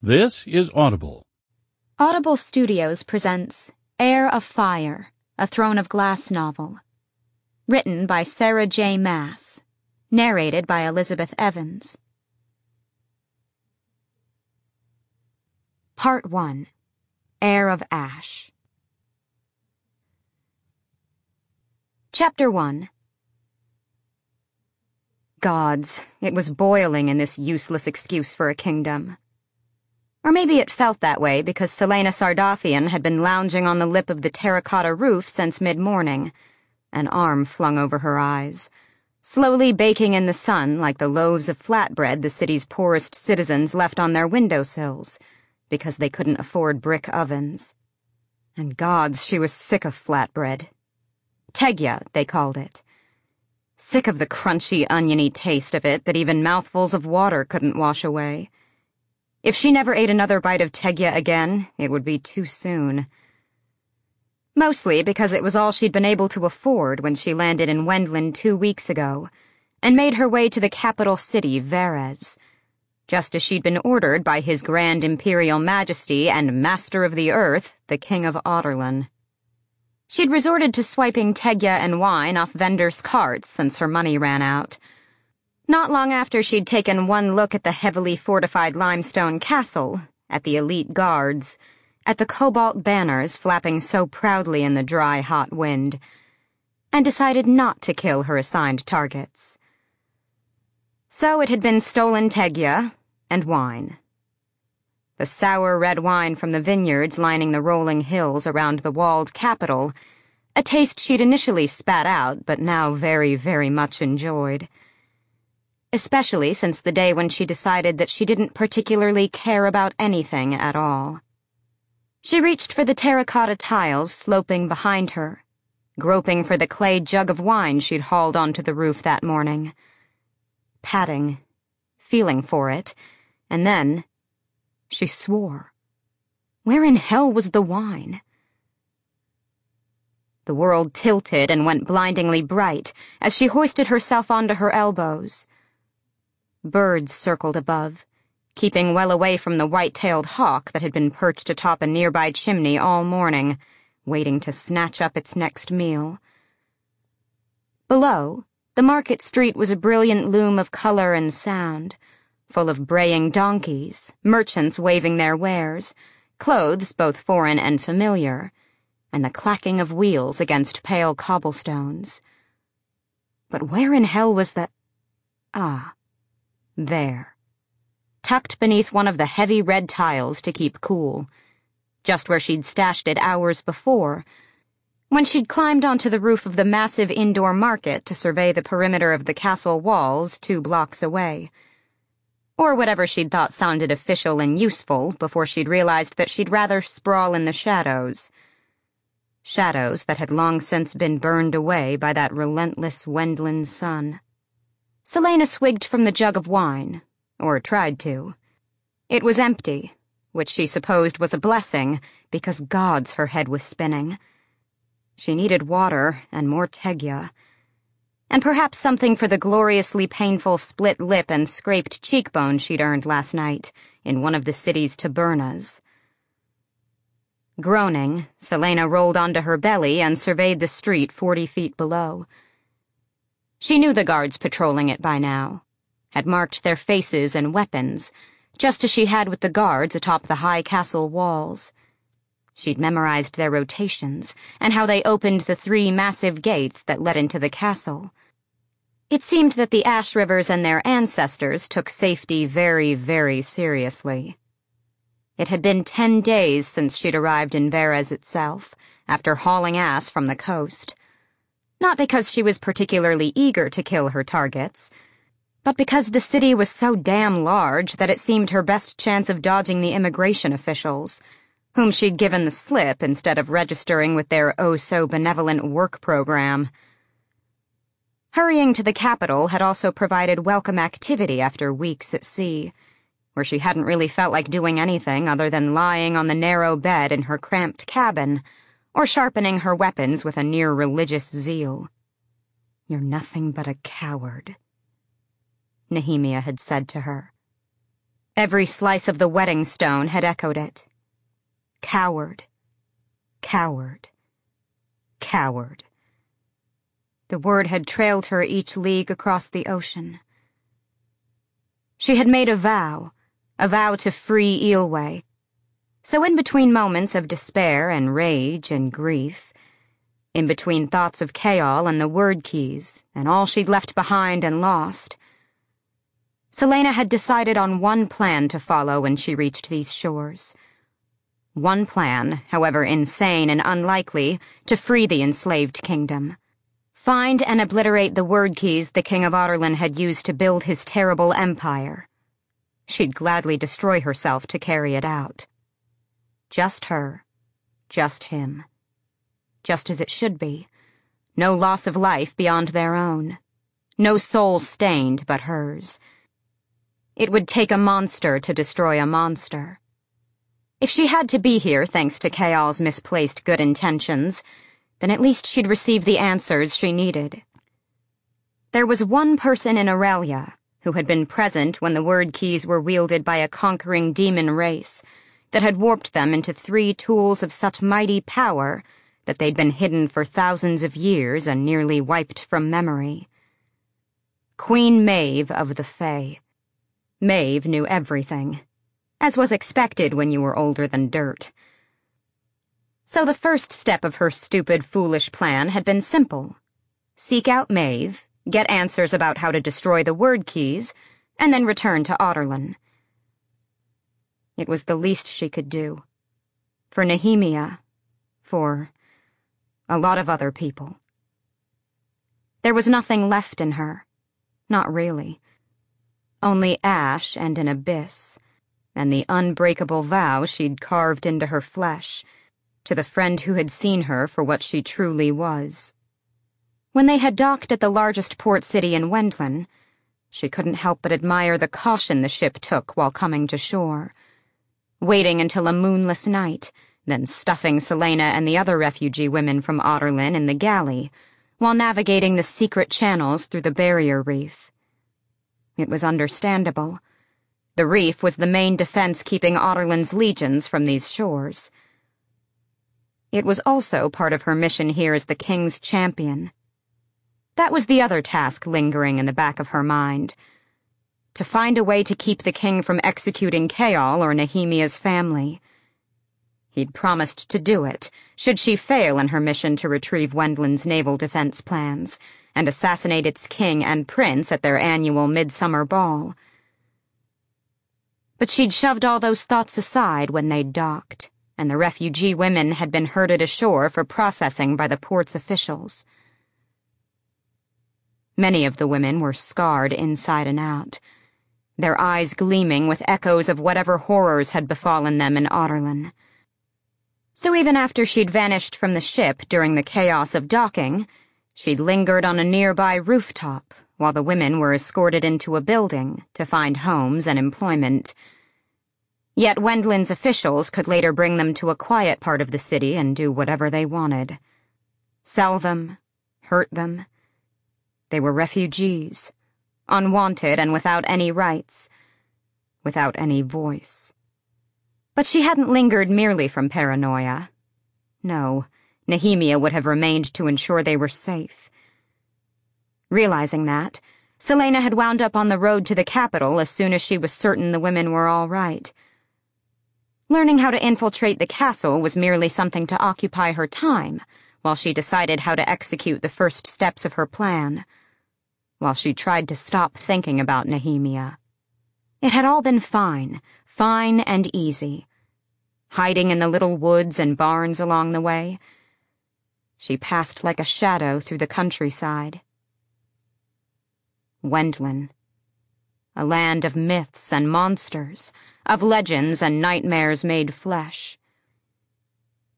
This is Audible. Audible Studios presents Heir of Fire, a Throne of Glass novel. Written by Sarah J. Maas. Narrated by Elizabeth Evans. Part 1 Heir of Ash. Chapter 1 Gods, it was boiling in this useless excuse for a kingdom. Or maybe it felt that way because Celaena Sardothien had been lounging on the lip of the terracotta roof since mid-morning, an arm flung over her eyes, slowly baking in the sun like the loaves of flatbread the city's poorest citizens left on their windowsills because they couldn't afford brick ovens. And gods, she was sick of flatbread. Tegya, they called it. Sick of the crunchy, oniony taste of it that even mouthfuls of water couldn't wash away. If she never ate another bite of Tegya again, it would be too soon. Mostly because it was all she'd been able to afford when she landed in Wendlyn two weeks ago and made her way to the capital city, Varese, just as she'd been ordered by His Grand Imperial Majesty and Master of the Earth, the King of Adarlan. She'd resorted to swiping Tegya and wine off vendors' carts since her money ran out not long after she'd taken one look at the heavily fortified limestone castle, at the elite guards, at the cobalt banners flapping so proudly in the dry, hot wind, and decided not to kill her assigned targets. So it had been stolen Tegya and wine. The sour red wine from the vineyards lining the rolling hills around the walled capital, a taste she'd initially spat out but now very, very much enjoyed especially since the day when she decided that she didn't particularly care about anything at all. She reached for the terracotta tiles sloping behind her, groping for the clay jug of wine she'd hauled onto the roof that morning. Patting, feeling for it, and then she swore. Where in hell was the wine? The world tilted and went blindingly bright as she hoisted herself onto her elbows. Birds circled above, keeping well away from the white-tailed hawk that had been perched atop a nearby chimney all morning, waiting to snatch up its next meal. Below, the market street was a brilliant loom of color and sound, full of braying donkeys, merchants waving their wares, clothes both foreign and familiar, and the clacking of wheels against pale cobblestones. But where in hell was the... Ah. There. Tucked beneath one of the heavy red tiles to keep cool. Just where she'd stashed it hours before. When she'd climbed onto the roof of the massive indoor market to survey the perimeter of the castle walls two blocks away. Or whatever she'd thought sounded official and useful before she'd realized that she'd rather sprawl in the shadows. Shadows that had long since been burned away by that relentless Wendlyn sun. Celaena swigged from the jug of wine, or tried to. It was empty, which she supposed was a blessing, because gods her head was spinning. She needed water and more Tegya, and perhaps something for the gloriously painful split lip and scraped cheekbone she'd earned last night in one of the city's tabernas. Groaning, Celaena rolled onto her belly and surveyed the street forty feet below. She knew the guards patrolling it by now, had marked their faces and weapons, just as she had with the guards atop the high castle walls. She'd memorized their rotations and how they opened the three massive gates that led into the castle. It seemed that the Ashryvers and their ancestors took safety very, very seriously. It had been ten days since she'd arrived in Varese itself, after hauling ass from the coast. Not because she was particularly eager to kill her targets, but because the city was so damn large that it seemed her best chance of dodging the immigration officials, whom she'd given the slip instead of registering with their oh-so-benevolent work program. Hurrying to the capital had also provided welcome activity after weeks at sea, where she hadn't really felt like doing anything other than lying on the narrow bed in her cramped cabin, or sharpening her weapons with a near religious zeal. You're nothing but a coward, Nehemia had said to her. Every slice of the whetstone had echoed it. Coward. Coward. Coward. The word had trailed her each league across the ocean. She had made a vow, a vow to free Eyllwe. So in between moments of despair and rage and grief, in between thoughts of Chaol and the Wyrdkeys and all she'd left behind and lost, Celaena had decided on one plan to follow when she reached these shores. One plan, however insane and unlikely, to free the enslaved kingdom. Find and obliterate the Wyrdkeys the King of Adarlan had used to build his terrible empire. She'd gladly destroy herself to carry it out. Just her. Just him. Just as it should be. No loss of life beyond their own. No soul stained but hers. It would take a monster to destroy a monster. If she had to be here thanks to Chaol's misplaced good intentions, then at least she'd receive the answers she needed. There was one person in Erilea who had been present when the Wyrdkeys were wielded by a conquering demon race that had warped them into three tools of such mighty power that they'd been hidden for thousands of years and nearly wiped from memory. Queen Maeve of the Fae. Maeve knew everything, as was expected when you were older than dirt. So the first step of her stupid, foolish plan had been simple. Seek out Maeve, get answers about how to destroy the Wyrdkeys, and then return to Adarlan. It was the least she could do. For Nehemia. For a lot of other people. There was nothing left in her. Not really. Only ash and an abyss, and the unbreakable vow she'd carved into her flesh to the friend who had seen her for what she truly was. When they had docked at the largest port city in Wendlyn, she couldn't help but admire the caution the ship took while coming to shore. Waiting until a moonless night, then stuffing Celaena and the other refugee women from Adarlan in the galley, while navigating the secret channels through the barrier reef. It was understandable. The reef was the main defense keeping Adarlan's legions from these shores. It was also part of her mission here as the King's champion. That was the other task lingering in the back of her mind. To find a way to keep the King from executing Chaol or Nehemia's family. He'd promised to do it, should she fail in her mission to retrieve Wendlyn's naval defense plans, and assassinate its king and prince at their annual midsummer ball. But she'd shoved all those thoughts aside when they'd docked and the refugee women had been herded ashore for processing by the port's officials. Many of the women were scarred inside and out, their eyes gleaming with echoes of whatever horrors had befallen them in Adarlan. So even after she'd vanished from the ship during the chaos of docking, she'd lingered on a nearby rooftop while the women were escorted into a building to find homes and employment. Yet Wendlyn's officials could later bring them to a quiet part of the city and do whatever they wanted. Sell them, hurt them. They were refugees, unwanted and without any rights, without any voice. But she hadn't lingered merely from paranoia. No, Nehemia would have remained to ensure they were safe. Realizing that, Celaena had wound up on the road to the capital as soon as she was certain the women were all right. Learning how to infiltrate the castle was merely something to occupy her time while she decided how to execute the first steps of her plan, while she tried to stop thinking about Nehemia. It had all been fine, fine and easy. Hiding in the little woods and barns along the way, she passed like a shadow through the countryside. Wendlyn a land of myths and monsters, of legends and nightmares made flesh.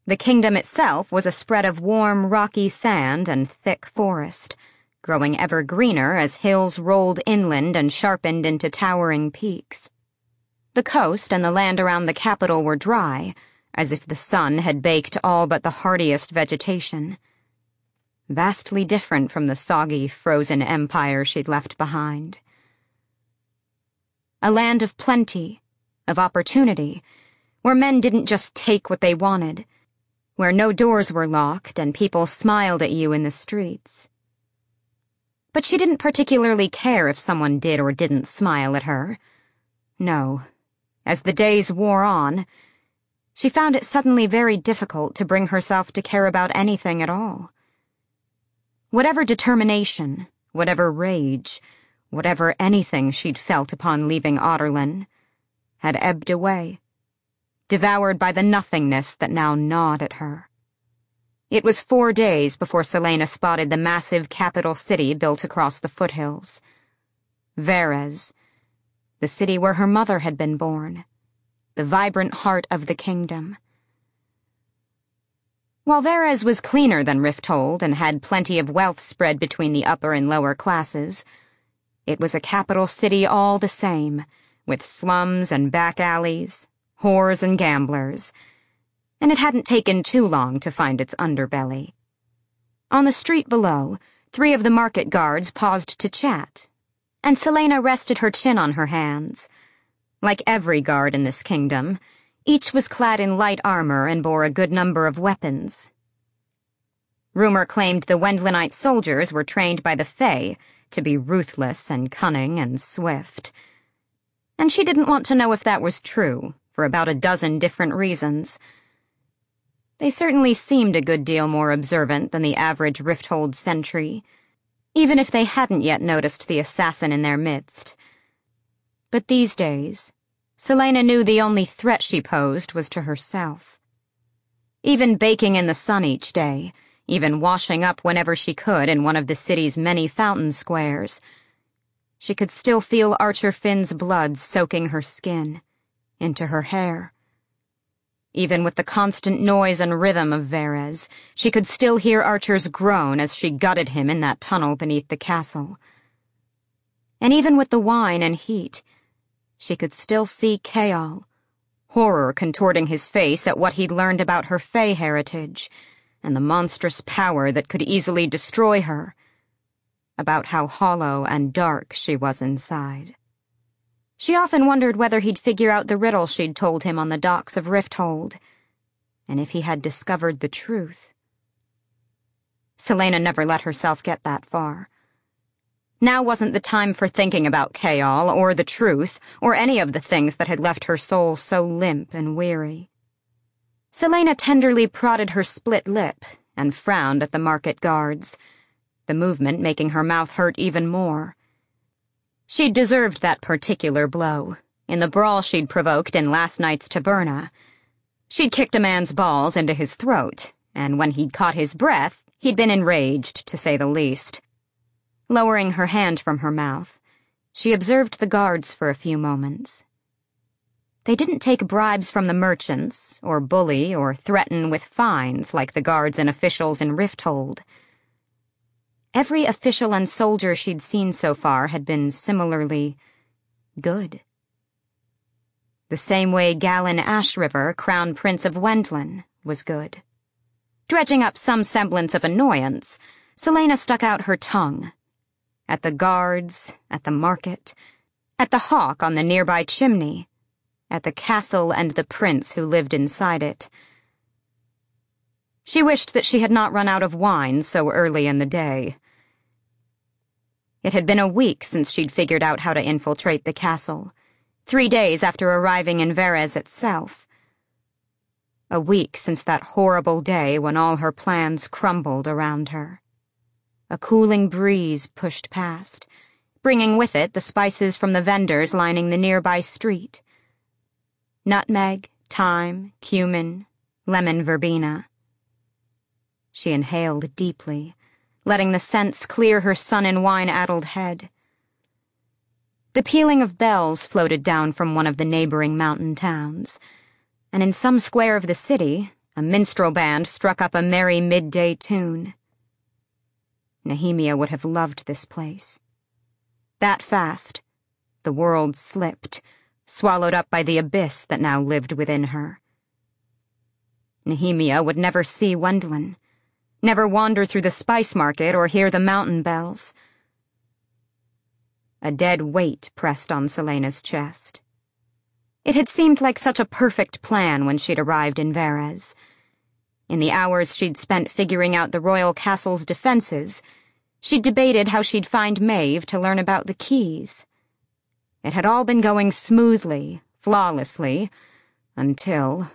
The kingdom itself was a spread of warm, rocky sand and thick forest, growing ever greener as hills rolled inland and sharpened into towering peaks. The coast and the land around the capital were dry, as if the sun had baked all but the hardiest vegetation. Vastly different from the soggy, frozen empire she'd left behind a land of plenty, of opportunity, where men didn't just take what they wanted, where no doors were locked and people smiled at you in the streets. But she didn't particularly care if someone did or didn't smile at her. No. As the days wore on, she found it suddenly very difficult to bring herself to care about anything at all. Whatever determination, whatever rage, whatever anything she'd felt upon leaving Adarlan, had ebbed away, devoured by the nothingness that now gnawed at her. It was four days before Celaena spotted the massive capital city built across the foothills. Varese, the city where her mother had been born, the vibrant heart of the kingdom. While Varese was cleaner than Rifthold and had plenty of wealth spread between the upper and lower classes, it was a capital city all the same, with slums and back alleys, whores and gamblers and it hadn't taken too long to find its underbelly. On the street below, three of the market guards paused to chat, and Celaena rested her chin on her hands. Like every guard in this kingdom, each was clad in light armor and bore a good number of weapons. Rumor claimed the Wendlanite soldiers were trained by the Fae to be ruthless and cunning and swift. And she didn't want to know if that was true, for about a dozen different reasons. They certainly seemed a good deal more observant than the average Rifthold sentry, even if they hadn't yet noticed the assassin in their midst. But these days, Celaena knew the only threat she posed was to herself. Even baking in the sun each day, even washing up whenever she could in one of the city's many fountain squares, she could still feel Archer Finn's blood soaking her skin, into her hair even with the constant noise and rhythm of Varese, she could still hear Archer's groan as she gutted him in that tunnel beneath the castle. And even with the wine and heat, she could still see Chaol, horror contorting his face at what he'd learned about her Fae heritage and the monstrous power that could easily destroy her, about how hollow and dark she was inside. She often wondered whether he'd figure out the riddle she'd told him on the docks of Rifthold, and if he had discovered the truth. Celaena never let herself get that far. Now wasn't the time for thinking about Chaol or the truth or any of the things that had left her soul so limp and weary. Celaena tenderly prodded her split lip and frowned at the market guards, the movement making her mouth hurt even more. She'd deserved that particular blow, in the brawl she'd provoked in last night's taberna. She'd kicked a man's balls into his throat, and when he'd caught his breath, he'd been enraged, to say the least. Lowering her hand from her mouth, she observed the guards for a few moments. They didn't take bribes from the merchants, or bully, or threaten with fines like the guards and officials in Rifthold. Every official and soldier she'd seen so far had been similarly good. The same way Galan Ashryver, Crown Prince of Wendlyn, was good. Dredging up some semblance of annoyance, Celaena stuck out her tongue. At the guards, at the market, at the hawk on the nearby chimney, at the castle and the prince who lived inside it. She wished that she had not run out of wine so early in the day. It had been a week since she'd figured out how to infiltrate the castle, three days after arriving in Varese itself. A week since that horrible day when all her plans crumbled around her. A cooling breeze pushed past, bringing with it the spices from the vendors lining the nearby street. Nutmeg, thyme, cumin, lemon verbena. She inhaled deeply letting the scents clear her sun and wine-addled head. The pealing of bells floated down from one of the neighboring mountain towns, and in some square of the city, a minstrel band struck up a merry midday tune. Nehemia would have loved this place. That fast, the world slipped, swallowed up by the abyss that now lived within her. Nehemia would never see Wendlyn never wander through the spice market or hear the mountain bells. A dead weight pressed on Celaena's chest. It had seemed like such a perfect plan when she'd arrived in Varese. In the hours she'd spent figuring out the royal castle's defenses, she'd debated how she'd find Maeve to learn about the keys. It had all been going smoothly, flawlessly, until.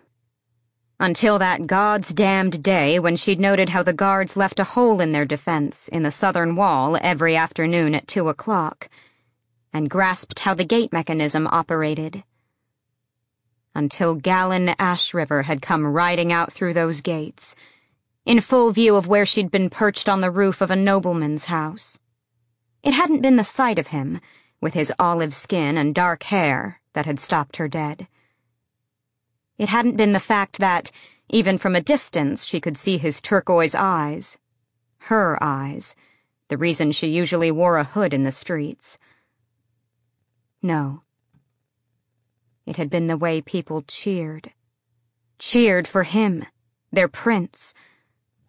Until that God's damned day when she'd noted how the guards left a hole in their defense in the southern wall every afternoon at two o'clock, and grasped how the gate mechanism operated until Galan Ashryver had come riding out through those gates, in full view of where she'd been perched on the roof of a nobleman's house. It hadn't been the sight of him, with his olive skin and dark hair, that had stopped her dead. It hadn't been the fact that, even from a distance, she could see his turquoise eyes. Her eyes, the reason she usually wore a hood in the streets. No. It had been the way people cheered. Cheered for him, their prince.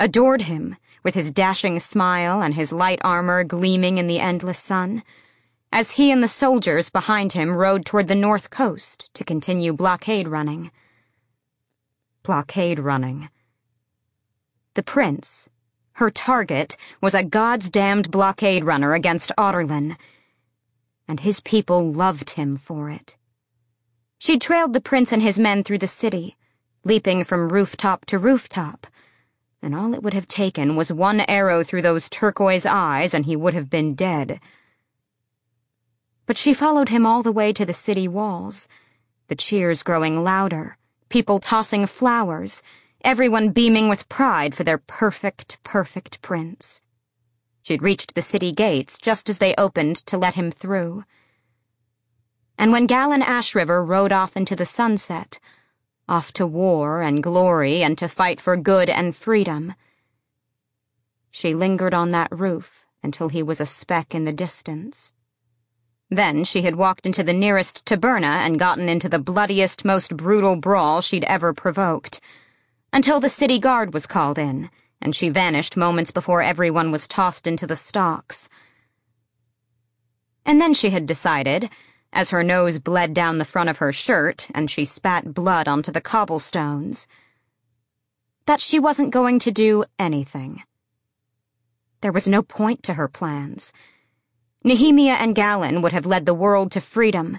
Adored him, with his dashing smile and his light armor gleaming in the endless sun, as he and the soldiers behind him rode toward the north coast to continue blockade running. Blockade running. The prince, her target, was a God's damned blockade runner against Adarlan, and his people loved him for it. She trailed the prince and his men through the city, leaping from rooftop to rooftop, and all it would have taken was one arrow through those turquoise eyes and he would have been dead. But she followed him all the way to the city walls, the cheers growing louder, people tossing flowers, everyone beaming with pride for their perfect, perfect prince. She'd reached the city gates just as they opened to let him through and when Galan Ashryver rode off into the sunset, off to war and glory and to fight for good and freedom, she lingered on that roof until he was a speck in the distance. Then she had walked into the nearest taberna and gotten into the bloodiest, most brutal brawl she'd ever provoked, until the city guard was called in, and she vanished moments before everyone was tossed into the stocks. And then she had decided as her nose bled down the front of her shirt and she spat blood onto the cobblestones. That she wasn't going to do anything. There was no point to her plans. Nehemia and Galan would have led the world to freedom,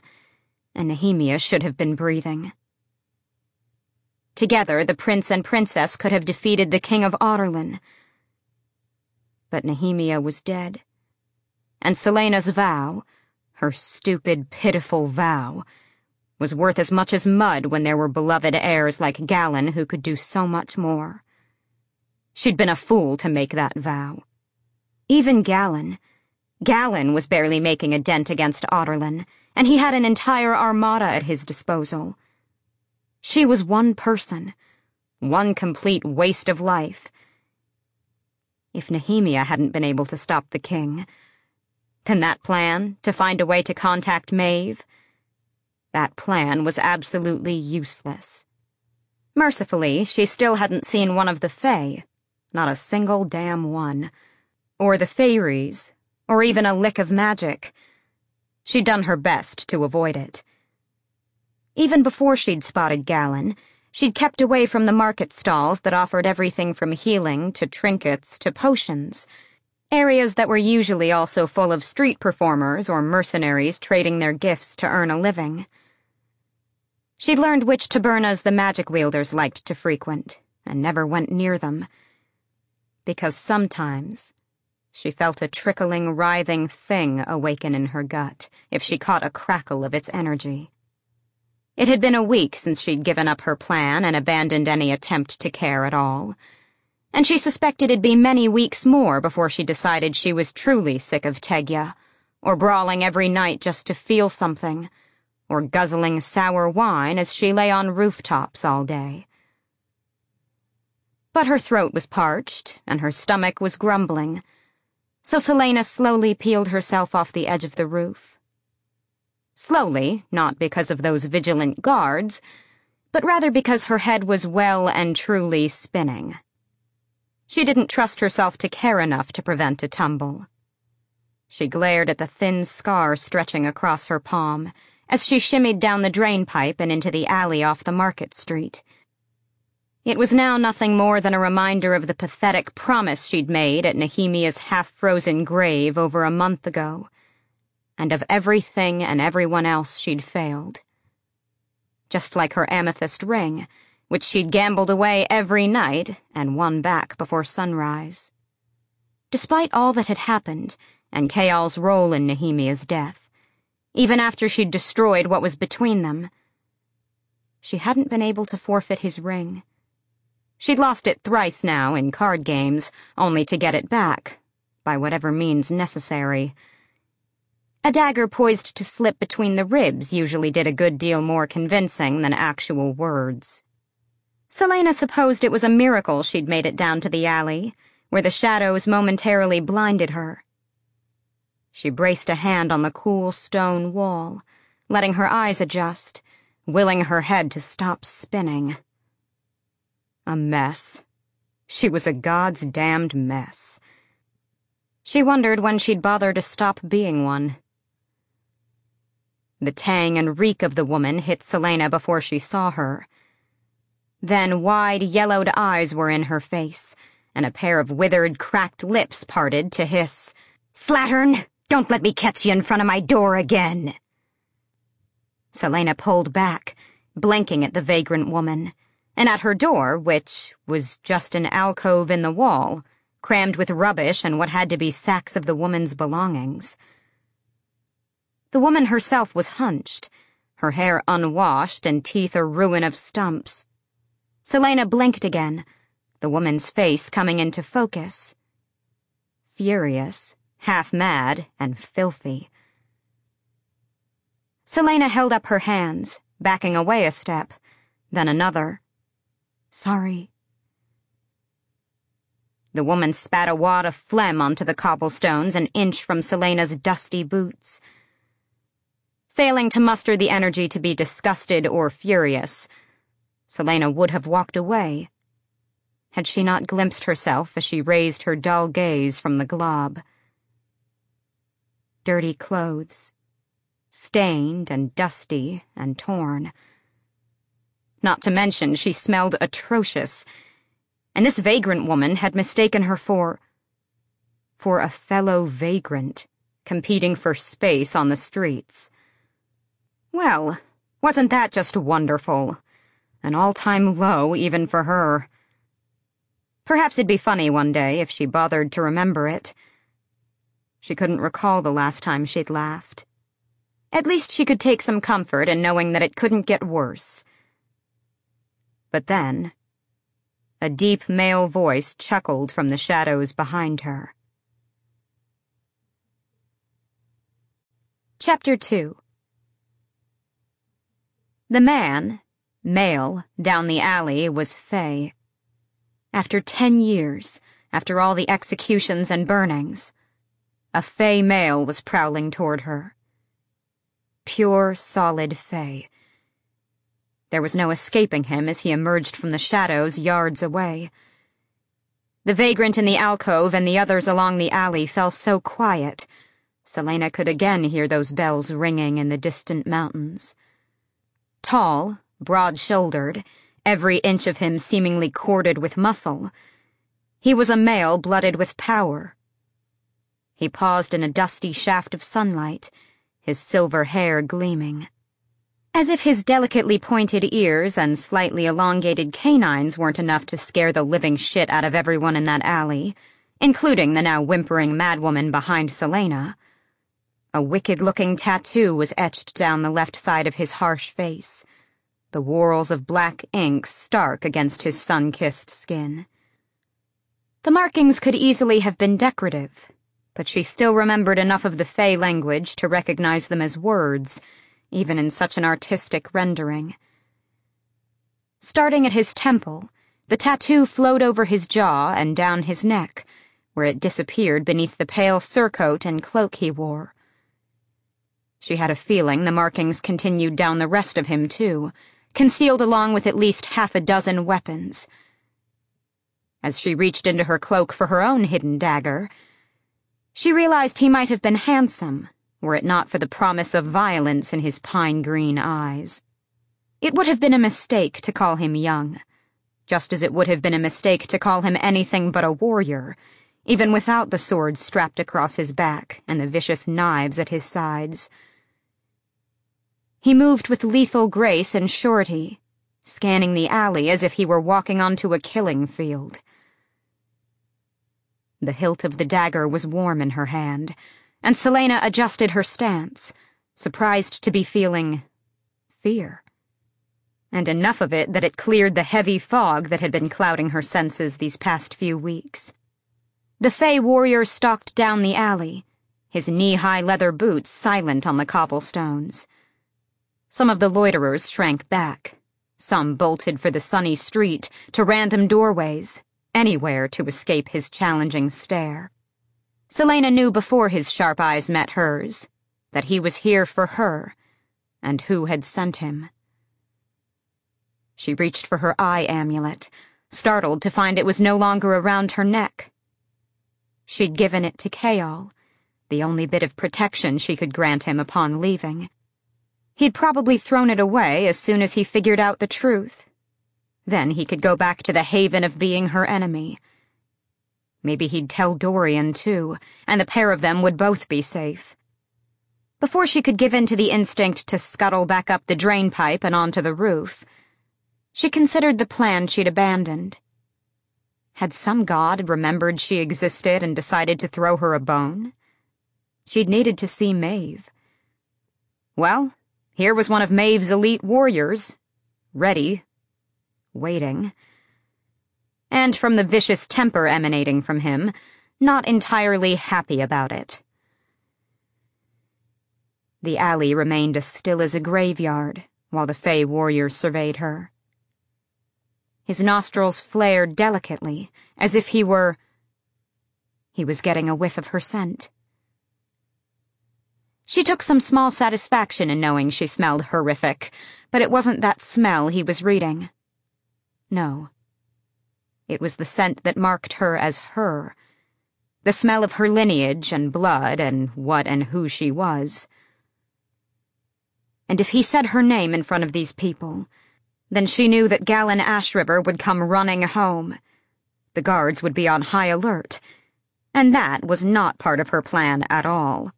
and Nehemia should have been breathing. Together, the prince and princess could have defeated the king of Adarlan. But Nehemia was dead, and Celaena's vow, her stupid, pitiful vow, was worth as much as mud when there were beloved heirs like Galan who could do so much more. She'd been a fool to make that vow. Even Galan. Galan was barely making a dent against Adarlan, and he had an entire armada at his disposal. She was one person, one complete waste of life. If Nehemia hadn't been able to stop the king, then that plan, to find a way to contact Maeve? That plan was absolutely useless. Mercifully, she still hadn't seen one of the Fae. Not a single damn one. Or the Fairies. Or even a lick of magic. She'd done her best to avoid it. Even before she'd spotted Galan, she'd kept away from the market stalls that offered everything from healing to trinkets to potions areas that were usually also full of street performers or mercenaries trading their gifts to earn a living. She'd learned which tabernas the magic wielders liked to frequent, and never went near them. Because sometimes she felt a trickling, writhing thing awaken in her gut if she caught a crackle of its energy. It had been a week since she'd given up her plan and abandoned any attempt to care at all and she suspected it'd be many weeks more before she decided she was truly sick of Tegya, or brawling every night just to feel something, or guzzling sour wine as she lay on rooftops all day. But her throat was parched, and her stomach was grumbling, so Celaena slowly peeled herself off the edge of the roof. Slowly, not because of those vigilant guards, but rather because her head was well and truly spinning. She didn't trust herself to care enough to prevent a tumble. She glared at the thin scar stretching across her palm as she shimmied down the drain pipe and into the alley off the market street. It was now nothing more than a reminder of the pathetic promise she'd made at Nehemia's half-frozen grave over a month ago, and of everything and everyone else she'd failed. Just like her amethyst ring, which she'd gambled away every night and won back before sunrise. Despite all that had happened, and Chaol's role in Nehemia's death, even after she'd destroyed what was between them, she hadn't been able to forfeit his ring. She'd lost it thrice now in card games, only to get it back, by whatever means necessary. A dagger poised to slip between the ribs usually did a good deal more convincing than actual words. Celaena supposed it was a miracle she'd made it down to the alley, where the shadows momentarily blinded her. She braced a hand on the cool stone wall, letting her eyes adjust, willing her head to stop spinning. A mess. She was a God's damned mess. She wondered when she'd bother to stop being one. The tang and reek of the woman hit Celaena before she saw her. Then wide, yellowed eyes were in her face, and a pair of withered, cracked lips parted to hiss, Slattern, don't let me catch you in front of my door again. Celaena pulled back, blinking at the vagrant woman and at her door, which was just an alcove in the wall, crammed with rubbish and what had to be sacks of the woman's belongings. The woman herself was hunched, her hair unwashed and teeth a ruin of stumps. Celaena blinked again, the woman's face coming into focus. Furious, half mad, and filthy. Celaena held up her hands, backing away a step, then another. Sorry. The woman spat a wad of phlegm onto the cobblestones an inch from Celaena's dusty boots. Failing to muster the energy to be disgusted or furious, Celaena would have walked away, had she not glimpsed herself as she raised her dull gaze from the glob. Dirty clothes, stained and dusty and torn not to mention, she smelled atrocious. And this vagrant woman had mistaken her for. for a fellow vagrant, competing for space on the streets. Well, wasn't that just wonderful? An all time low, even for her. Perhaps it'd be funny one day if she bothered to remember it. She couldn't recall the last time she'd laughed. At least she could take some comfort in knowing that it couldn't get worse. But then, a deep male voice chuckled from the shadows behind her. Chapter 2 The man, male, down the alley was Fae. After ten years, after all the executions and burnings, a Fae male was prowling toward her. Pure, solid Fae there was no escaping him as he emerged from the shadows yards away. The vagrant in the alcove and the others along the alley fell so quiet, Celaena could again hear those bells ringing in the distant mountains. Tall, broad-shouldered, every inch of him seemingly corded with muscle, he was a male blooded with power. He paused in a dusty shaft of sunlight, his silver hair gleaming. As if his delicately pointed ears and slightly elongated canines weren't enough to scare the living shit out of everyone in that alley, including the now whimpering madwoman behind Celaena. A wicked-looking tattoo was etched down the left side of his harsh face, the whorls of black ink stark against his sun-kissed skin. The markings could easily have been decorative, but she still remembered enough of the Fae language to recognize them as words, even in such an artistic rendering. Starting at his temple, the tattoo flowed over his jaw and down his neck, where it disappeared beneath the pale surcoat and cloak he wore. She had a feeling the markings continued down the rest of him, too, concealed along with at least half a dozen weapons. As she reached into her cloak for her own hidden dagger, she realized he might have been handsome were it not for the promise of violence in his pine green eyes. It would have been a mistake to call him young, just as it would have been a mistake to call him anything but a warrior, even without the sword strapped across his back and the vicious knives at his sides. He moved with lethal grace and surety, scanning the alley as if he were walking onto a killing field. The hilt of the dagger was warm in her hand, and Celaena adjusted her stance, surprised to be feeling fear. And enough of it that it cleared the heavy fog that had been clouding her senses these past few weeks. The Fae warrior stalked down the alley, his knee-high leather boots silent on the cobblestones. Some of the loiterers shrank back. Some bolted for the sunny street, to random doorways, anywhere to escape his challenging stare. Celaena knew before his sharp eyes met hers that he was here for her, and who had sent him. She reached for her eye amulet, startled to find it was no longer around her neck. She'd given it to Chaol, the only bit of protection she could grant him upon leaving. He'd probably thrown it away as soon as he figured out the truth. Then he could go back to the haven of being her enemy. Maybe he'd tell Dorian, too, and the pair of them would both be safe. Before she could give in to the instinct to scuttle back up the drain pipe and onto the roof, she considered the plan she'd abandoned. Had some god remembered she existed and decided to throw her a bone? She'd needed to see Maeve. Well, here was one of Maeve's elite warriors, ready waiting. And from the vicious temper emanating from him, not entirely happy about it. The alley remained as still as a graveyard while the Fae warrior surveyed her. His nostrils flared delicately, as if he were. He was getting a whiff of her scent. She took some small satisfaction in knowing she smelled horrific, but it wasn't that smell he was reading. No. It was the scent that marked her as her. The smell of her lineage and blood and what and who she was. And if he said her name in front of these people, then she knew that Galan Ashryver would come running home. The guards would be on high alert, and that was not part of her plan at all.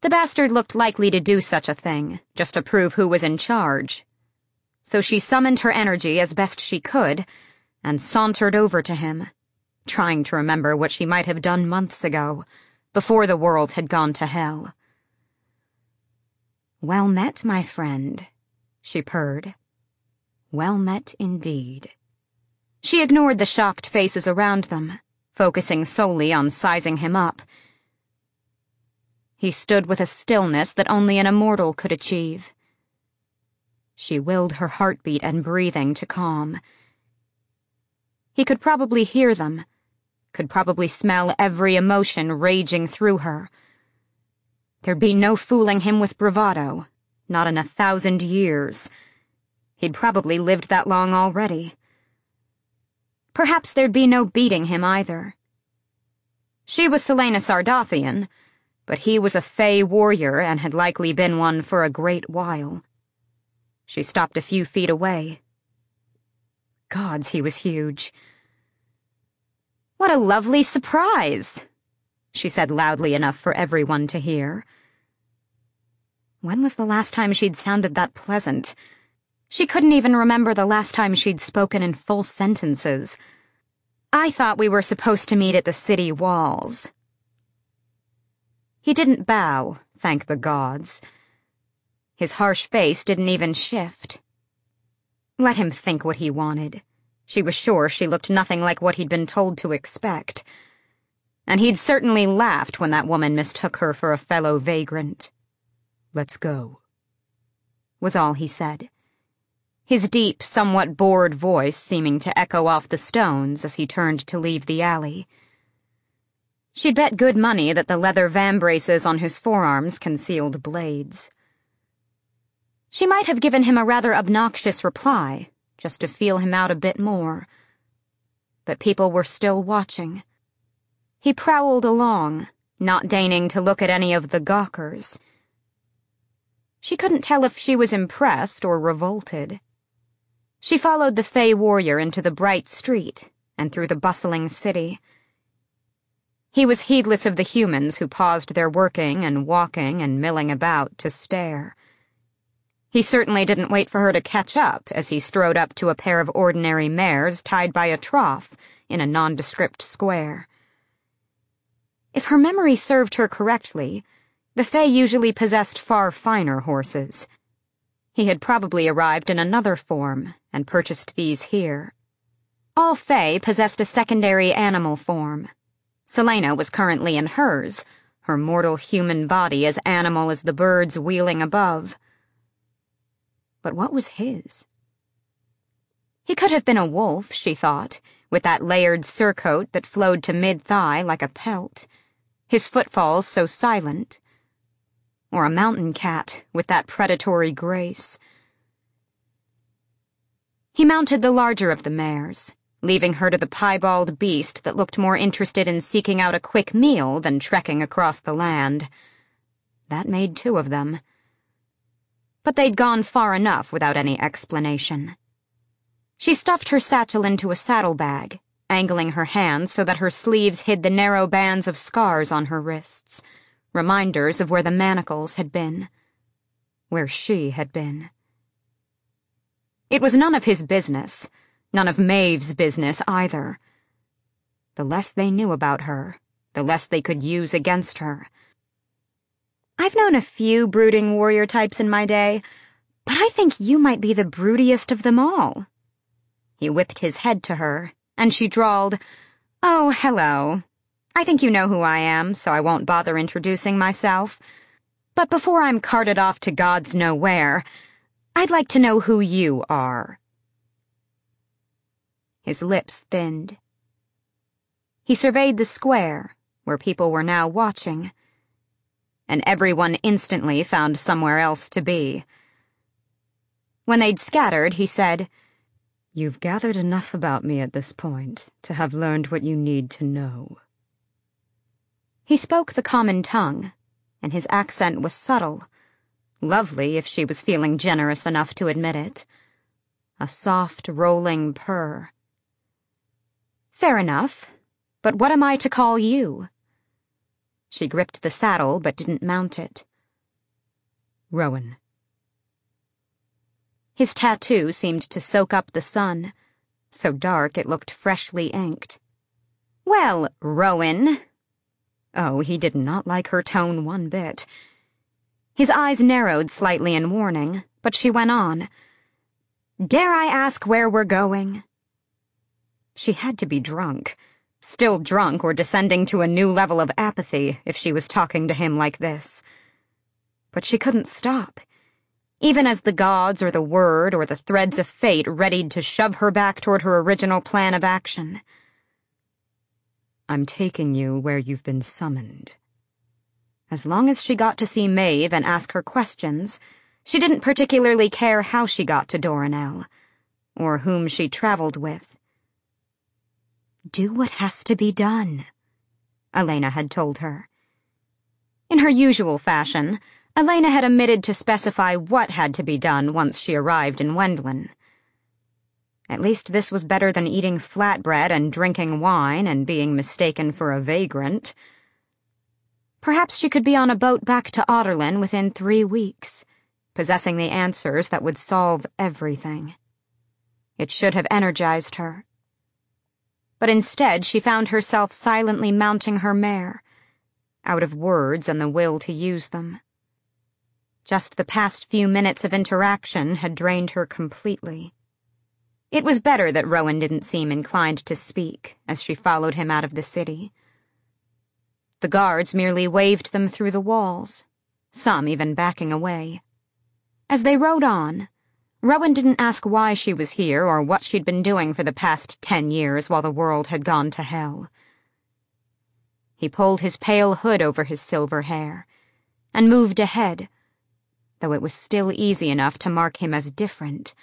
The bastard looked likely to do such a thing, just to prove who was in charge so she summoned her energy as best she could and sauntered over to him, trying to remember what she might have done months ago, before the world had gone to hell. Well met, my friend, she purred. Well met indeed. She ignored the shocked faces around them, focusing solely on sizing him up. He stood with a stillness that only an immortal could achieve she willed her heartbeat and breathing to calm. He could probably hear them, could probably smell every emotion raging through her. There'd be no fooling him with bravado, not in a thousand years. He'd probably lived that long already. Perhaps there'd be no beating him either. She was Celaena Sardothien, but he was a Fae warrior and had likely been one for a great while. She stopped a few feet away. Gods, he was huge. What a lovely surprise, she said loudly enough for everyone to hear. When was the last time she'd sounded that pleasant? She couldn't even remember the last time she'd spoken in full sentences. I thought we were supposed to meet at the city walls. He didn't bow, thank the gods. His harsh face didn't even shift. Let him think what he wanted. She was sure she looked nothing like what he'd been told to expect. And he'd certainly laughed when that woman mistook her for a fellow vagrant. Let's go, was all he said. His deep, somewhat bored voice seeming to echo off the stones as he turned to leave the alley. She'd bet good money that the leather vambraces on his forearms concealed blades. She might have given him a rather obnoxious reply, just to feel him out a bit more. But people were still watching. He prowled along, not deigning to look at any of the gawkers. She couldn't tell if she was impressed or revolted. She followed the Fae warrior into the bright street and through the bustling city. He was heedless of the humans who paused their working and walking and milling about to stare. He certainly didn't wait for her to catch up as he strode up to a pair of ordinary mares tied by a trough in a nondescript square. If her memory served her correctly, the Fae usually possessed far finer horses. He had probably arrived in another form and purchased these here. All Fae possessed a secondary animal form. Celaena was currently in hers, her mortal human body as animal as the birds wheeling above. But what was his? He could have been a wolf, she thought, with that layered surcoat that flowed to mid-thigh like a pelt, his footfalls so silent. Or a mountain cat with that predatory grace. He mounted the larger of the mares, leaving her to the piebald beast that looked more interested in seeking out a quick meal than trekking across the land. That made two of them but they'd gone far enough without any explanation. She stuffed her satchel into a saddlebag, angling her hands so that her sleeves hid the narrow bands of scars on her wrists, reminders of where the manacles had been, where she had been. It was none of his business, none of Maeve's business either. The less they knew about her, the less they could use against her. I've known a few brooding warrior types in my day, but I think you might be the broodiest of them all. He whipped his head to her, and she drawled, Oh, hello. I think you know who I am, so I won't bother introducing myself. But before I'm carted off to God's nowhere, I'd like to know who you are. His lips thinned. He surveyed the square, where people were now watching and everyone instantly found somewhere else to be. When they'd scattered, he said, You've gathered enough about me at this point to have learned what you need to know. He spoke the common tongue, and his accent was subtle. Lovely if she was feeling generous enough to admit it. A soft, rolling purr. Fair enough, but what am I to call you? She gripped the saddle but didn't mount it. Rowan. His tattoo seemed to soak up the sun, so dark it looked freshly inked. Well, Rowan. Oh, he did not like her tone one bit. His eyes narrowed slightly in warning, but she went on. Dare I ask where we're going? She had to be drunk still drunk or descending to a new level of apathy if she was talking to him like this. But she couldn't stop. Even as the gods or the Wyrd or the threads of fate readied to shove her back toward her original plan of action. I'm taking you where you've been summoned. As long as she got to see Maeve and ask her questions, she didn't particularly care how she got to Doranelle, or whom she traveled with. Do what has to be done, Elena had told her. In her usual fashion, Elena had omitted to specify what had to be done once she arrived in Wendlyn. At least this was better than eating flatbread and drinking wine and being mistaken for a vagrant. Perhaps she could be on a boat back to Adarlan within three weeks, possessing the answers that would solve everything. It should have energized her but instead she found herself silently mounting her mare, out of words and the will to use them. Just the past few minutes of interaction had drained her completely. It was better that Rowan didn't seem inclined to speak as she followed him out of the city. The guards merely waved them through the walls, some even backing away. As they rode on, Rowan didn't ask why she was here or what she'd been doing for the past ten years while the world had gone to hell. He pulled his pale hood over his silver hair and moved ahead, though it was still easy enough to mark him as different,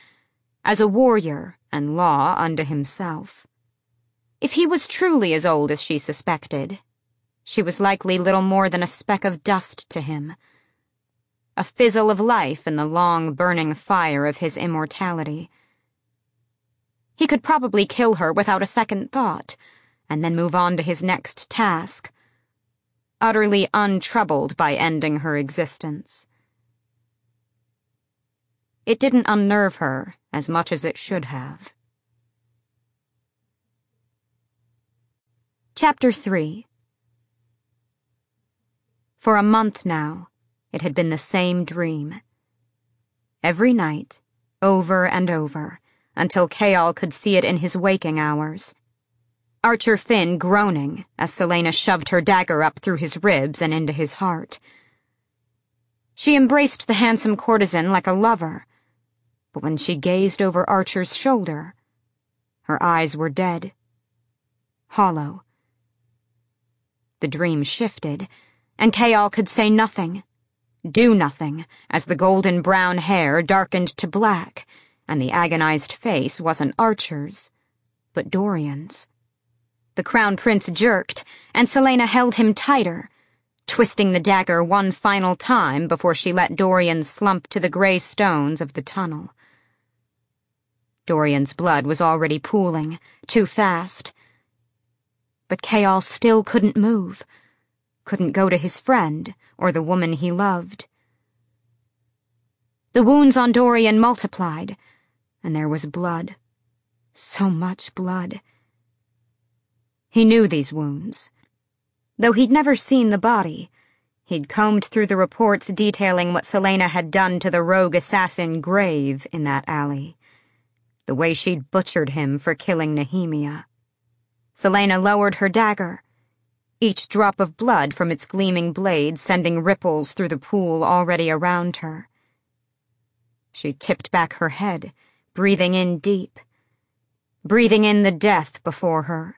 as a warrior and law unto himself. If he was truly as old as she suspected, she was likely little more than a speck of dust to him. A fizzle of life in the long, burning fire of his immortality. He could probably kill her without a second thought, and then move on to his next task, utterly untroubled by ending her existence. It didn't unnerve her as much as it should have. Chapter 3 For a month now, it had been the same dream. Every night, over and over, until Chaol could see it in his waking hours. Archer Finn groaning as Celaena shoved her dagger up through his ribs and into his heart. She embraced the handsome courtesan like a lover, but when she gazed over Archer's shoulder, her eyes were dead, hollow. The dream shifted, and Chaol could say nothing, do nothing, as the golden brown hair darkened to black, and the agonized face wasn't Archer's, but Dorian's. The Crown Prince jerked, and Celaena held him tighter, twisting the dagger one final time before she let Dorian slump to the gray stones of the tunnel. Dorian's blood was already pooling, too fast. But Chaol still couldn't move, couldn't go to his friend or the woman he loved. The wounds on Dorian multiplied, and there was blood. So much blood. He knew these wounds. Though he'd never seen the body, he'd combed through the reports detailing what Celaena had done to the rogue assassin Grave in that alley the way she'd butchered him for killing Nehemia. Celaena lowered her dagger, each drop of blood from its gleaming blade sending ripples through the pool already around her. She tipped back her head, breathing in deep, breathing in the death before her,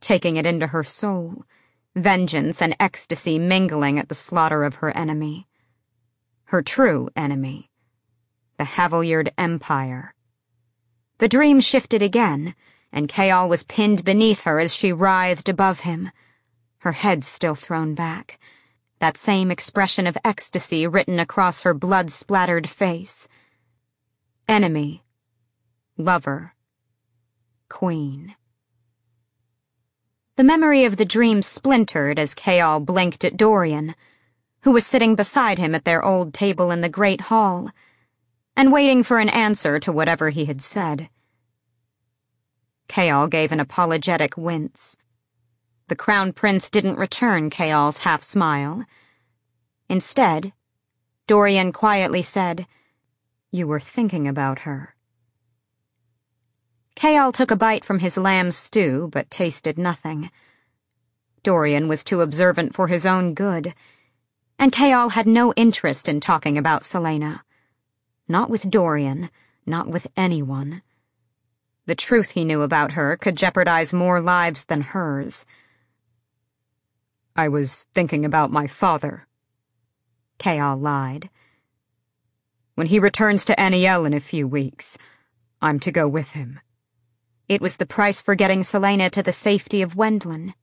taking it into her soul, vengeance and ecstasy mingling at the slaughter of her enemy. Her true enemy, the Havilliard Empire. The dream shifted again, and Chaol was pinned beneath her as she writhed above him, her head still thrown back, that same expression of ecstasy written across her blood-splattered face. Enemy. Lover. Queen. The memory of the dream splintered as Chaol blinked at Dorian, who was sitting beside him at their old table in the great hall, and waiting for an answer to whatever he had said. Chaol gave an apologetic wince. The Crown Prince didn't return Chaol's half smile. Instead, Dorian quietly said, You were thinking about her. Chaol took a bite from his lamb stew, but tasted nothing. Dorian was too observant for his own good, and Chaol had no interest in talking about Celaena. Not with Dorian, not with anyone. The truth he knew about her could jeopardize more lives than hers. I was thinking about my father, Chaol lied. When he returns to Anielle in a few weeks, I'm to go with him. It was the price for getting Celaena to the safety of Wendlyn.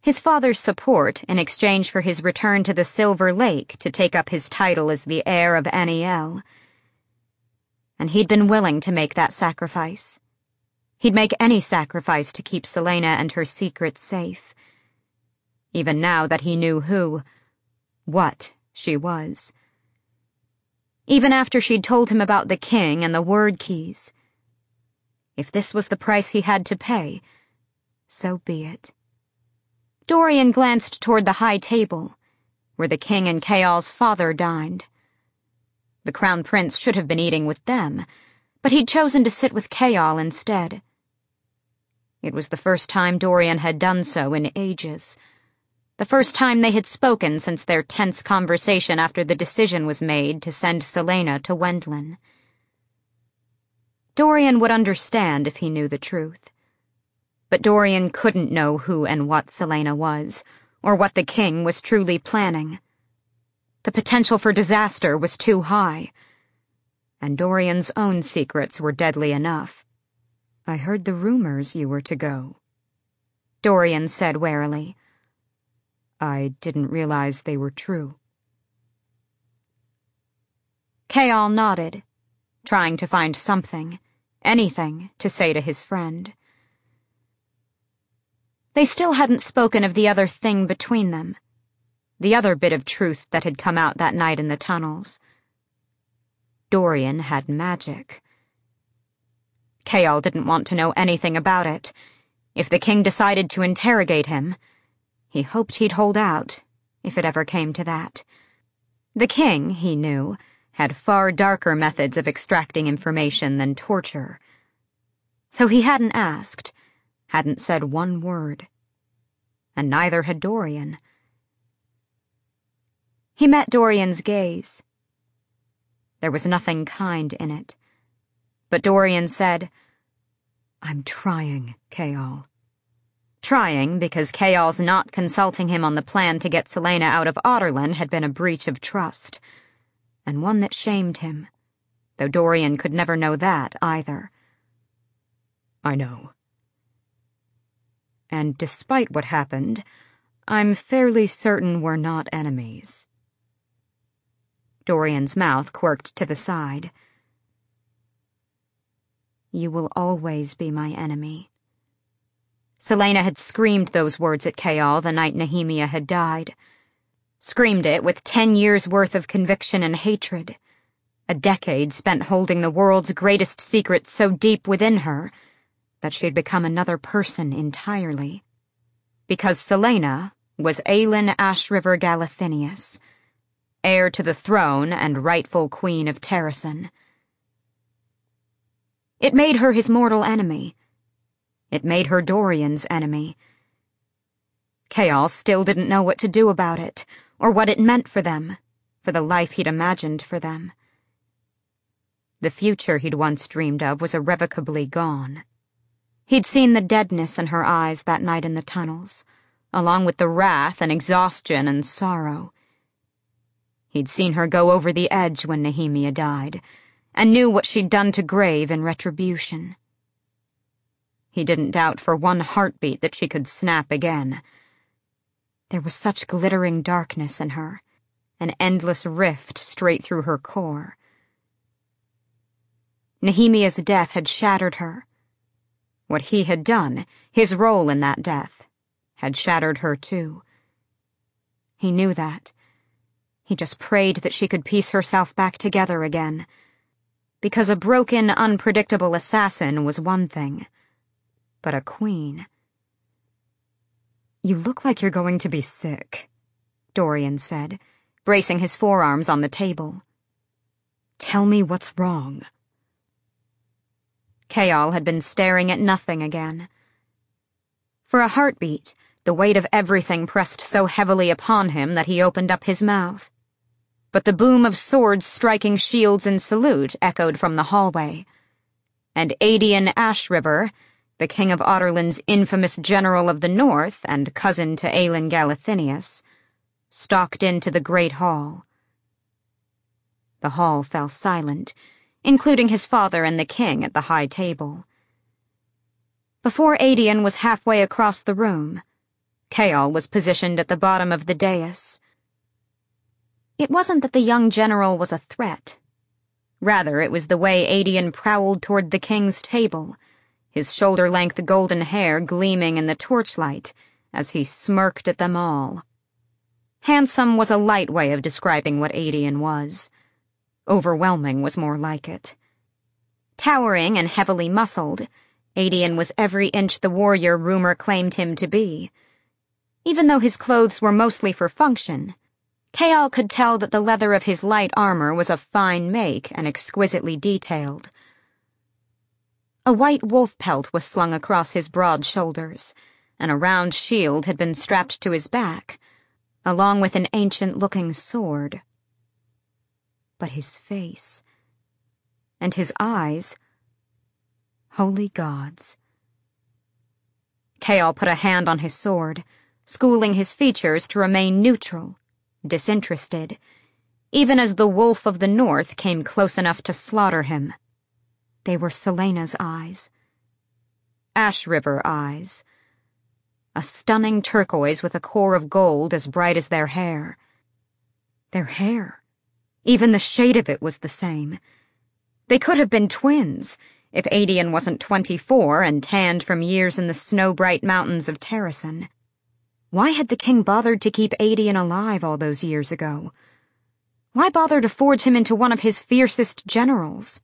His father's support in exchange for his return to the Silver Lake to take up his title as the heir of Anielle. And he'd been willing to make that sacrifice. He'd make any sacrifice to keep Celaena and her secrets safe. Even now that he knew who, what she was. Even after she'd told him about the king and the Wyrdkeys. If this was the price he had to pay, so be it. Dorian glanced toward the high table, where the king and Chaol's father dined. The crown prince should have been eating with them, but he'd chosen to sit with Chaol instead. It was the first time Dorian had done so in ages. The first time they had spoken since their tense conversation after the decision was made to send Celaena to Wendlyn. Dorian would understand if he knew the truth. But Dorian couldn't know who and what Celaena was, or what the king was truly planning. The potential for disaster was too high. And Dorian's own secrets were deadly enough. I heard the rumors you were to go. Dorian said warily. I didn't realize they were true. Chaol nodded, trying to find something, anything, to say to his friend. They still hadn't spoken of the other thing between them, the other bit of truth that had come out that night in the tunnels. Dorian had magic. Chaol didn't want to know anything about it. If the king decided to interrogate him, he hoped he'd hold out, if it ever came to that. The king, he knew, had far darker methods of extracting information than torture. So he hadn't asked, hadn't said one word. And neither had Dorian. He met Dorian's gaze. There was nothing kind in it. But Dorian said, I'm trying, Chaol. Trying because Chaol's not consulting him on the plan to get Celaena out of Adarlan had been a breach of trust and one that shamed him, though Dorian could never know that either. I know. And despite what happened, I'm fairly certain we're not enemies. Dorian's mouth quirked to the side. You will always be my enemy. Celaena had screamed those words at Chaol the night Nehemia had died screamed it with ten years' worth of conviction and hatred. A decade spent holding the world's greatest secret so deep within her that she had become another person entirely. Because Celaena was Aelin Ashryver Galathynius, heir to the throne and rightful queen of Terrasen. It made her his mortal enemy. It made her Dorian's enemy. Chaol still didn't know what to do about it or what it meant for them, for the life he'd imagined for them. The future he'd once dreamed of was irrevocably gone. He'd seen the deadness in her eyes that night in the tunnels, along with the wrath and exhaustion and sorrow. He'd seen her go over the edge when Nehemia died, and knew what she'd done to Grave in retribution. He didn't doubt for one heartbeat that she could snap again there was such glittering darkness in her, an endless rift straight through her core. Nehemia's death had shattered her. What he had done, his role in that death, had shattered her too. He knew that. He just prayed that she could piece herself back together again. Because a broken, unpredictable assassin was one thing, but a queen you look like you're going to be sick, Dorian said, bracing his forearms on the table. Tell me what's wrong. Chaol had been staring at nothing again. For a heartbeat, the weight of everything pressed so heavily upon him that he opened up his mouth. But the boom of swords striking shields in salute echoed from the hallway. And Aedion Ashryver, the king of Adarlan's infamous general of the north and cousin to Aelin Galathynius, stalked into the great hall. The hall fell silent, including his father and the king at the high table. Before Aedion was halfway across the room, Chaol was positioned at the bottom of the dais. It wasn't that the young general was a threat. Rather, it was the way Aedion prowled toward the king's table, his shoulder-length golden hair gleaming in the torchlight as he smirked at them all. Handsome was a light way of describing what Aedion was. Overwhelming was more like it. Towering and heavily muscled, Aedion was every inch the warrior rumor claimed him to be. Even though his clothes were mostly for function, Chaol could tell that the leather of his light armor was of fine make and exquisitely detailed. A white wolf pelt was slung across his broad shoulders, and a round shield had been strapped to his back, along with an ancient-looking sword. But his face, and his eyes, holy gods. Chaol put a hand on his sword, schooling his features to remain neutral, disinterested, even as the wolf of the north came close enough to slaughter him. They were Celaena's eyes. Ashryver eyes. a stunning turquoise with a core of gold as bright as their hair. Their hair. Even the shade of it was the same. They could have been twins if Aedion wasn't 24 and tanned from years in the snow-bright mountains of Terrasen. Why had the king bothered to keep Aedion alive all those years ago? Why bother to forge him into one of his fiercest generals?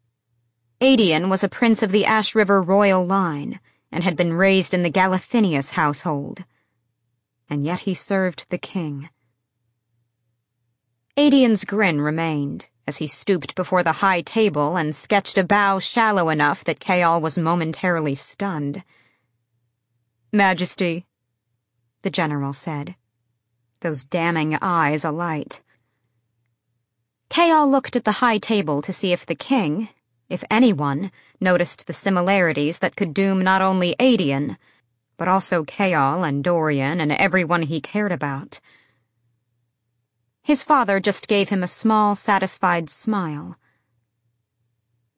Aedion was a prince of the Ashryver royal line and had been raised in the Galathynius household. And yet he served the king. Aedion's grin remained as he stooped before the high table and sketched a bow shallow enough that Chaol was momentarily stunned. Majesty, the general said, those damning eyes alight. Chaol looked at the high table to see if the king, if anyone, noticed the similarities that could doom not only Aedion, but also Chaol and Dorian and everyone he cared about. His father just gave him a small, satisfied smile.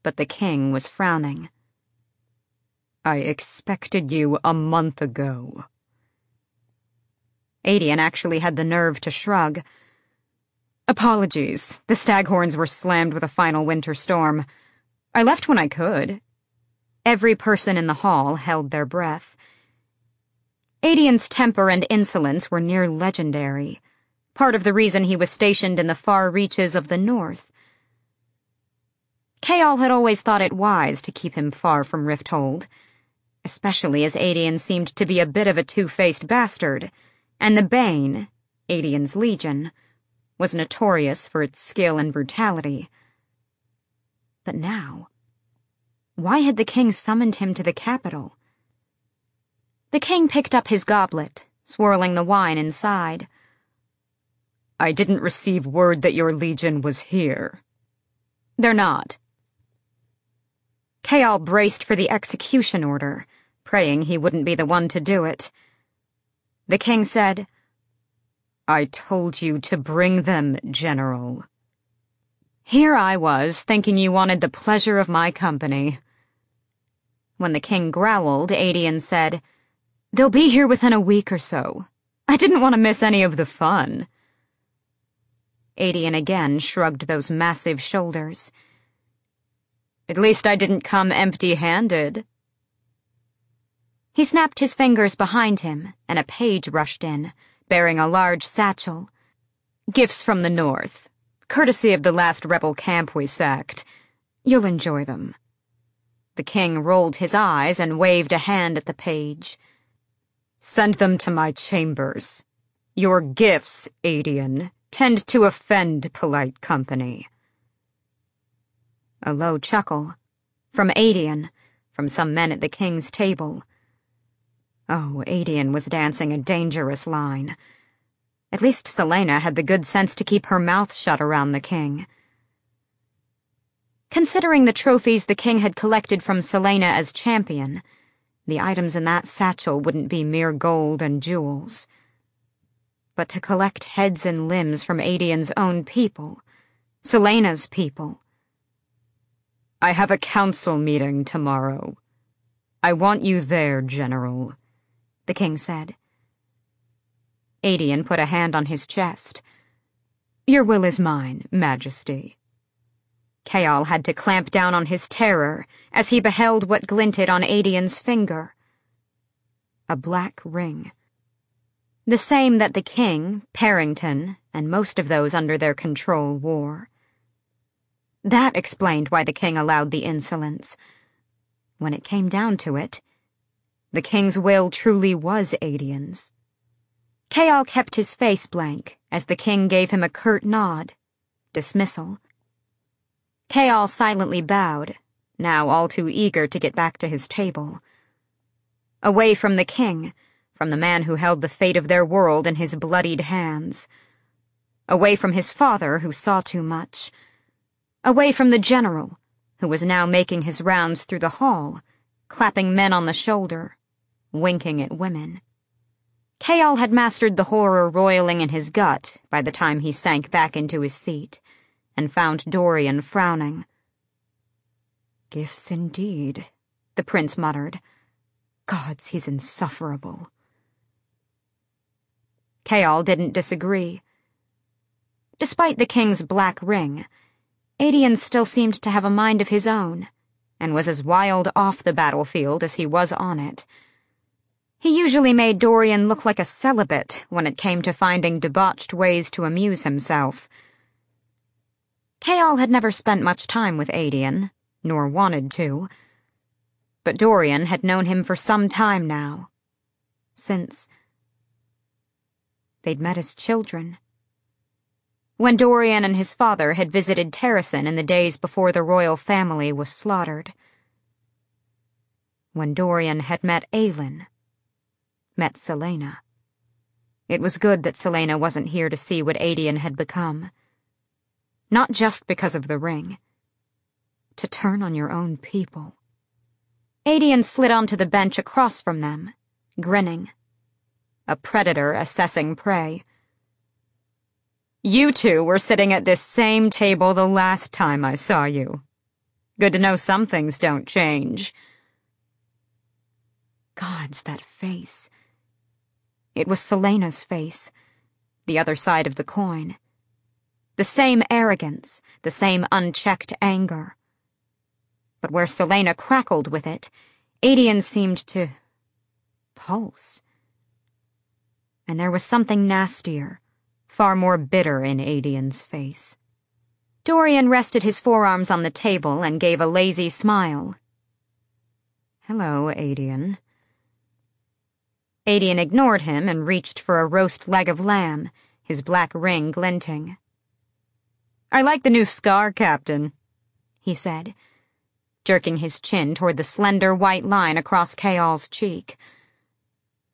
But the king was frowning. I expected you a month ago. Aedion actually had the nerve to shrug. Apologies, the staghorns were slammed with a final winter storm. I left when I could. Every person in the hall held their breath. Aedion's temper and insolence were near legendary part of the reason he was stationed in the far reaches of the north. Chaol had always thought it wise to keep him far from Rifthold, especially as Aedion seemed to be a bit of a two-faced bastard, and the Bane, Aedion's legion, was notorious for its skill and brutality. But now, why had the king summoned him to the capital? The king picked up his goblet, swirling the wine inside. I didn't receive word that your legion was here. They're not. Chaol braced for the execution order, praying he wouldn't be the one to do it. The king said, I told you to bring them, General. Here I was, thinking you wanted the pleasure of my company. When the king growled, Aedion said, They'll be here within a week or so. I didn't want to miss any of the fun. Aedion again shrugged those massive shoulders. At least I didn't come empty-handed. He snapped his fingers behind him, and a page rushed in, bearing a large satchel. Gifts from the north, courtesy of the last rebel camp we sacked. You'll enjoy them. The king rolled his eyes and waved a hand at the page. Send them to my chambers. Your gifts, Aedion tend to offend polite company. A low chuckle. From Aedion, from some men at the king's table. Oh, Aedion was dancing a dangerous line. At least Celaena had the good sense to keep her mouth shut around the king. Considering the trophies the king had collected from Celaena as champion, the items in that satchel wouldn't be mere gold and jewels but to collect heads and limbs from Aedion's own people, Celaena's people. I have a council meeting tomorrow. I want you there, General, the king said. Aedion put a hand on his chest. Your will is mine, Majesty. Chaol had to clamp down on his terror as he beheld what glinted on Aedion's finger. A black ring the same that the king, Perrington, and most of those under their control wore. That explained why the king allowed the insolence. When it came down to it, the king's will truly was Aedion's. Chaol kept his face blank as the king gave him a curt nod. Dismissal. Chaol silently bowed, now all too eager to get back to his table. Away from the king, from the man who held the fate of their world in his bloodied hands. Away from his father, who saw too much. Away from the general, who was now making his rounds through the hall, clapping men on the shoulder, winking at women. Chaol had mastered the horror roiling in his gut by the time he sank back into his seat and found Dorian frowning. Gifts indeed, the prince muttered. Gods, he's insufferable. Chaol didn't disagree. Despite the king's black ring, Aedion still seemed to have a mind of his own, and was as wild off the battlefield as he was on it. He usually made Dorian look like a celibate when it came to finding debauched ways to amuse himself. Chaol had never spent much time with Aedion, nor wanted to, but Dorian had known him for some time now. Since they'd met as children. When Dorian and his father had visited Terrasen in the days before the royal family was slaughtered. When Dorian had met Aelin, met Celaena. It was good that Celaena wasn't here to see what Aedion had become. Not just because of the ring. To turn on your own people. Aedion slid onto the bench across from them, grinning. A predator assessing prey. You two were sitting at this same table the last time I saw you. Good to know some things don't change. Gods, that face. It was Celaena's face, the other side of the coin. The same arrogance, the same unchecked anger. But where Celaena crackled with it, Aedion seemed to pulse. And there was something nastier, far more bitter in Aedion's face. Dorian rested his forearms on the table and gave a lazy smile. Hello, Aedion. Aedion ignored him and reached for a roast leg of lamb, his black ring glinting. I like the new scar, Captain, he said, jerking his chin toward the slender white line across Chaol's cheek.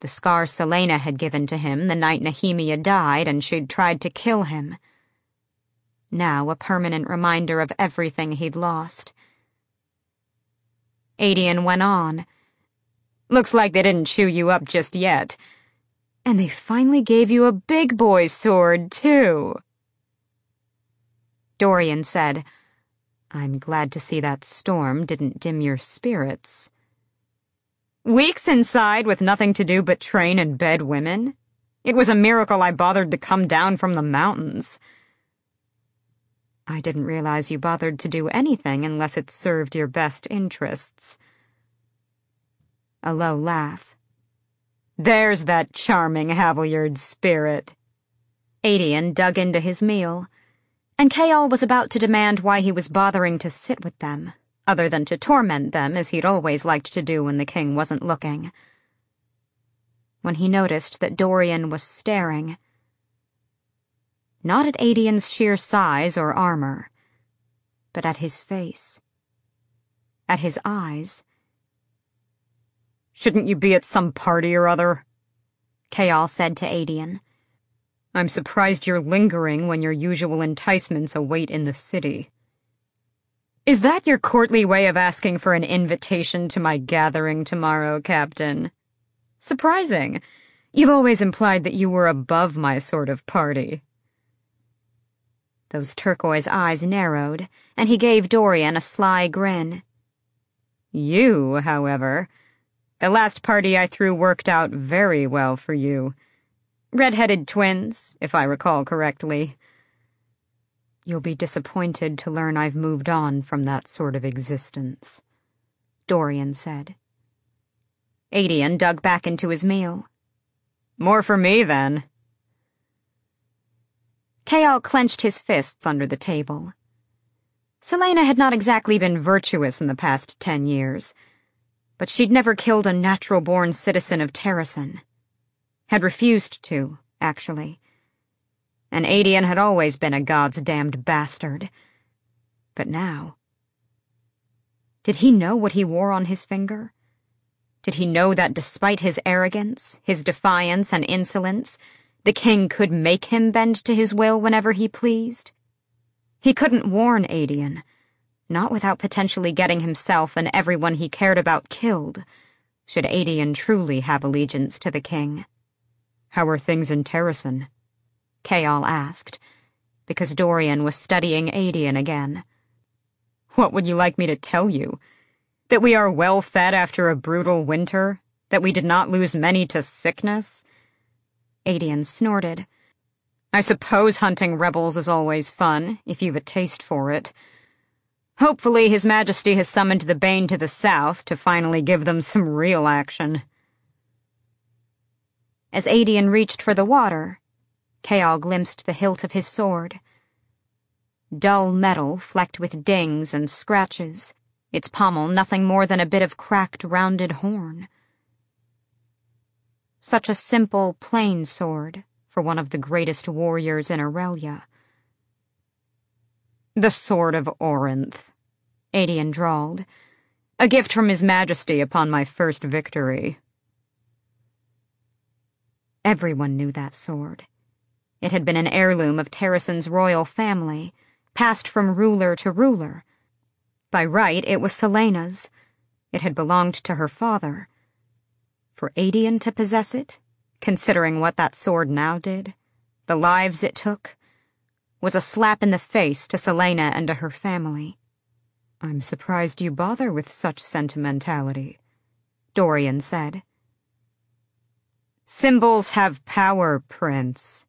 The scar Celaena had given to him the night Nehemia died and she'd tried to kill him. Now a permanent reminder of everything he'd lost. Aedion went on. Looks like they didn't chew you up just yet. And they finally gave you a big boy sword, too. Dorian said, I'm glad to see that storm didn't dim your spirits. Weeks inside with nothing to do but train and bed women? It was a miracle I bothered to come down from the mountains. I didn't realize you bothered to do anything unless it served your best interests. A low laugh. There's that charming Havilliard spirit. Aedion dug into his meal and Chaol was about to demand why he was bothering to sit with them, other than to torment them as he'd always liked to do when the king wasn't looking. When he noticed that Dorian was staring, not at Aedion's sheer size or armor, but at his face, at his eyes. Shouldn't you be at some party or other? Chaol said to Aedion. I'm surprised you're lingering when your usual enticements await in the city. Is that your courtly way of asking for an invitation to my gathering tomorrow, Captain? Surprising. You've always implied that you were above my sort of party. Those turquoise eyes narrowed, and he gave Dorian a sly grin. You, however, the last party I threw worked out very well for you. Red-headed twins, if I recall correctly. You'll be disappointed to learn I've moved on from that sort of existence, Dorian said. Aedion dug back into his meal. More for me, then. Chaol clenched his fists under the table. Celaena had not exactly been virtuous in the past ten years, but she'd never killed a natural-born citizen of Terrasen had refused to, actually. An Aedion had always been a God's damned bastard. But now. Did he know what he wore on his finger? Did he know that despite his arrogance, his defiance, and insolence, the king could make him bend to his will whenever he pleased? He couldn't warn Aedion, not without potentially getting himself and everyone he cared about killed, should Aedion truly have allegiance to the king. How are things in Terrasen? Chaol asked, because Dorian was studying Aedion again. What would you like me to tell you? That we are well fed after a brutal winter? That we did not lose many to sickness? Aedion snorted. I suppose hunting rebels is always fun, if you've a taste for it. Hopefully His Majesty has summoned the Bane to the south to finally give them some real action. As Aedion reached for the water, Chaol glimpsed the hilt of his sword. Dull metal flecked with dings and scratches, its pommel nothing more than a bit of cracked, rounded horn. Such a simple, plain sword for one of the greatest warriors in Erilea. The Sword of Orynth, Aedion drawled. A gift from His Majesty upon my first victory. Everyone knew that sword. It had been an heirloom of Terrasen's royal family, passed from ruler to ruler. By right, it was Celaena's. It had belonged to her father. For Aedion to possess it, considering what that sword now did, the lives it took, was a slap in the face to Celaena and to her family. I'm surprised you bother with such sentimentality, Dorian said. Symbols have power, Prince,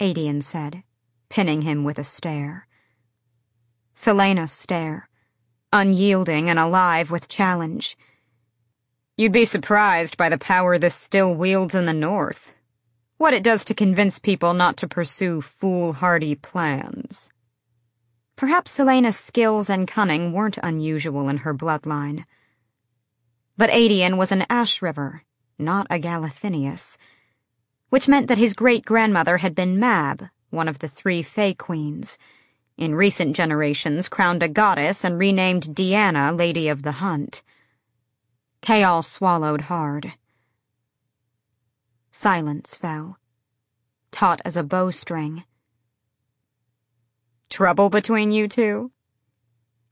Aedion said, pinning him with a stare. Celaena's stare, unyielding and alive with challenge. You'd be surprised by the power this still wields in the North. What it does to convince people not to pursue foolhardy plans. Perhaps Celaena's skills and cunning weren't unusual in her bloodline. But Aedion was an Ashryver, not a Galathynius, which meant that his great grandmother had been Mab, one of the three Fae Queens, in recent generations crowned a goddess and renamed Deanna Lady of the Hunt. Chaol swallowed hard. Silence fell, taut as a bowstring. Trouble between you two?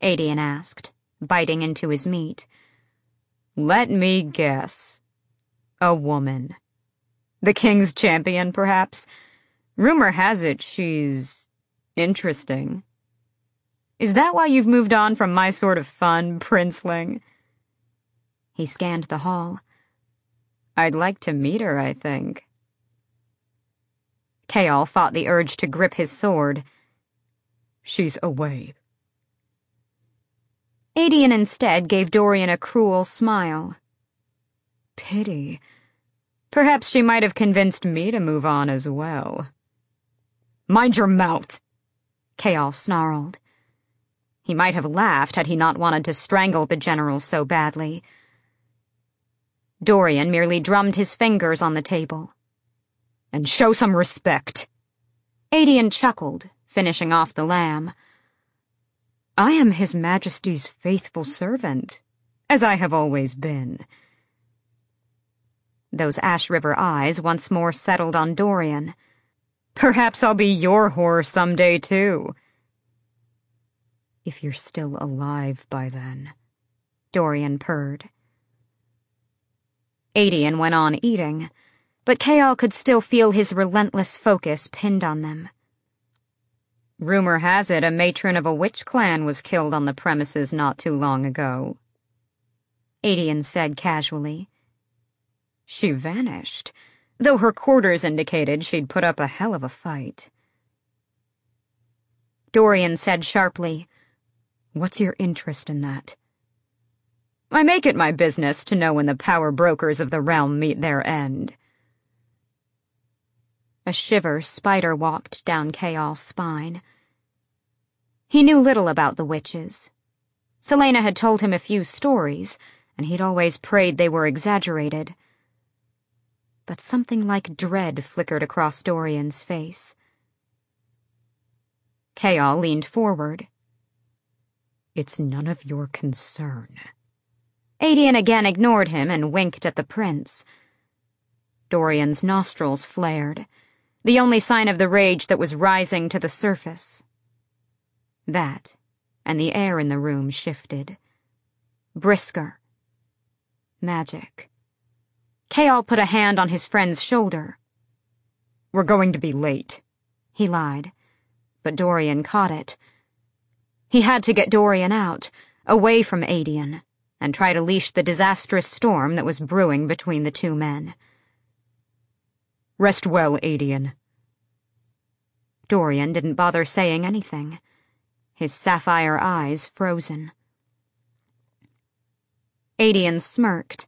Aedion asked, biting into his meat. Let me guess. A woman. The king's champion, perhaps? Rumor has it she's interesting. Is that why you've moved on from my sort of fun, princeling? He scanned the hall. I'd like to meet her, I think. Chaol fought the urge to grip his sword. She's away. Aedion instead gave Dorian a cruel smile. Pity. Perhaps she might have convinced me to move on as well. Mind your mouth, Chaol snarled. He might have laughed had he not wanted to strangle the general so badly. Dorian merely drummed his fingers on the table. And show some respect. Aedion chuckled, finishing off the lamb. I am His Majesty's faithful servant, as I have always been. Those Ashryver eyes once more settled on Dorian. Perhaps I'll be your whore someday, too. If you're still alive by then, Dorian purred. Aedion went on eating, but Chaol could still feel his relentless focus pinned on them. Rumor has it a matron of a witch clan was killed on the premises not too long ago. Aedion said casually. She vanished, though her quarters indicated she'd put up a hell of a fight. Dorian said sharply, What's your interest in that? I make it my business to know when the power brokers of the realm meet their end. A shiver spider walked down Chaol's spine. He knew little about the witches. Celaena had told him a few stories, and he'd always prayed they were exaggerated. But something like dread flickered across Dorian's face. Chaol leaned forward. It's none of your concern. Aedion again ignored him and winked at the prince. Dorian's nostrils flared, the only sign of the rage that was rising to the surface. That, and the air in the room shifted. Brisker. Magic. Chaol put a hand on his friend's shoulder. We're going to be late, he lied, but Dorian caught it. He had to get Dorian out, away from Aedion and try to leash the disastrous storm that was brewing between the two men. Rest well, Aedion. Dorian didn't bother saying anything, his sapphire eyes frozen. Aedion smirked.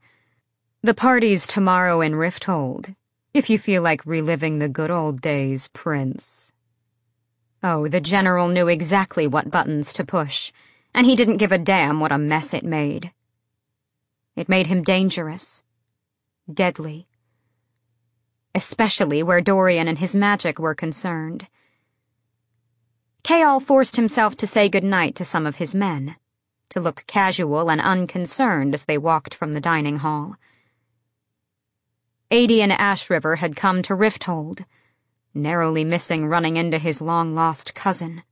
The party's tomorrow in Rifthold, if you feel like reliving the good old days, Prince. Oh, the General knew exactly what buttons to push, and he didn't give a damn what a mess it made. It made him dangerous, deadly. Especially where Dorian and his magic were concerned. Chaol forced himself to say goodnight to some of his men, to look casual and unconcerned as they walked from the dining hall. Aedion Ashryver had come to Rifthold, narrowly missing running into his long-lost cousin.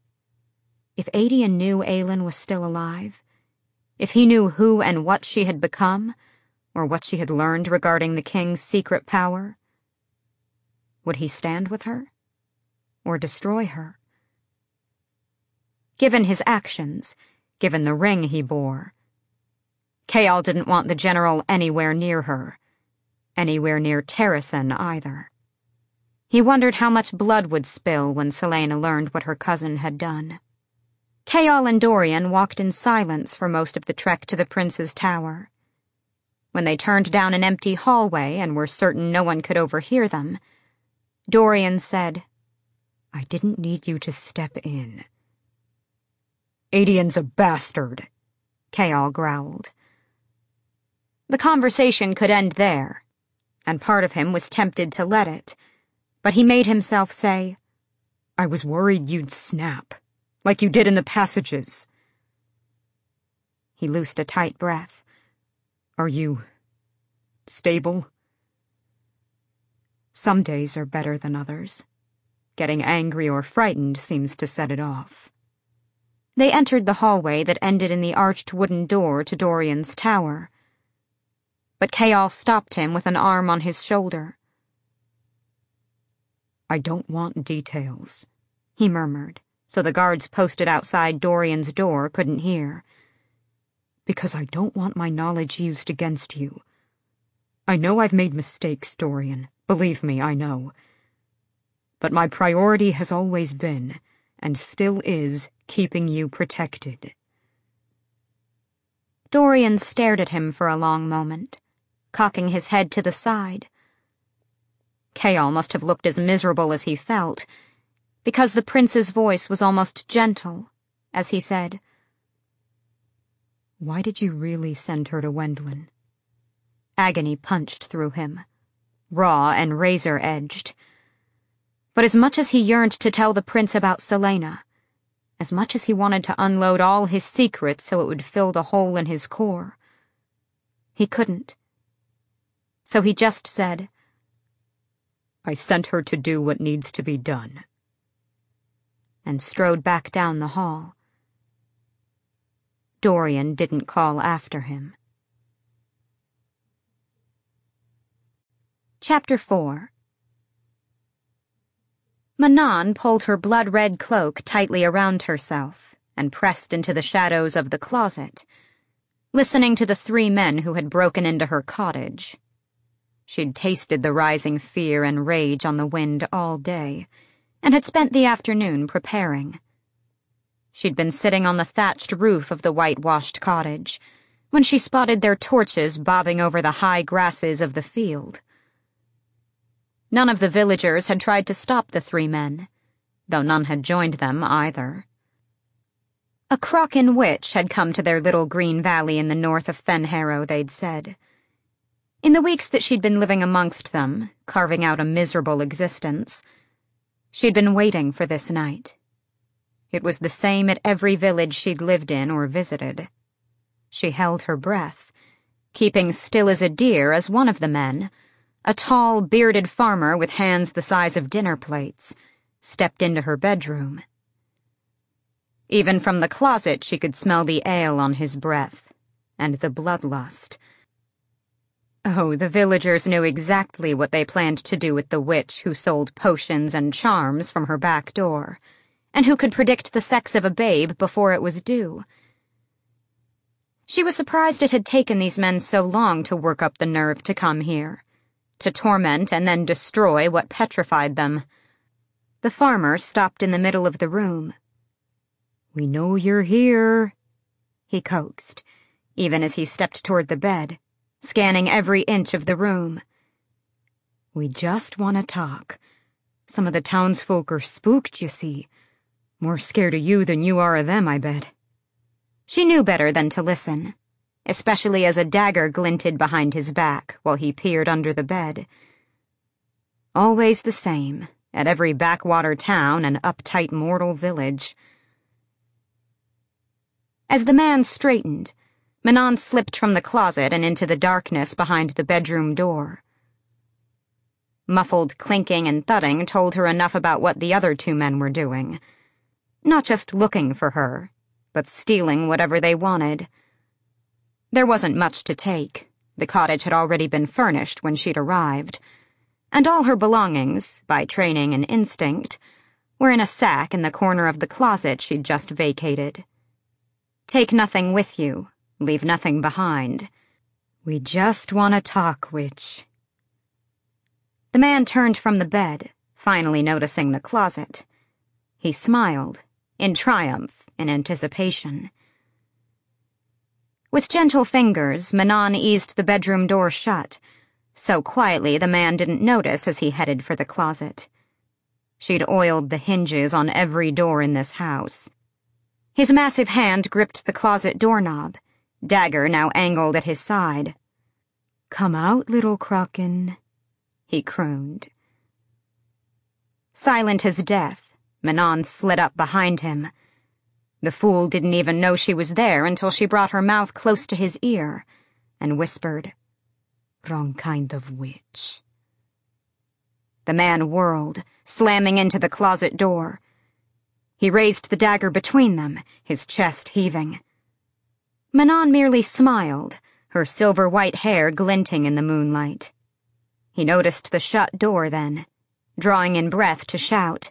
If Adian knew Aelin was still alive, if he knew who and what she had become, or what she had learned regarding the king's secret power, would he stand with her? Or destroy her? Given his actions, given the ring he bore, Chaol didn't want the general anywhere near her, anywhere near Terrasen either. He wondered how much blood would spill when Celaena learned what her cousin had done. Chaol and Dorian walked in silence for most of the trek to the prince's tower. When they turned down an empty hallway and were certain no one could overhear them, Dorian said, I didn't need you to step in. Aedion's a bastard, Chaol growled. The conversation could end there, and part of him was tempted to let it, but he made himself say, I was worried you'd snap like you did in the passages. He loosed a tight breath. Are you stable? Some days are better than others. Getting angry or frightened seems to set it off. They entered the hallway that ended in the arched wooden door to Dorian's tower. But Chaol stopped him with an arm on his shoulder. I don't want details, he murmured so the guards posted outside Dorian's door couldn't hear. Because I don't want my knowledge used against you. I know I've made mistakes, Dorian. Believe me, I know. But my priority has always been, and still is, keeping you protected. Dorian stared at him for a long moment, cocking his head to the side. Chaol must have looked as miserable as he felt, because the prince's voice was almost gentle, as he said, Why did you really send her to Wendlyn? Agony punched through him, raw and razor-edged. But as much as he yearned to tell the prince about Celaena, as much as he wanted to unload all his secrets so it would fill the hole in his core, he couldn't. So he just said, I sent her to do what needs to be done and strode back down the hall. Dorian didn't call after him. Chapter 4 Manon pulled her blood-red cloak tightly around herself and pressed into the shadows of the closet, listening to the three men who had broken into her cottage. She'd tasted the rising fear and rage on the wind all day and had spent the afternoon preparing. She'd been sitting on the thatched roof of the whitewashed cottage when she spotted their torches bobbing over the high grasses of the field. None of the villagers had tried to stop the three men, though none had joined them either. A Crochan witch had come to their little green valley in the north of Fenharrow, they'd said. In the weeks that she'd been living amongst them, carving out a miserable existence, She'd been waiting for this night. It was the same at every village she'd lived in or visited. She held her breath, keeping still as a deer as one of the men, a tall, bearded farmer with hands the size of dinner plates, stepped into her bedroom. Even from the closet, she could smell the ale on his breath, and the bloodlust Oh, the villagers knew exactly what they planned to do with the witch who sold potions and charms from her back door, and who could predict the sex of a babe before it was due. She was surprised it had taken these men so long to work up the nerve to come here, to torment and then destroy what petrified them. The farmer stopped in the middle of the room. We know you're here, he coaxed, even as he stepped toward the bed, scanning every inch of the room. We just want to talk. Some of the townsfolk are spooked, you see. More scared of you than you are of them, I bet. She knew better than to listen, especially as a dagger glinted behind his back while he peered under the bed. Always the same, at every backwater town and uptight mortal village. As the man straightened, Manon slipped from the closet and into the darkness behind the bedroom door. Muffled clinking and thudding told her enough about what the other two men were doing. Not just looking for her, but stealing whatever they wanted. There wasn't much to take. The cottage had already been furnished when she'd arrived. And all her belongings, by training and instinct, were in a sack in the corner of the closet she'd just vacated. Take nothing with you, leave nothing behind. We just want to talk, witch. The man turned from the bed, finally noticing the closet. He smiled in triumph, in anticipation. With gentle fingers, Manon eased the bedroom door shut, so quietly the man didn't notice as he headed for the closet. She'd oiled the hinges on every door in this house. His massive hand gripped the closet doorknob, dagger now angled at his side. Come out, little Crochan, he crooned. Silent as death, Manon slid up behind him. The fool didn't even know she was there until she brought her mouth close to his ear and whispered, Wrong kind of witch. The man whirled, slamming into the closet door. He raised the dagger between them, his chest heaving. Manon merely smiled, her silver white hair glinting in the moonlight. He noticed the shut door then, drawing in breath to shout.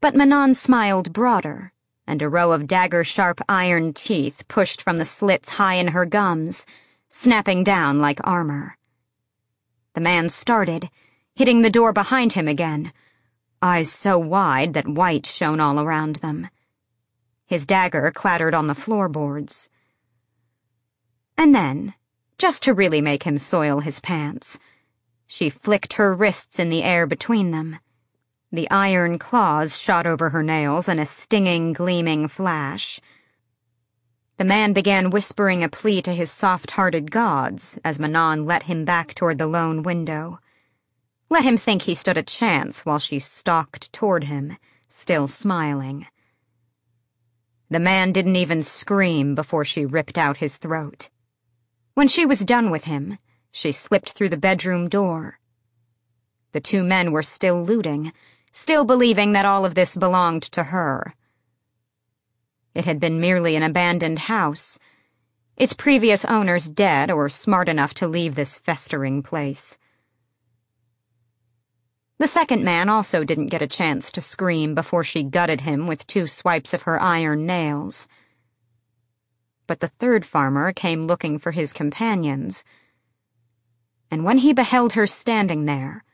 But Manon smiled broader, and a row of dagger-sharp iron teeth pushed from the slits high in her gums, snapping down like armor. The man started, hitting the door behind him again, eyes so wide that white shone all around them. His dagger clattered on the floorboards. And then, just to really make him soil his pants, she flicked her wrists in the air between them the iron claws shot over her nails in a stinging, gleaming flash. The man began whispering a plea to his soft-hearted gods as Manon let him back toward the lone window. Let him think he stood a chance while she stalked toward him, still smiling. The man didn't even scream before she ripped out his throat. When she was done with him, she slipped through the bedroom door. The two men were still looting, still believing that all of this belonged to her. It had been merely an abandoned house, its previous owners dead or smart enough to leave this festering place. The second man also didn't get a chance to scream before she gutted him with two swipes of her iron nails. But the third farmer came looking for his companions, and when he beheld her standing there,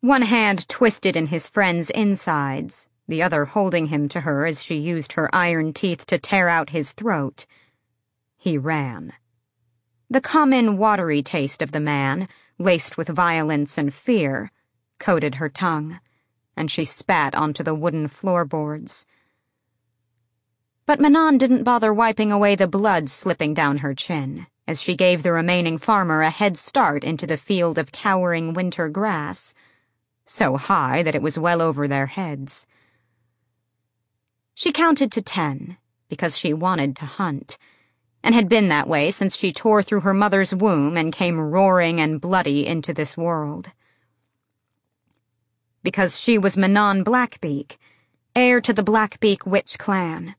one hand twisted in his friend's insides, the other holding him to her as she used her iron teeth to tear out his throat. He ran. The common watery taste of the man, laced with violence and fear, coated her tongue, and she spat onto the wooden floorboards. But Manon didn't bother wiping away the blood slipping down her chin as she gave the remaining farmer a head start into the field of towering winter grass so high that it was well over their heads. She counted to ten, because she wanted to hunt, and had been that way since she tore through her mother's womb and came roaring and bloody into this world. Because she was Manon Blackbeak, heir to the Blackbeak witch clan,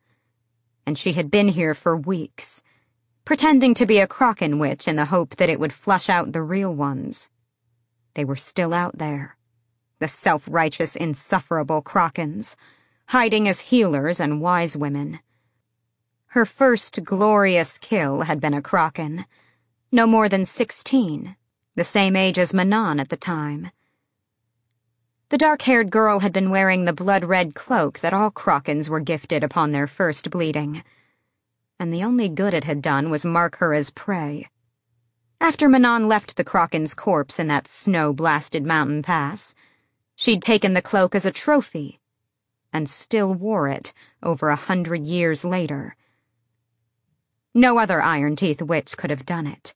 and she had been here for weeks, pretending to be a Crochan witch in the hope that it would flush out the real ones. They were still out there the self-righteous, insufferable Crochans, hiding as healers and wise women. Her first glorious kill had been a Crochan, no more than sixteen, the same age as Manon at the time. The dark haired girl had been wearing the blood red cloak that all Crochans were gifted upon their first bleeding, and the only good it had done was mark her as prey. After Manon left the Crochan's corpse in that snow blasted mountain pass, she'd taken the cloak as a trophy and still wore it over a hundred years later. No other Iron Teeth witch could have done it,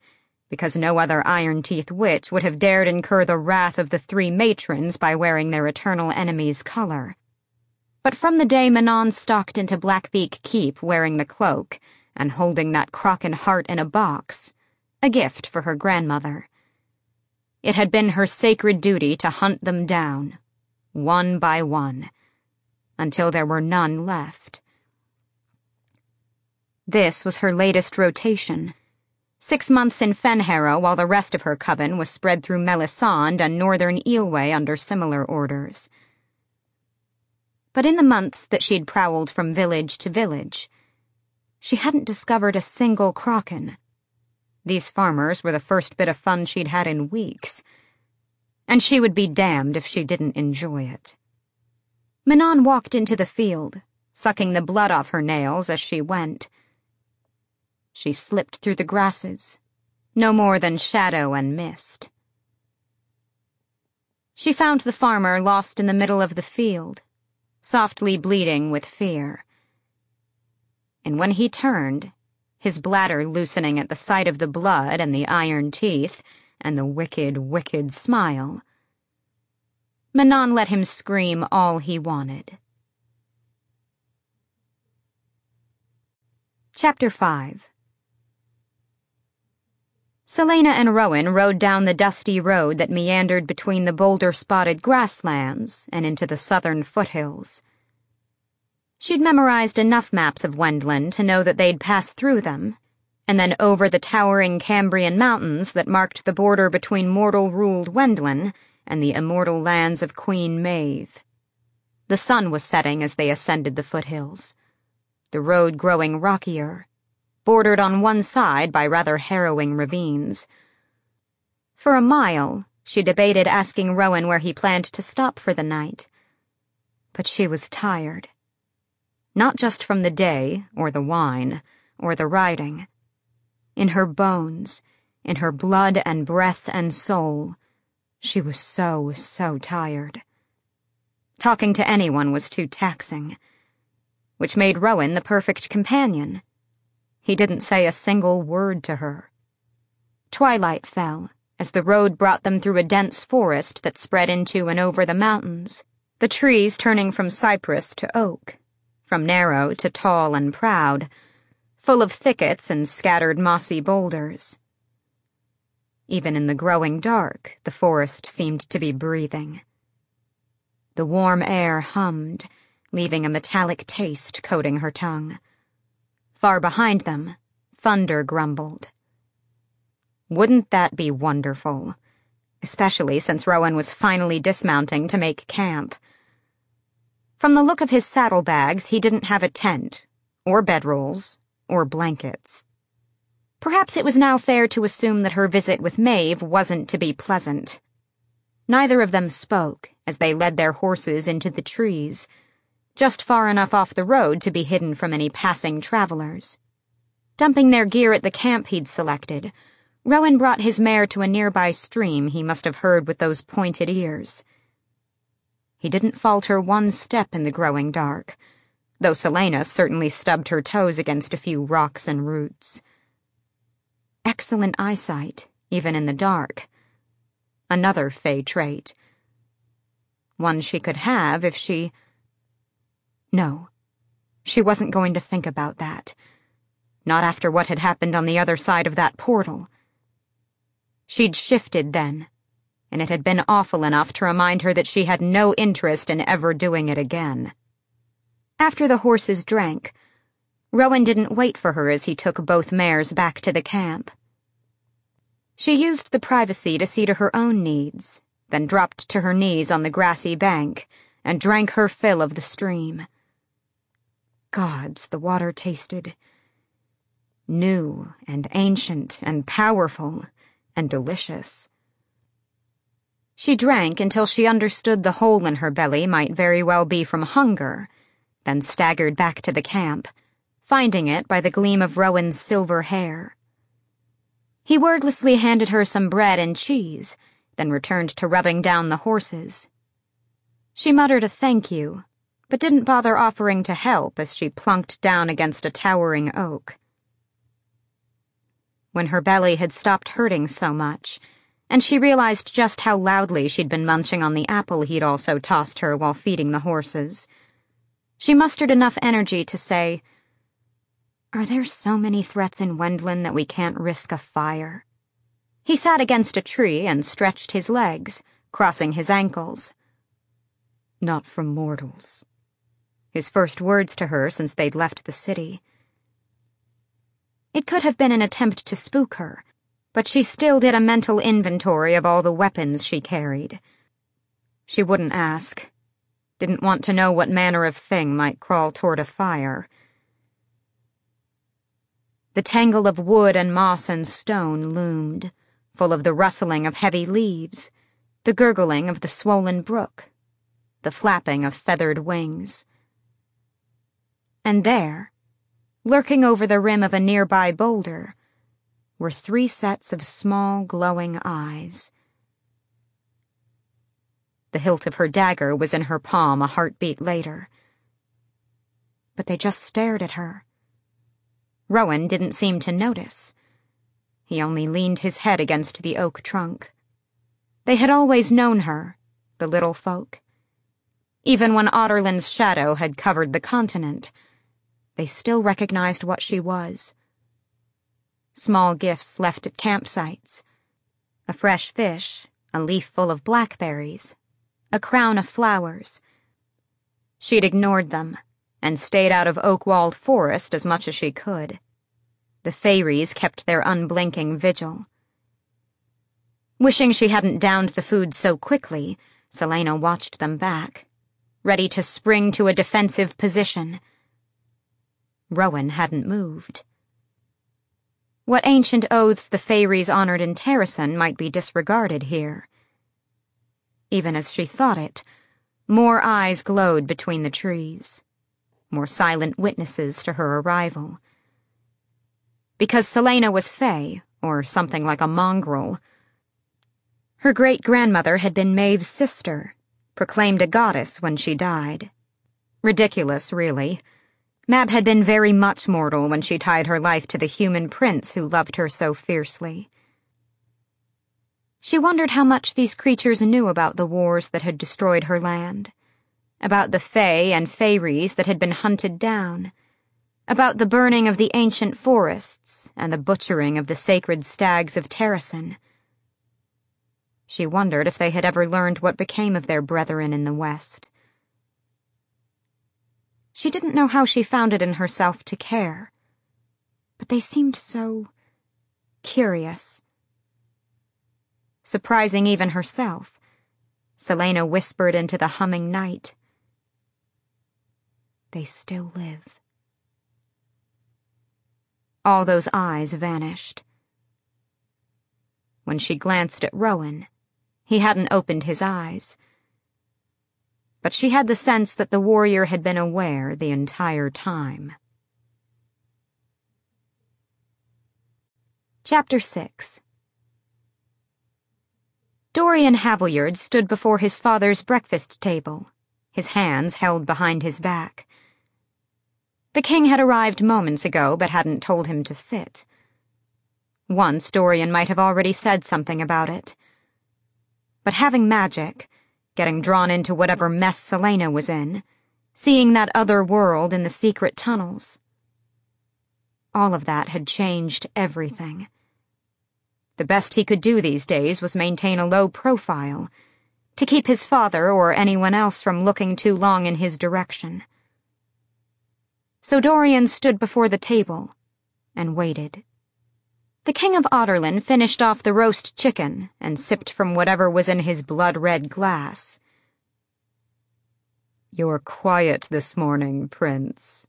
because no other Iron Teeth witch would have dared incur the wrath of the three matrons by wearing their eternal enemy's color. But from the day Manon stalked into Blackbeak Keep wearing the cloak and holding that Crochan heart in a box, a gift for her grandmother, it had been her sacred duty to hunt them down, one by one until there were none left. This was her latest rotation. Six months in Fenharrow while the rest of her coven was spread through Melisande and northern Eyllwe under similar orders. But in the months that she'd prowled from village to village, she hadn't discovered a single Crochan. These farmers were the first bit of fun she'd had in weeks, and she would be damned if she didn't enjoy it. Manon walked into the field, sucking the blood off her nails as she went. She slipped through the grasses, no more than shadow and mist. She found the farmer lost in the middle of the field, softly bleeding with fear. And when he turned, his bladder loosening at the sight of the blood and the iron teeth and the wicked, wicked smile, Manon let him scream all he wanted. Chapter 5 Celaena and Rowan rode down the dusty road that meandered between the boulder spotted grasslands and into the southern foothills. She'd memorized enough maps of Wendlyn to know that they'd pass through them, and then over the towering Cambrian mountains that marked the border between mortal ruled Wendlyn and the immortal lands of Queen Maeve. The sun was setting as they ascended the foothills, the road growing rockier, bordered on one side by rather harrowing ravines. For a mile, she debated asking Rowan where he planned to stop for the night. But she was tired. Not just from the day, or the wine, or the riding. In her bones, in her blood and breath and soul, she was so, so tired. Talking to anyone was too taxing, which made Rowan the perfect companion. He didn't say a single word to her. Twilight fell as the road brought them through a dense forest that spread into and over the mountains, the trees turning from cypress to oak, from narrow to tall and proud, full of thickets and scattered mossy boulders. Even in the growing dark, the forest seemed to be breathing. The warm air hummed, leaving a metallic taste coating her tongue. Far behind them, thunder grumbled. Wouldn't that be wonderful? Especially since Rowan was finally dismounting to make camp. From the look of his saddlebags, he didn't have a tent, or bedrolls, or blankets. Perhaps it was now fair to assume that her visit with Maeve wasn't to be pleasant. Neither of them spoke as they led their horses into the trees, just far enough off the road to be hidden from any passing travelers. Dumping their gear at the camp he'd selected, Rowan brought his mare to a nearby stream he must have heard with those pointed ears. He didn't falter one step in the growing dark, though Celaena certainly stubbed her toes against a few rocks and roots excellent eyesight, even in the dark. Another Fae trait. One she could have if she. No, she wasn't going to think about that. Not after what had happened on the other side of that portal. She'd shifted then, and it had been awful enough to remind her that she had no interest in ever doing it again. After the horses drank, Rowan didn't wait for her as he took both mares back to the camp. She used the privacy to see to her own needs, then dropped to her knees on the grassy bank and drank her fill of the stream. Gods, the water tasted new and ancient and powerful and delicious. She drank until she understood the hole in her belly might very well be from hunger, then staggered back to the camp, finding it by the gleam of Rowan's silver hair. He wordlessly handed her some bread and cheese, then returned to rubbing down the horses. She muttered a thank you, but didn't bother offering to help as she plunked down against a towering oak. When her belly had stopped hurting so much, and she realized just how loudly she'd been munching on the apple he'd also tossed her while feeding the horses, she mustered enough energy to say, Are there so many threats in Wendlyn that we can't risk a fire? He sat against a tree and stretched his legs, crossing his ankles not from mortals. His first words to her since they'd left the city. It could have been an attempt to spook her, but she still did a mental inventory of all the weapons she carried. She wouldn't ask. Didn't want to know what manner of thing might crawl toward a fire. The tangle of wood and moss and stone loomed, full of the rustling of heavy leaves, the gurgling of the swollen brook the flapping of feathered wings. And there, lurking over the rim of a nearby boulder, were three sets of small, glowing eyes. The hilt of her dagger was in her palm a heartbeat later. But they just stared at her. Rowan didn't seem to notice. He only leaned his head against the oak trunk. They had always known her, the little folk even when Adarlan's shadow had covered the continent. They still recognized what she was. Small gifts left at campsites. A fresh fish, a leaf full of blackberries, a crown of flowers. She'd ignored them and stayed out of oak-walled forest as much as she could. The fairies kept their unblinking vigil. Wishing she hadn't downed the food so quickly, Celaena watched them back ready to spring to a defensive position. Rowan hadn't moved. What ancient oaths the Fairies honored in Terrasen might be disregarded here. Even as she thought it, more eyes glowed between the trees, more silent witnesses to her arrival. Because Celaena was Fae, or something like a mongrel, her great grandmother had been Maeve's sister proclaimed a goddess when she died. Ridiculous, really. Mab had been very much mortal when she tied her life to the human prince who loved her so fiercely. She wondered how much these creatures knew about the wars that had destroyed her land, about the Fae and Faeries that had been hunted down, about the burning of the ancient forests and the butchering of the sacred stags of Terrasen. She wondered if they had ever learned what became of their brethren in the West. She didn't know how she found it in herself to care, but they seemed so curious. Surprising even herself, Celaena whispered into the humming night. They still live. All those eyes vanished. When she glanced at Rowan, he hadn't opened his eyes. But she had the sense that the warrior had been aware the entire time. Chapter 6 Dorian Havilliard stood before his father's breakfast table, his hands held behind his back. The king had arrived moments ago but hadn't told him to sit. Once Dorian might have already said something about it but having magic, getting drawn into whatever mess Celaena was in, seeing that other world in the secret tunnels. All of that had changed everything. The best he could do these days was maintain a low profile, to keep his father or anyone else from looking too long in his direction. So Dorian stood before the table and waited. The King of Adarlan finished off the roast chicken and sipped from whatever was in his blood-red glass. You're quiet this morning, Prince.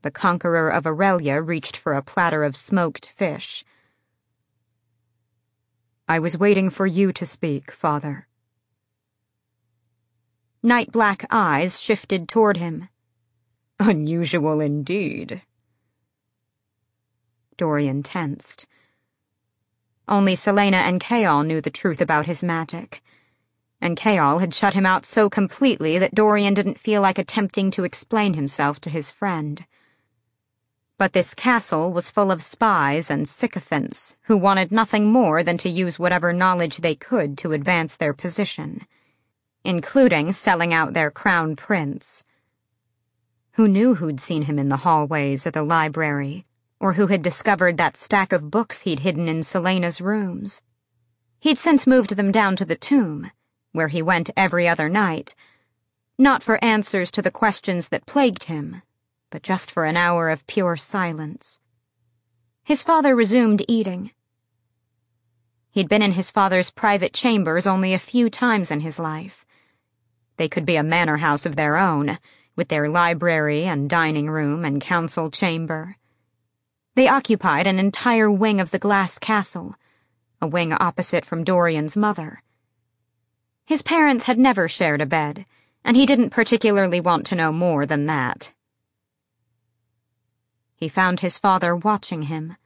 The conqueror of Erilea reached for a platter of smoked fish. I was waiting for you to speak, father. Night black eyes shifted toward him. Unusual indeed. Dorian tensed. Only Celaena and Chaol knew the truth about his magic. And Chaol had shut him out so completely that Dorian didn't feel like attempting to explain himself to his friend. But this castle was full of spies and sycophants who wanted nothing more than to use whatever knowledge they could to advance their position, including selling out their crown prince. Who knew who'd seen him in the hallways or the library, or who had discovered that stack of books he'd hidden in Celaena's rooms? He'd since moved them down to the tomb, where he went every other night, not for answers to the questions that plagued him but just for an hour of pure silence. His father resumed eating. He'd been in his father's private chambers only a few times in his life. They could be a manor house of their own, with their library and dining room and council chamber. They occupied an entire wing of the glass castle, a wing opposite from Dorian's mother. His parents had never shared a bed, and he didn't particularly want to know more than that. He found his father watching him.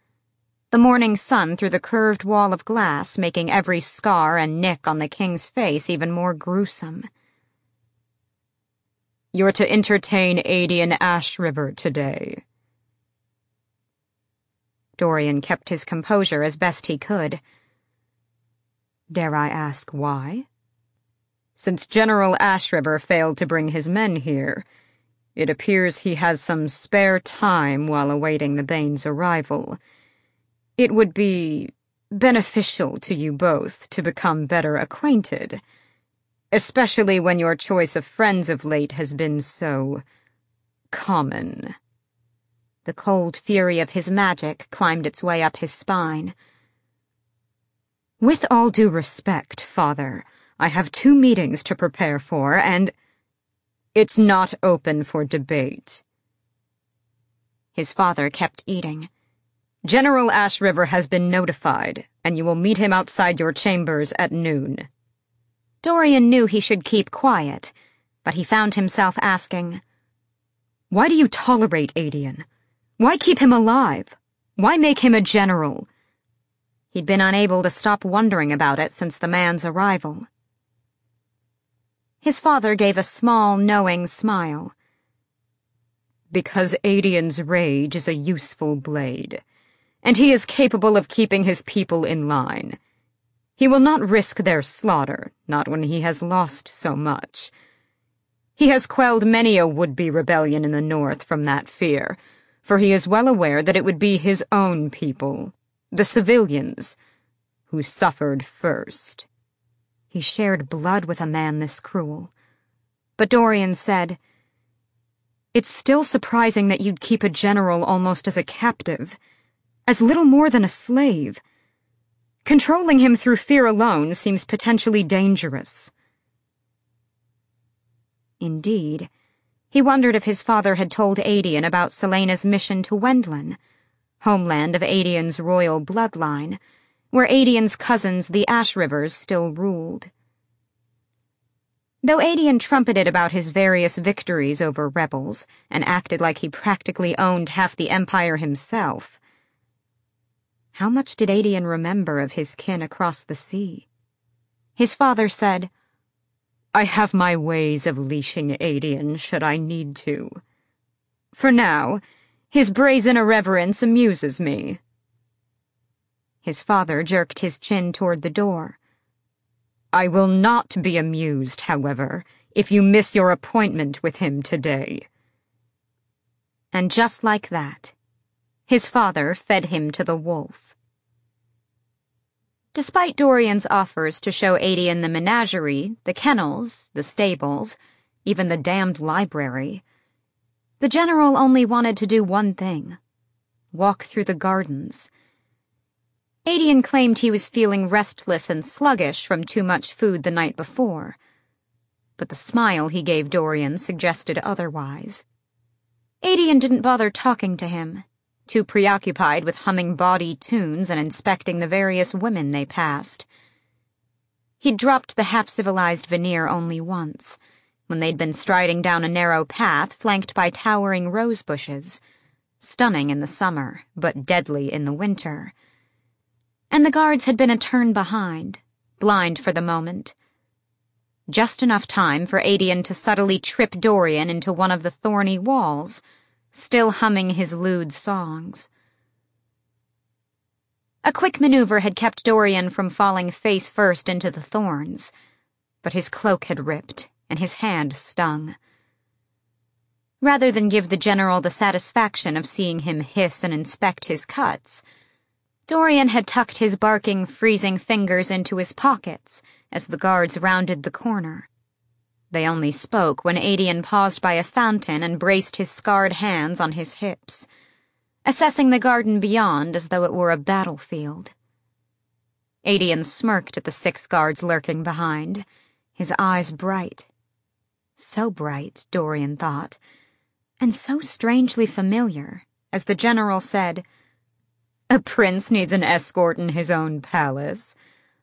The morning sun through the curved wall of glass making every scar and nick on the king's face even more gruesome. You're to entertain Aedion Ashryver today. Dorian kept his composure as best he could. Dare I ask why? Since General Ashryver failed to bring his men here, it appears he has some spare time while awaiting the Bane's arrival. It would be beneficial to you both to become better acquainted, especially when your choice of friends of late has been so common. The cold fury of his magic climbed its way up his spine. With all due respect, father, I have two meetings to prepare for, and it's not open for debate. His father kept eating. General Ashryver has been notified, and you will meet him outside your chambers at noon. Dorian knew he should keep quiet, but he found himself asking, Why do you tolerate Aedion? Why keep him alive? Why make him a general? He'd been unable to stop wondering about it since the man's arrival. His father gave a small, knowing smile. Because Aedion's rage is a useful blade, and he is capable of keeping his people in line. He will not risk their slaughter, not when he has lost so much. He has quelled many a would-be rebellion in the north from that fear, for he is well aware that it would be his own people, the civilians, who suffered first. He shared blood with a man this cruel. But Dorian said, It's still surprising that you'd keep a general almost as a captive, as little more than a slave. Controlling him through fear alone seems potentially dangerous. Indeed, he wondered if his father had told Aedion about Celaena's mission to Wendlyn, homeland of Aedion's royal bloodline, where Aedion's cousins, the Ashryvers, still ruled. Though Aedion trumpeted about his various victories over rebels and acted like he practically owned half the empire himself, how much did Aedion remember of his kin across the sea? His father said, I have my ways of leashing Aedion should I need to. For now, his brazen irreverence amuses me. His father jerked his chin toward the door. I will not be amused, however, if you miss your appointment with him today. And just like that, his father fed him to the wolf. Despite Dorian's offers to show Aedion the menagerie, the kennels, the stables, even the damned library, the general only wanted to do one thing walk through the gardens Aedion claimed he was feeling restless and sluggish from too much food the night before, but the smile he gave Dorian suggested otherwise. Aedion didn't bother talking to him, too preoccupied with humming bawdy tunes and inspecting the various women they passed. He'd dropped the half-civilized veneer only once, when they'd been striding down a narrow path flanked by towering rose bushes, stunning in the summer, but deadly in the winter. And the guards had been a turn behind, blind for the moment. Just enough time for Aedion to subtly trip Dorian into one of the thorny walls, still humming his lewd songs. A quick maneuver had kept Dorian from falling face first into the thorns, but his cloak had ripped and his hand stung. Rather than give the general the satisfaction of seeing him hiss and inspect his cuts, Dorian had tucked his barking, freezing fingers into his pockets as the guards rounded the corner. They only spoke when Aedion paused by a fountain and braced his scarred hands on his hips, assessing the garden beyond as though it were a battlefield. Aedion smirked at the six guards lurking behind, his eyes bright. So bright, Dorian thought, and so strangely familiar, as the general said, A prince needs an escort in his own palace.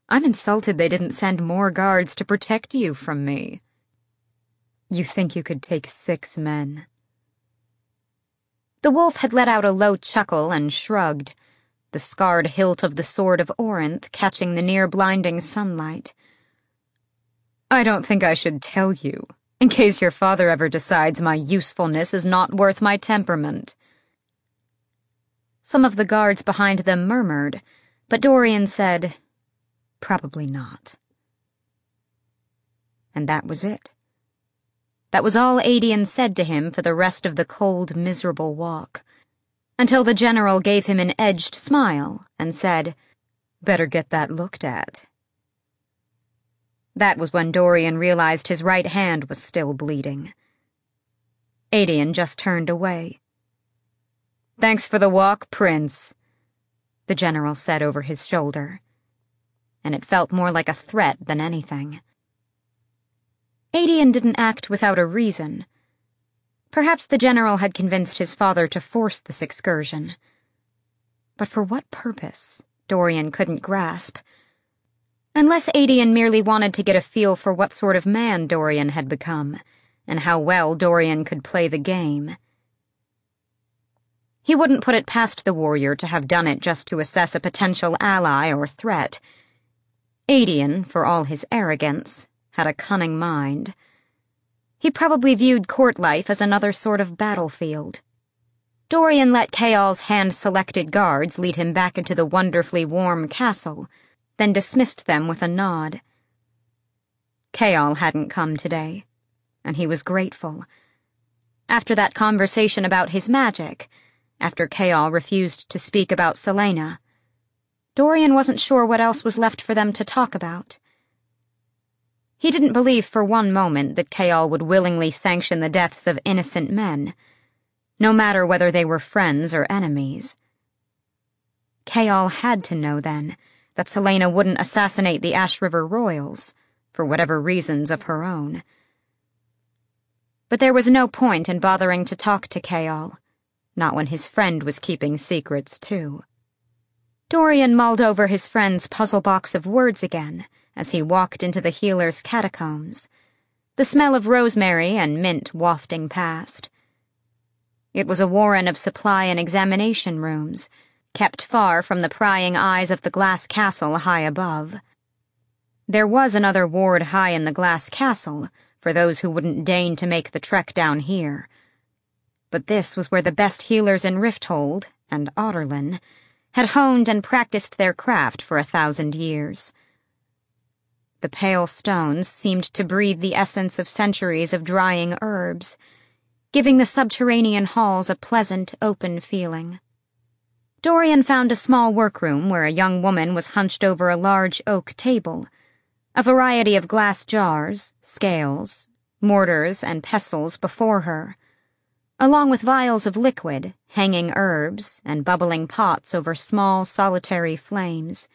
I'm insulted they didn't send more guards to protect you from me. You think you could take six men? The wolf had let out a low chuckle and shrugged, the scarred hilt of the sword of Orynth catching the near blinding sunlight. I don't think I should tell you, in case your father ever decides my usefulness is not worth my temperament. Some of the guards behind them murmured, but Dorian said, Probably not. And that was it. That was all Aedion said to him for the rest of the cold, miserable walk, until the general gave him an edged smile and said, Better get that looked at. That was when Dorian realized his right hand was still bleeding. Aedion just turned away. Thanks for the walk, Prince, the general said over his shoulder, and it felt more like a threat than anything. Aedion didn't act without a reason. Perhaps the general had convinced his father to force this excursion. But for what purpose, Dorian couldn't grasp. Unless Aedion merely wanted to get a feel for what sort of man Dorian had become, and how well Dorian could play the game. He wouldn't put it past the warrior to have done it just to assess a potential ally or threat. Aedion, for all his arrogance, had a cunning mind. He probably viewed court life as another sort of battlefield. Dorian let Chaol's hand-selected guards lead him back into the wonderfully warm castle, then dismissed them with a nod. Chaol hadn't come today, and he was grateful. After that conversation about his magic, after Chaol refused to speak about Celaena, Dorian wasn't sure what else was left for them to talk about. He didn't believe for one moment that Chaol would willingly sanction the deaths of innocent men, no matter whether they were friends or enemies. Chaol had to know then that Celaena wouldn't assassinate the Ashryver royals, for whatever reasons of her own. But there was no point in bothering to talk to Chaol, not when his friend was keeping secrets too. Dorian mulled over his friend's puzzle box of words again as he walked into the healer's catacombs, the smell of rosemary and mint wafting past. It was a warren of supply and examination rooms, kept far from the prying eyes of the glass castle high above. There was another ward high in the glass castle for those who wouldn't deign to make the trek down here. But this was where the best healers in Rifthold, and Adarlan had honed and practiced their craft for a thousand years. The pale stones seemed to breathe the essence of centuries of drying herbs, giving the subterranean halls a pleasant, open feeling. Dorian found a small workroom where a young woman was hunched over a large oak table, a variety of glass jars, scales, mortars, and pestles before her, along with vials of liquid, hanging herbs, and bubbling pots over small, solitary flames.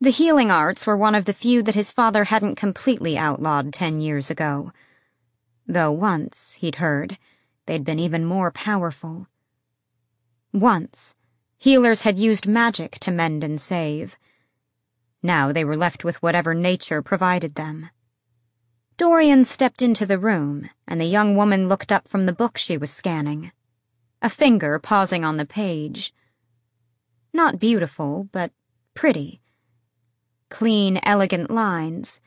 The healing arts were one of the few that his father hadn't completely outlawed ten years ago. Though once, he'd heard, they'd been even more powerful. Once, healers had used magic to mend and save. Now they were left with whatever nature provided them. Dorian stepped into the room, and the young woman looked up from the book she was scanning, a finger pausing on the page. Not beautiful, but pretty. Clean, elegant lines,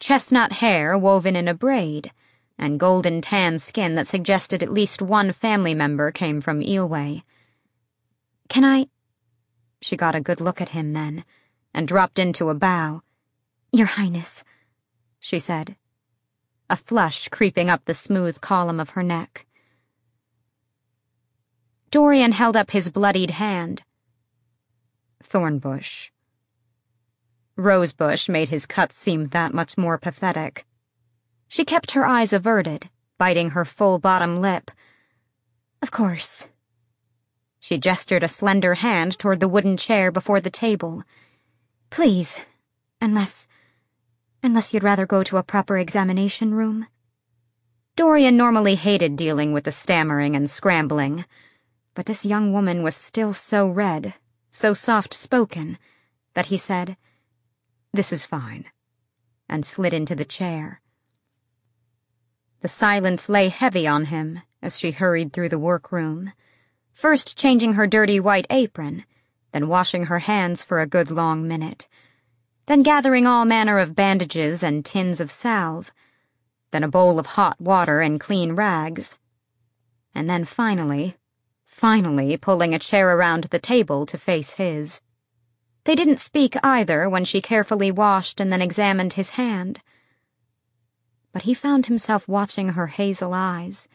chestnut hair woven in a braid, and golden tan skin that suggested at least one family member came from Eyllwe. Can I? She got a good look at him then, and dropped into a bow. Your Highness, she said, a flush creeping up the smooth column of her neck. Dorian held up his bloodied hand. Thornbush. Rosebush made his cuts seem that much more pathetic. She kept her eyes averted, biting her full bottom lip. Of course. She gestured a slender hand toward the wooden chair before the table. Please, unless. unless you'd rather go to a proper examination room. Dorian normally hated dealing with the stammering and scrambling, but this young woman was still so red, so soft spoken, that he said, This is fine, and slid into the chair. The silence lay heavy on him as she hurried through the workroom, first changing her dirty white apron, then washing her hands for a good long minute, then gathering all manner of bandages and tins of salve, then a bowl of hot water and clean rags, and then finally, finally pulling a chair around the table to face his. They didn't speak either when she carefully washed and then examined his hand but he found himself watching her hazel eyes,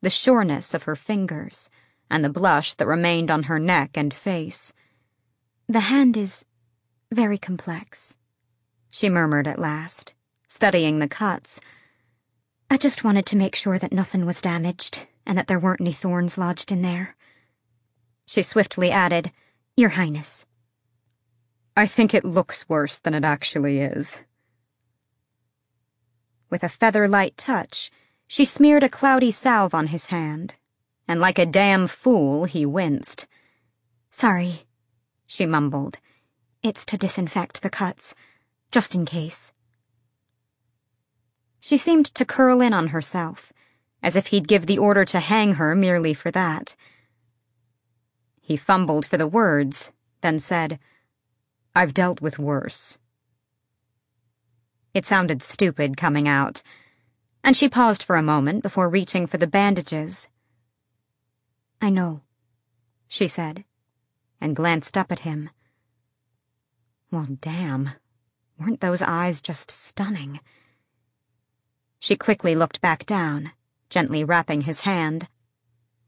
the sureness of her fingers, and the blush that remained on her neck and face. The hand is very complex, she murmured at last, studying the cuts. I just wanted to make sure that nothing was damaged and that there weren't any thorns lodged in there. She swiftly added, Your Highness. I think it looks worse than it actually is. With a feather light touch, she smeared a cloudy salve on his hand, and like a damn fool, he winced. Sorry, she mumbled. It's to disinfect the cuts, just in case. She seemed to curl in on herself, as if he'd give the order to hang her merely for that. He fumbled for the words, then said, I've dealt with worse. It sounded stupid coming out, and she paused for a moment before reaching for the bandages. I know, she said, and glanced up at him. Well, damn. Weren't those eyes just stunning? She quickly looked back down, gently wrapping his hand.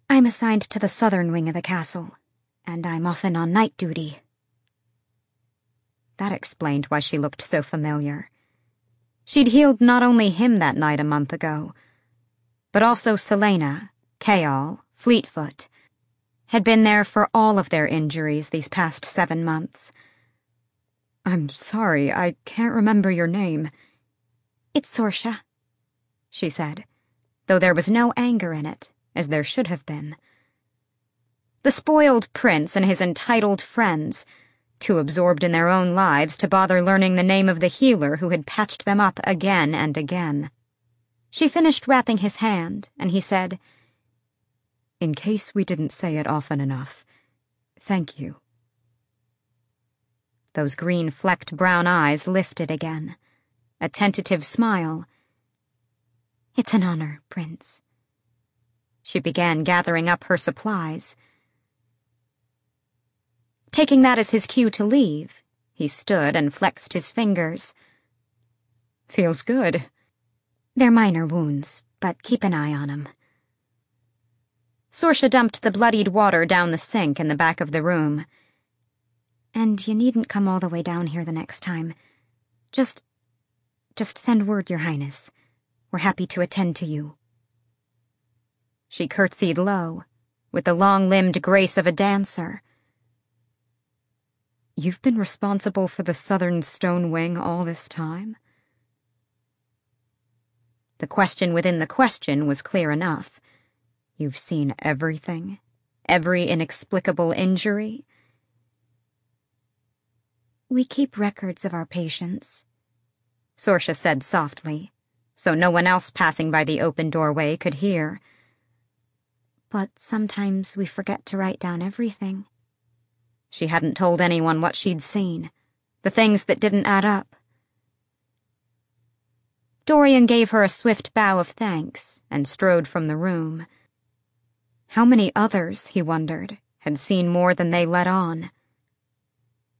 I'm assigned to the southern wing of the castle, and I'm often on night duty. That explained why she looked so familiar. She'd healed not only him that night a month ago, but also Celaena, Chaol, Fleetfoot, had been there for all of their injuries these past seven months. I'm sorry, I can't remember your name. It's Sorscha, she said, though there was no anger in it, as there should have been. The spoiled prince and his entitled friends too absorbed in their own lives to bother learning the name of the healer who had patched them up again and again. She finished wrapping his hand, and he said, In case we didn't say it often enough, thank you. Those green flecked brown eyes lifted again, a tentative smile. It's an honor, Prince. She began gathering up her supplies. Taking that as his cue to leave, he stood and flexed his fingers. Feels good. They're minor wounds, but keep an eye on 'em. Sorscha dumped the bloodied water down the sink in the back of the room. And you needn't come all the way down here the next time. Just. just send word, Your Highness. We're happy to attend to you. She curtsied low, with the long limbed grace of a dancer You've been responsible for the southern stone wing all this time? The question within the question was clear enough. You've seen everything? every inexplicable injury? We keep records of our patients, Sorscha said softly, so no one else passing by the open doorway could hear. But sometimes we forget to write down everything. She hadn't told anyone what she'd seen, the things that didn't add up. Dorian gave her a swift bow of thanks and strode from the room. How many others, he wondered, had seen more than they let on?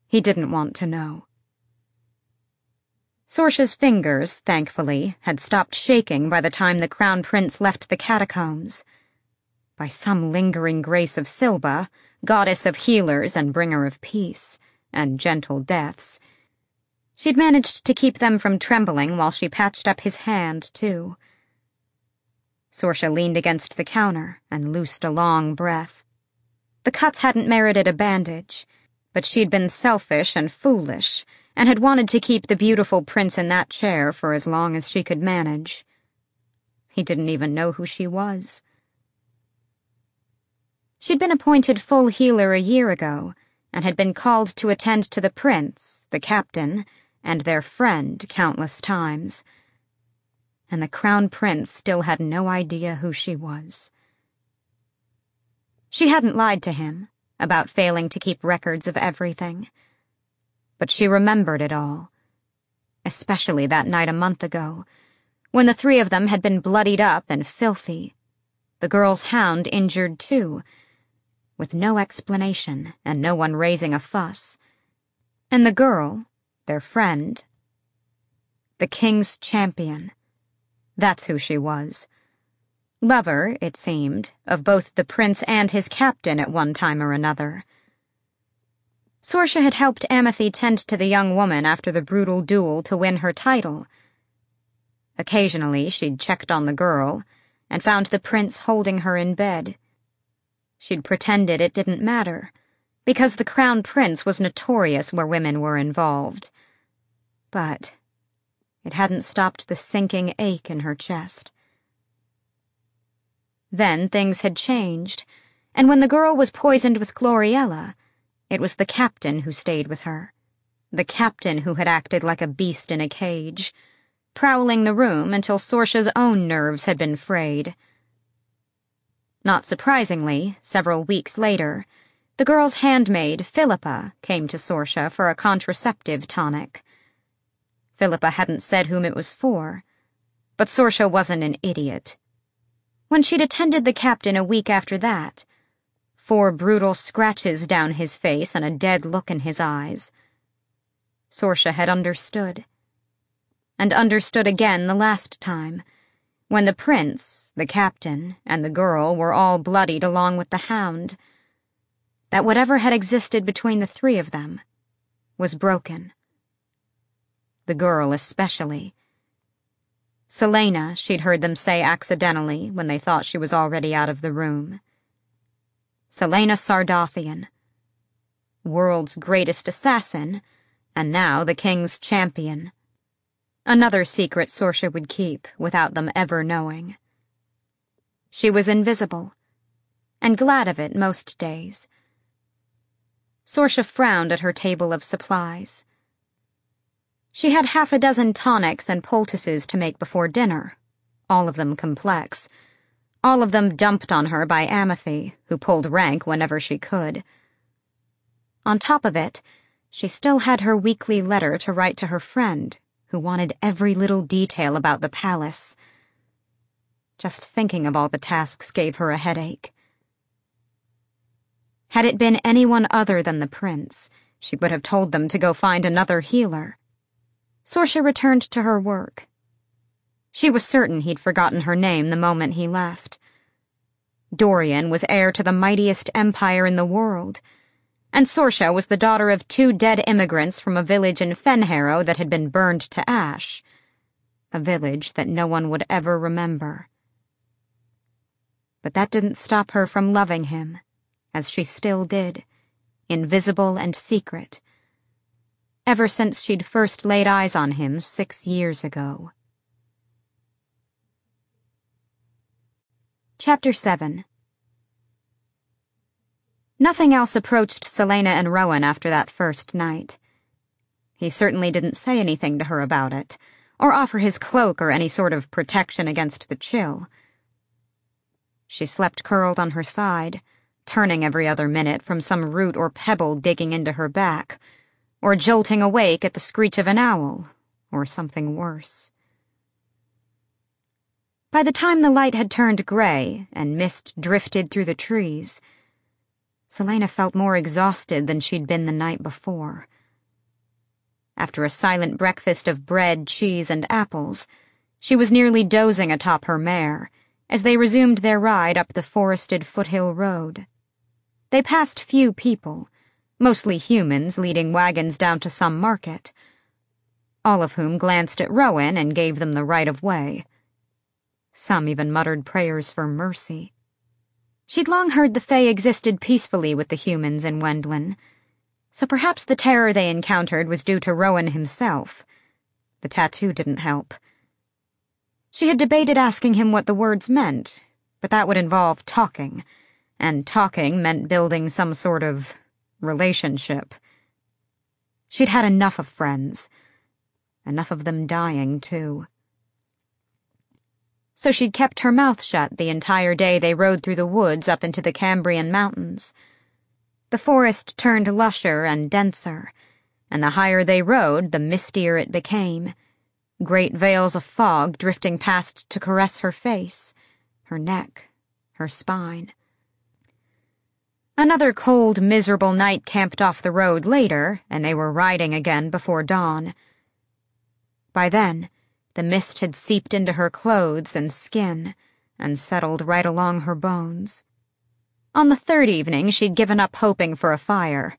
He didn't want to know. Sorscha's fingers, thankfully, had stopped shaking by the time the Crown Prince left the catacombs. By some lingering grace of Silba, goddess of healers and bringer of peace, and gentle deaths, she'd managed to keep them from trembling while she patched up his hand, too. Sorscha leaned against the counter and loosed a long breath. The cuts hadn't merited a bandage but she'd been selfish and foolish and had wanted to keep the beautiful prince in that chair for as long as she could manage. He didn't even know who she was. She'd been appointed full healer a year ago and had been called to attend to the prince, the captain, and their friend countless times. And the crown prince still had no idea who she was. She hadn't lied to him about failing to keep records of everything. But she remembered it all, especially that night a month ago, when the three of them had been bloodied up and filthy, the girl's hound injured too, with no explanation and no one raising a fuss, and the girl, their friend, the king's champion. That's who she was lover, it seemed, of both the prince and his captain at one time or another. Sorscha had helped Amithy tend to the young woman after the brutal duel to win her title. Occasionally, she'd checked on the girl and found the prince holding her in bed. She'd pretended it didn't matter, because the crown prince was notorious where women were involved. But it hadn't stopped the sinking ache in her chest. Then things had changed, and when the girl was poisoned with Gloriella, it was the captain who stayed with her. The captain who had acted like a beast in a cage, prowling the room until Sorscha's own nerves had been frayed. Not surprisingly, several weeks later, the girl's handmaid, Philippa, came to Sorscha for a contraceptive tonic. Philippa hadn't said whom it was for, but Sorscha wasn't an idiot. When she'd attended the captain a week after that, four brutal scratches down his face and a dead look in his eyes, Sorscha had understood. And understood again the last time, when the prince, the captain, and the girl were all bloodied along with the hound, that whatever had existed between the three of them was broken. The girl especially Celaena, she'd heard them say accidentally when they thought she was already out of the room. Celaena Sardothien, world's greatest assassin, and now the king's champion. Another secret Sorscha would keep without them ever knowing. She was invisible, and glad of it most days. Sorscha frowned at her table of supplies. She had half a dozen tonics and poultices to make before dinner, all of them complex, all of them dumped on her by Amithy, who pulled rank whenever she could. On top of it, she still had her weekly letter to write to her friend, who wanted every little detail about the palace. Just thinking of all the tasks gave her a headache. Had it been anyone other than the prince, she would have told them to go find another healer. Sorscha returned to her work. She was certain he'd forgotten her name the moment he left. Dorian was heir to the mightiest empire in the world, and Sorscha was the daughter of two dead immigrants from a village in Fenharrow that had been burned to ash. A village that no one would ever remember. But that didn't stop her from loving him, as she still did, invisible and secret ever since she'd first laid eyes on him six years ago. Chapter 7 Nothing else approached Celaena and Rowan after that first night. He certainly didn't say anything to her about it, or offer his cloak or any sort of protection against the chill. She slept curled on her side, turning every other minute from some root or pebble digging into her back, or jolting awake at the screech of an owl, or something worse. By the time the light had turned gray and mist drifted through the trees, Celaena felt more exhausted than she'd been the night before. After a silent breakfast of bread, cheese, and apples, she was nearly dozing atop her mare as they resumed their ride up the forested foothill road. They passed few people, mostly humans leading wagons down to some market, all of whom glanced at Rowan and gave them the right of way. Some even muttered prayers for mercy. She'd long heard the Fae existed peacefully with the humans in Wendlyn so perhaps the terror they encountered was due to Rowan himself. The tattoo didn't help. She had debated asking him what the words meant, but that would involve talking, and talking meant building some sort of relationship. She'd had enough of friends. Enough of them dying, too. So she'd kept her mouth shut the entire day they rode through the woods up into the Cambrian mountains. The forest turned lusher and denser, and the higher they rode, the mistier it became. Great veils of fog drifting past to caress her face, her neck, her spine. Another cold, miserable night camped off the road later, and they were riding again before dawn. By then, the mist had seeped into her clothes and skin and settled right along her bones. On the third evening, she'd given up hoping for a fire.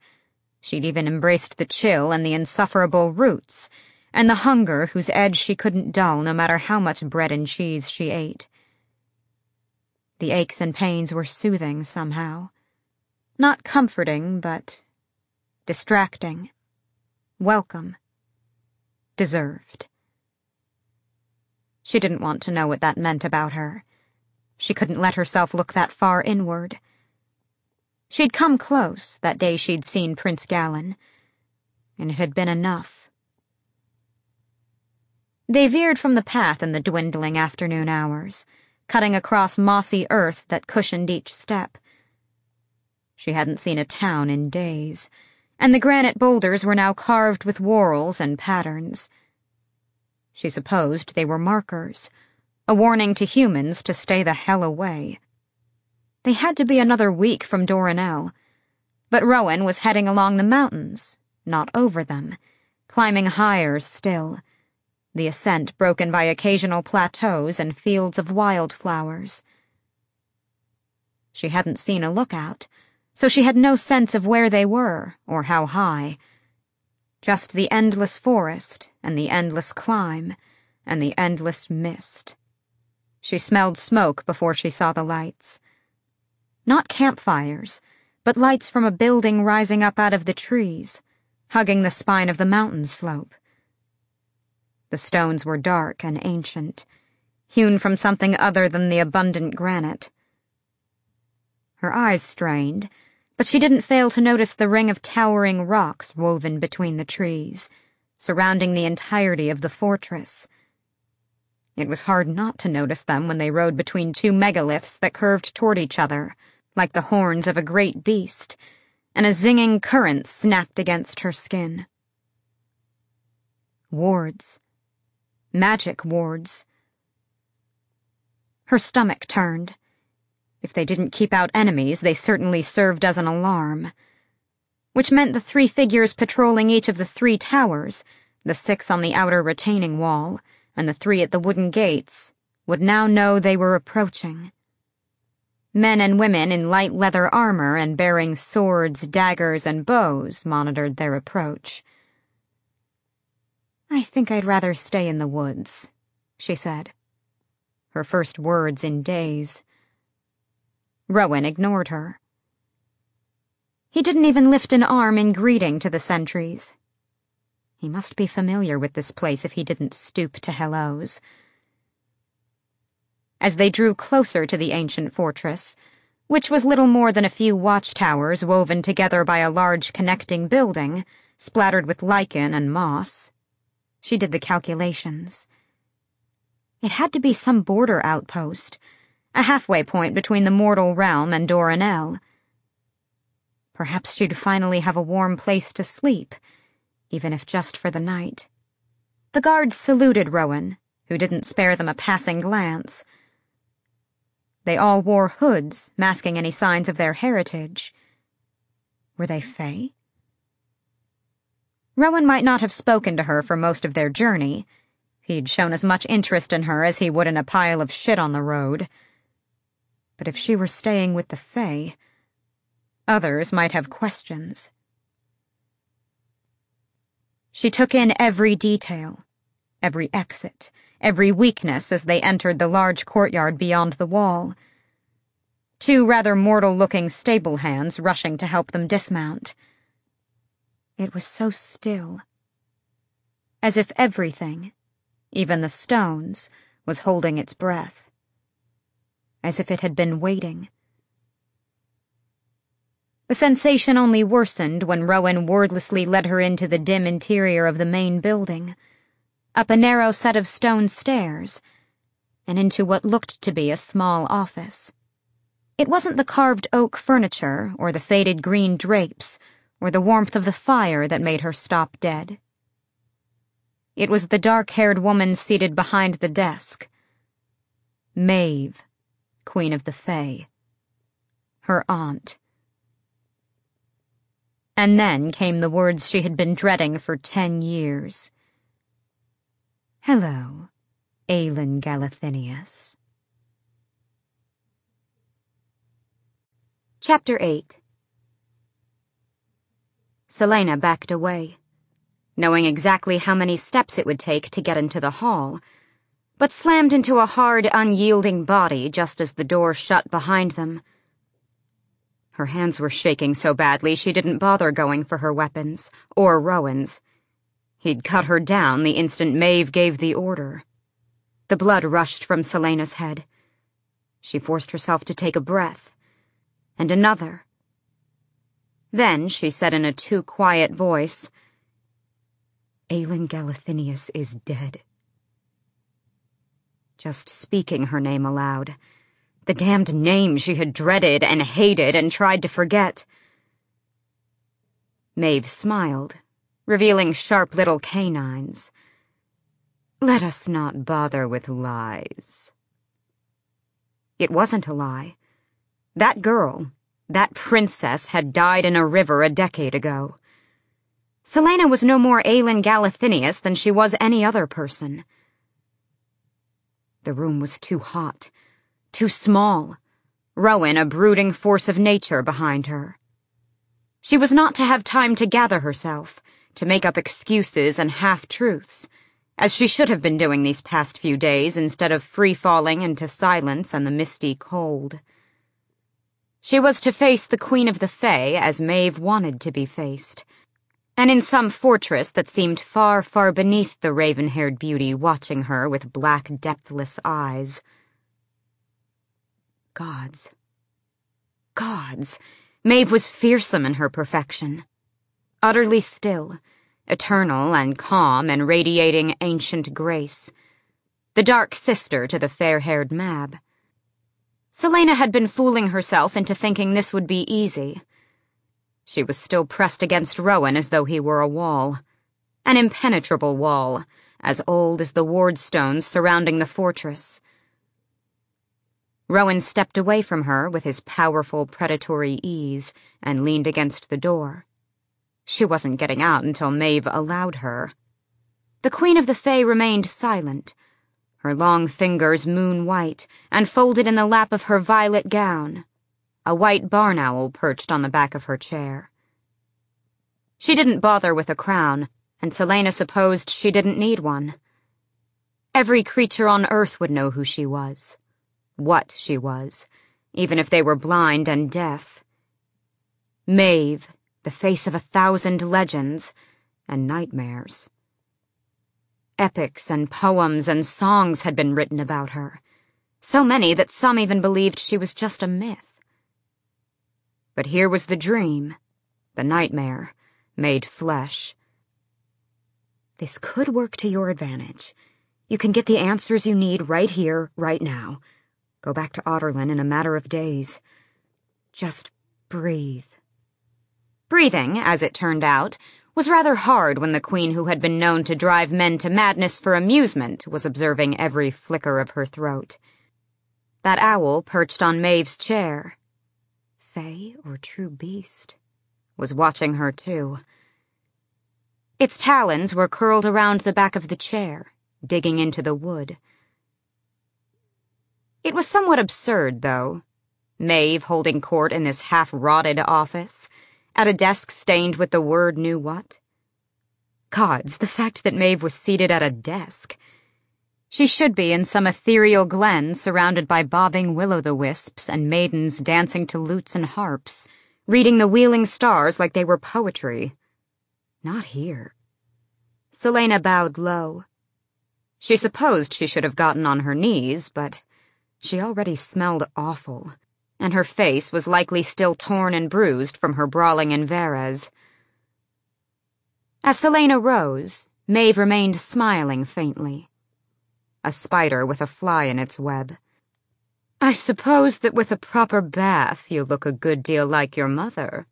She'd even embraced the chill and the insufferable roots, and the hunger whose edge she couldn't dull no matter how much bread and cheese she ate. The aches and pains were soothing somehow. Not comforting, but distracting. Welcome. Deserved. She didn't want to know what that meant about her. She couldn't let herself look that far inward. She'd come close that day she'd seen Prince Galan, and it had been enough. They veered from the path in the dwindling afternoon hours, cutting across mossy earth that cushioned each step. She hadn't seen a town in days, and the granite boulders were now carved with whorls and patterns. She supposed they were markers, a warning to humans to stay the hell away. They had to be another week from Doranelle. But Rowan was heading along the mountains, not over them, climbing higher still, the ascent broken by occasional plateaus and fields of wildflowers. She hadn't seen a lookout, so she had no sense of where they were or how high. Just the endless forest and the endless climb and the endless mist. She smelled smoke before she saw the lights. Not campfires, but lights from a building rising up out of the trees, hugging the spine of the mountain slope. The stones were dark and ancient, hewn from something other than the abundant granite. Her eyes strained, but she didn't fail to notice the ring of towering rocks woven between the trees, surrounding the entirety of the fortress. It was hard not to notice them when they rode between two megaliths that curved toward each other like the horns of a great beast, and a zinging current snapped against her skin. Wards. Magic wards. Her stomach turned. If they didn't keep out enemies, they certainly served as an alarm. Which meant the three figures patrolling each of the three towers, the six on the outer retaining wall, and the three at the wooden gates, would now know they were approaching. Men and women in light leather armor and bearing swords, daggers, and bows monitored their approach. I think I'd rather stay in the woods, she said. Her first words in days. Rowan ignored her. He didn't even lift an arm in greeting to the sentries. He must be familiar with this place if he didn't stoop to hellos. As they drew closer to the ancient fortress, which was little more than a few watchtowers woven together by a large connecting building, splattered with lichen and moss. She did the calculations. It had to be some border outpost, a halfway point between the mortal realm and Doranelle. Perhaps she'd finally have a warm place to sleep, even if just for the night. The guards saluted Rowan, who didn't spare them a passing glance. They all wore hoods, masking any signs of their heritage. Were they Fae? Rowan might not have spoken to her for most of their journey. He'd shown as much interest in her as he would in a pile of shit on the road. But if she were staying with the Fae, others might have questions. She took in every detail, every exit, every weakness as they entered the large courtyard beyond the wall. Two rather mortal looking stable hands rushing to help them dismount. It was so still. As if everything, even the stones, was holding its breath. As if it had been waiting. The sensation only worsened when Rowan wordlessly led her into the dim interior of the main building up a narrow set of stone stairs, and into what looked to be a small office. It wasn't the carved oak furniture, or the faded green drapes, or the warmth of the fire that made her stop dead. It was the dark haired woman seated behind the desk. Maeve, Queen of the Fae. Her aunt. And then came the words she had been dreading for ten years. Hello, Aelin Galathynius. Chapter 8 Celaena backed away, knowing exactly how many steps it would take to get into the hall, but slammed into a hard, unyielding body just as the door shut behind them. Her hands were shaking so badly she didn't bother going for her weapons, or Rowan's. He'd cut her down the instant Maeve gave the order. The blood rushed from Celaena's head. She forced herself to take a breath. And another. Then she said in a too quiet voice, Aelin Galathynius is dead. Just speaking her name aloud. The damned name she had dreaded and hated and tried to forget. Maeve smiled revealing sharp little canines. Let us not bother with lies. It wasn't a lie. That girl, that princess, had died in a river a decade ago. Celaena was no more Aelin Galathynius than she was any other person. The room was too hot, too small. Rowan a brooding force of nature behind her. She was not to have time to gather herself to make up excuses and half-truths, as she should have been doing these past few days instead of free-falling into silence and the misty cold. She was to face the Queen of the Fae as Maeve wanted to be faced, and in some fortress that seemed far, far beneath the raven-haired beauty watching her with black, depthless eyes. Gods. Gods. Maeve was fearsome in her perfection utterly still, eternal and calm and radiating ancient grace. The dark sister to the fair-haired Mab. Celaena had been fooling herself into thinking this would be easy. She was still pressed against Rowan as though he were a wall. An impenetrable wall, as old as the ward stones surrounding the fortress. Rowan stepped away from her with his powerful predatory ease and leaned against the door. She wasn't getting out until Maeve allowed her. The Queen of the Fae remained silent, her long fingers moon white and folded in the lap of her violet gown, a white barn owl perched on the back of her chair. She didn't bother with a crown, and Celaena supposed she didn't need one. Every creature on earth would know who she was, what she was, even if they were blind and deaf. Maeve, the face of a thousand legends and nightmares. Epics and poems and songs had been written about her, so many that some even believed she was just a myth, But here was the dream, the nightmare, made flesh. This could work to your advantage. You can get the answers you need right here, right now. Go back to Adarlan in a matter of days. Just breathe. Breathing, as it turned out, was rather hard when the queen who had been known to drive men to madness for amusement was observing every flicker of her throat. That owl perched on Maeve's chair. Fae or true beast? Was watching her too. Its talons were curled around the back of the chair, digging into the wood. It was somewhat absurd, though. Maeve holding court in this half-rotted office, at a desk stained with the Wyrd knew what. Gods, the fact that Maeve was seated at a desk. She should be in some ethereal glen surrounded by bobbing will-o'-the-wisps and maidens dancing to lutes and harps, reading the wheeling stars like they were poetry. Not here. Celaena bowed low. She supposed she should have gotten on her knees, but she already smelled awful, and her face was likely still torn and bruised from her brawling in Varese. As Celaena rose, Maeve remained smiling faintly. A spider with a fly in its web. I suppose that with a proper bath you look a good deal like your mother.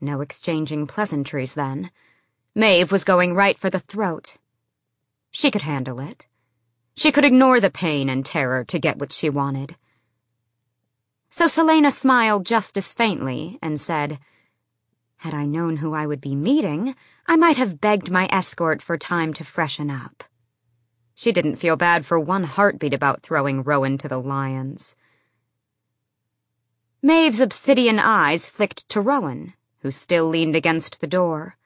No exchanging pleasantries, then. Maeve was going right for the throat. She could handle it. She could ignore the pain and terror to get what she wanted. So Celaena smiled just as faintly and said, Had I known who I would be meeting, I might have begged my escort for time to freshen up. She didn't feel bad for one heartbeat about throwing Rowan to the lions. Maeve's obsidian eyes flicked to Rowan, who still leaned against the door.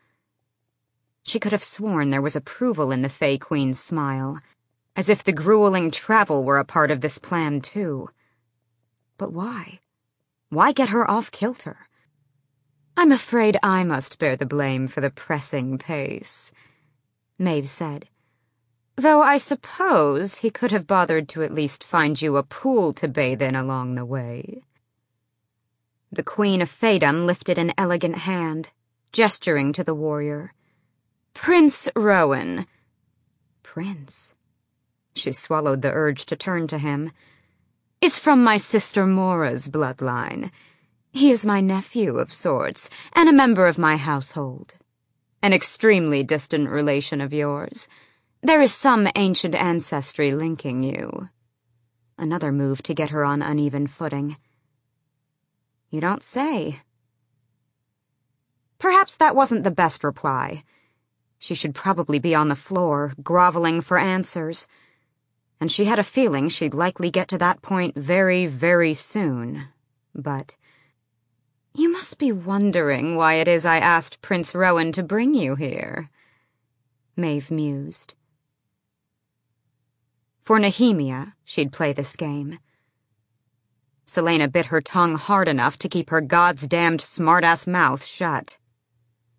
She could have sworn there was approval in the Fae Queen's smile, as if the grueling travel were a part of this plan, too. But why? Why get her off kilter? I'm afraid I must bear the blame for the pressing pace, Maeve said. Though I suppose he could have bothered to at least find you a pool to bathe in along the way. The Queen of Faedum lifted an elegant hand, gesturing to the warrior. Prince Rowan. Prince? She swallowed the urge to turn to him. Is from my sister Mora's bloodline. He is my nephew of sorts, and a member of my household. An extremely distant relation of yours. There is some ancient ancestry linking you. Another move to get her on uneven footing. You don't say. Perhaps that wasn't the best reply. She should probably be on the floor, groveling for answers. And she had a feeling she'd likely get to that point very, very soon. But... You must be wondering why it is I asked Prince Rowan to bring you here, Maeve mused. For Nehemia, she'd play this game. Celaena bit her tongue hard enough to keep her god's damned smartass mouth shut.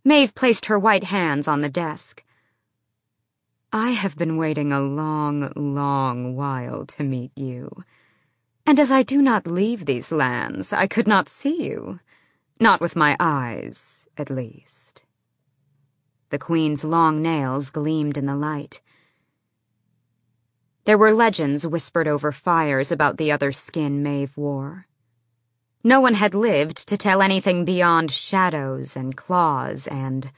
Maeve placed her white hands on the desk. I have been waiting a long, long while to meet you. And as I do not leave these lands, I could not see you. Not with my eyes, at least. The Queen's long nails gleamed in the light. There were legends whispered over fires about the other skin Maeve wore. No one had lived to tell anything beyond shadows and claws and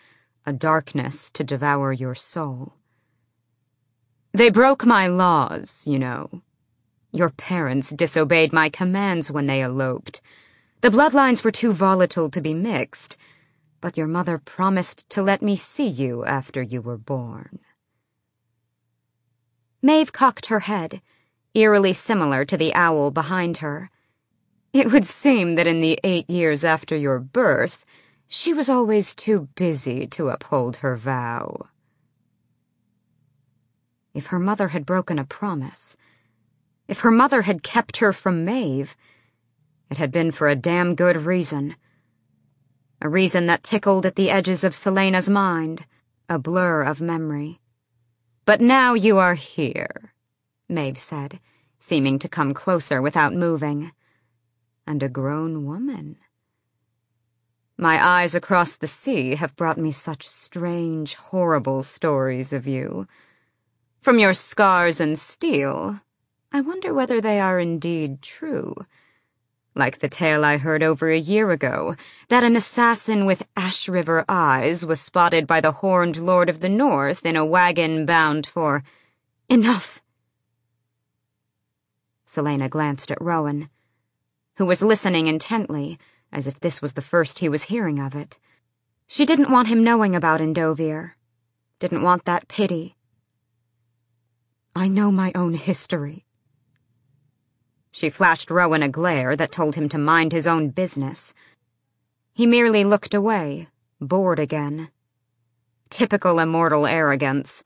a darkness to devour your soul. They broke my laws, you know. Your parents disobeyed my commands when they eloped. The bloodlines were too volatile to be mixed, but your mother promised to let me see you after you were born. Maeve cocked her head, eerily similar to the owl behind her. It would seem that in the eight years after your birth, she was always too busy to uphold her vow. If her mother had broken a promise, if her mother had kept her from Maeve, it had been for a damn good reason. A reason that tickled at the edges of Celaena's mind, a blur of memory. But now you are here, Maeve said, seeming to come closer without moving and a grown woman. My eyes across the sea have brought me such strange, horrible stories of you. From your scars and steel, I wonder whether they are indeed true. Like the tale I heard over a year ago, that an assassin with Ashryver eyes was spotted by the Horned Lord of the North in a wagon bound for. Enough! Celaena glanced at Rowan, who was listening intently, as if this was the first he was hearing of it. She didn't want him knowing about Endovier. Didn't want that pity. I know my own history. She flashed Rowan a glare that told him to mind his own business. He merely looked away, bored again. Typical immortal arrogance.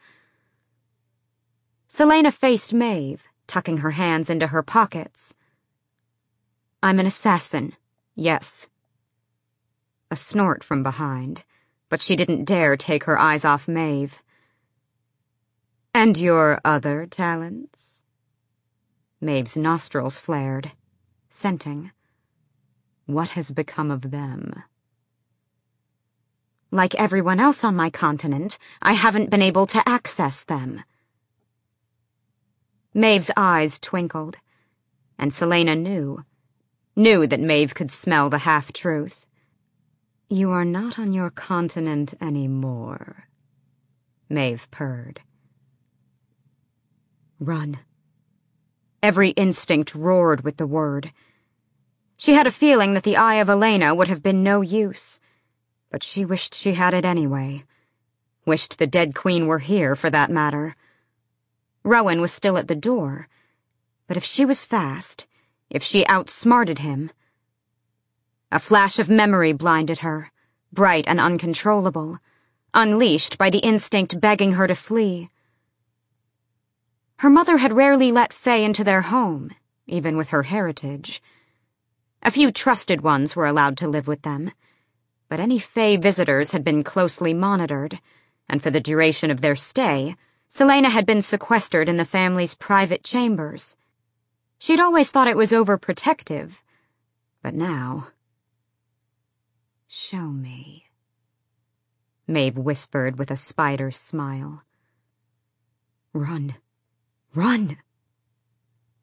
Celaena faced Maeve, tucking her hands into her pockets. I'm an assassin, yes. A snort from behind, but she didn't dare take her eyes off Maeve. And your other talents? Maeve's nostrils flared, scenting. What has become of them? Like everyone else on my continent, I haven't been able to access them. Maeve's eyes twinkled, and Celaena knew, knew that Maeve could smell the half-truth. You are not on your continent anymore, Maeve purred. Run. Every instinct roared with the word. She had a feeling that the eye of Elena would have been no use, but she wished she had it anyway. Wished the dead queen were here, for that matter. Rowan was still at the door, but if she was fast, if she outsmarted him... A flash of memory blinded her, bright and uncontrollable, unleashed by the instinct begging her to flee. Her mother had rarely let Fae into their home, even with her heritage. A few trusted ones were allowed to live with them, but any Fae visitors had been closely monitored, and for the duration of their stay, Celaena had been sequestered in the family's private chambers. She'd always thought it was overprotective, but now... Show me, Maeve whispered with a spider's smile. Run. Run!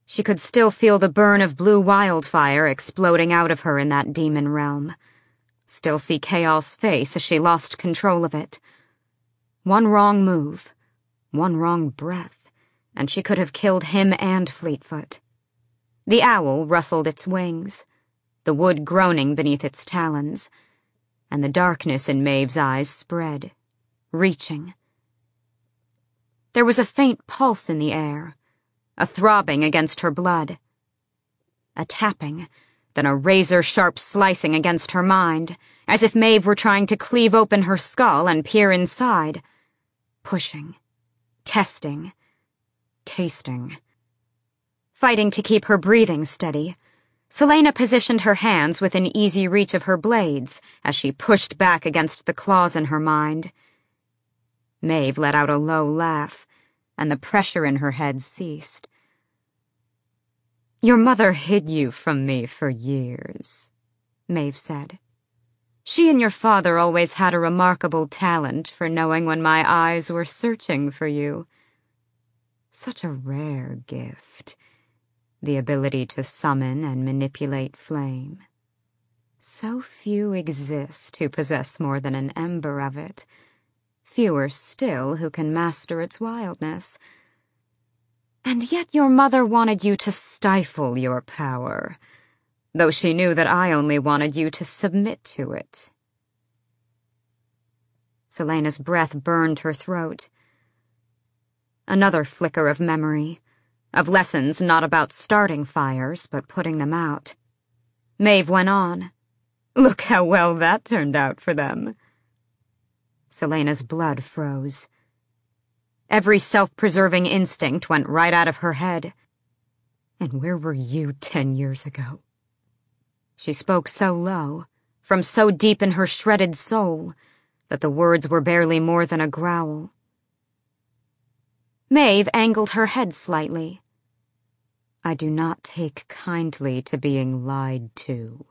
She could still feel the burn of blue wildfire exploding out of her in that demon realm. Still see Chaol's face as she lost control of it. One wrong move, one wrong breath, and she could have killed him and Fleetfoot. The owl rustled its wings, the wood groaning beneath its talons, and the darkness in Maeve's eyes spread, reaching, there was a faint pulse in the air, a throbbing against her blood. A tapping, then a razor sharp slicing against her mind, as if Maeve were trying to cleave open her skull and peer inside. Pushing, testing, tasting. Fighting to keep her breathing steady, Celaena positioned her hands within easy reach of her blades as she pushed back against the claws in her mind. Maeve let out a low laugh, and the pressure in her head ceased. Your mother hid you from me for years, Maeve said. She and your father always had a remarkable talent for knowing when my eyes were searching for you. Such a rare gift, the ability to summon and manipulate flame. So few exist who possess more than an ember of it fewer still who can master its wildness. And yet your mother wanted you to stifle your power, though she knew that I only wanted you to submit to it. Celaena's breath burned her throat. Another flicker of memory, of lessons not about starting fires, but putting them out. Maeve went on. Look how well that turned out for them. Celaena's blood froze. Every self-preserving instinct went right out of her head. And where were you ten years ago? She spoke so low, from so deep in her shredded soul, that the words were barely more than a growl. Maeve angled her head slightly. I do not take kindly to being lied to.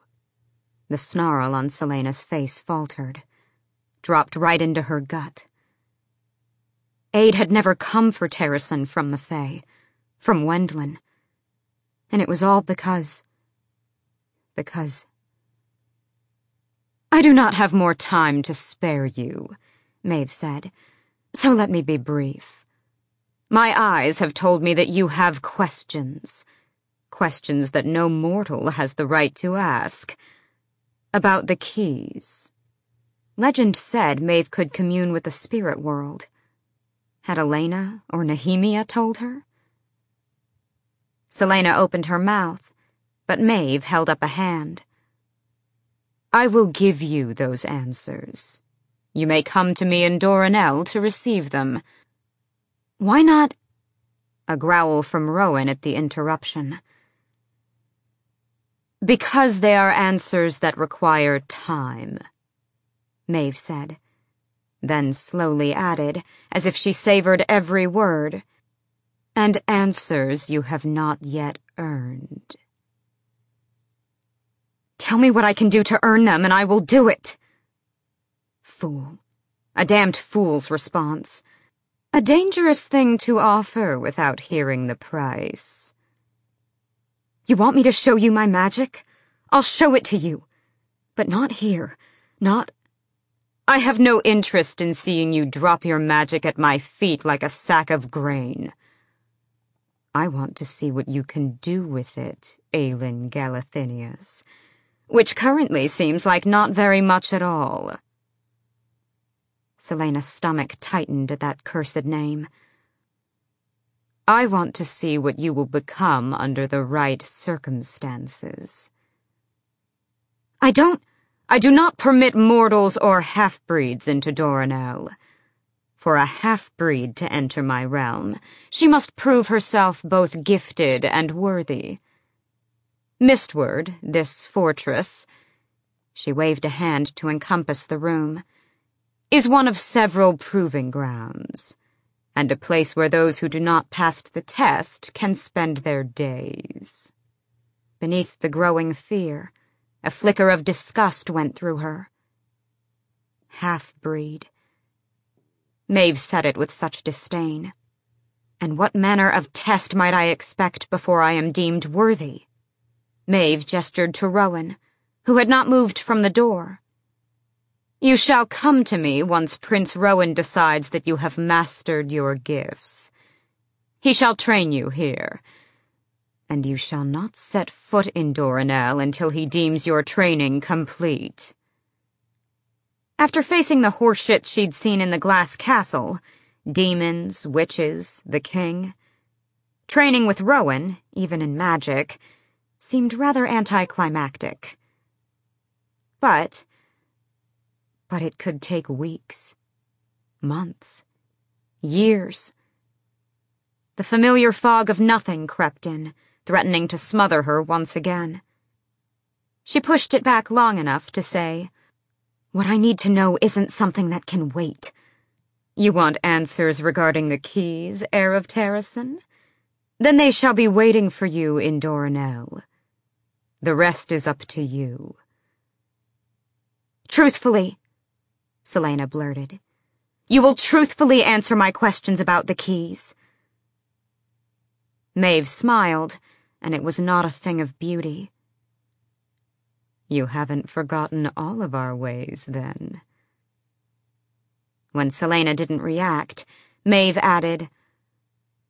The snarl on Celaena's face faltered, dropped right into her gut. Aid had never come for Terrasen from the Fae, from Wendlyn. And it was all because. because. I do not have more time to spare you, Maeve said, so let me be brief. My eyes have told me that you have questions. Questions that no mortal has the right to ask. About the keys. Legend said Maeve could commune with the spirit world. Had Elena or Nehemia told her? Celaena opened her mouth, but Maeve held up a hand. I will give you those answers. You may come to me in Doranelle to receive them. Why not? A growl from Rowan at the interruption. Because they are answers that require time, Maeve said, then slowly added, as if she savored every word, and answers you have not yet earned. Tell me what I can do to earn them, and I will do it. Fool. A damned fool's response. A dangerous thing to offer without hearing the price. You want me to show you my magic? I'll show it to you. But not here. Not. I have no interest in seeing you drop your magic at my feet like a sack of grain. I want to see what you can do with it, Aelin Galathynius, which currently seems like not very much at all. Celaena's stomach tightened at that cursed name. I want to see what you will become under the right circumstances. I don't. I do not permit mortals or half-breeds into Doranelle. For a half-breed to enter my realm, she must prove herself both gifted and worthy. Mistward, this fortress, she waved a hand to encompass the room, is one of several proving grounds, and a place where those who do not pass the test can spend their days. Beneath the growing fear, a flicker of disgust went through her. Half-breed. Maeve said it with such disdain. And what manner of test might I expect before I am deemed worthy? Maeve gestured to Rowan, who had not moved from the door. You shall come to me once Prince Rowan decides that you have mastered your gifts. He shall train you here, and you shall not set foot in Doranelle until he deems your training complete. After facing the horseshit she'd seen in the glass castle, demons, witches, the king, training with Rowan, even in magic, seemed rather anticlimactic. But but it could take weeks, months, years. The familiar fog of nothing crept in, threatening to smother her once again. She pushed it back long enough to say, What I need to know isn't something that can wait. You want answers regarding the keys, heir of Terrasen? Then they shall be waiting for you in Doranelle. The rest is up to you. Truthfully, Celaena blurted. You will truthfully answer my questions about the keys. Maeve smiled, and it was not a thing of beauty. You haven't forgotten all of our ways, then. When Celaena didn't react, Maeve added,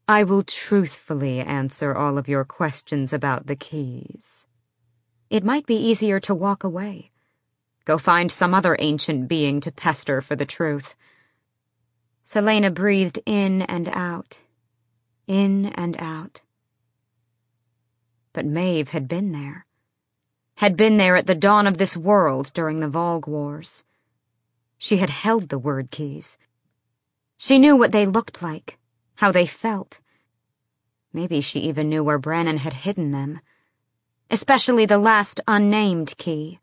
I will truthfully answer all of your questions about the keys. It might be easier to walk away. Go find some other ancient being to pester for the truth. Celaena breathed in and out, in and out. But Maeve had been there. Had been there at the dawn of this world during the Valg Wars. She had held the Wyrdkeys. She knew what they looked like, how they felt. Maybe she even knew where Brannon had hidden them. Especially the last unnamed key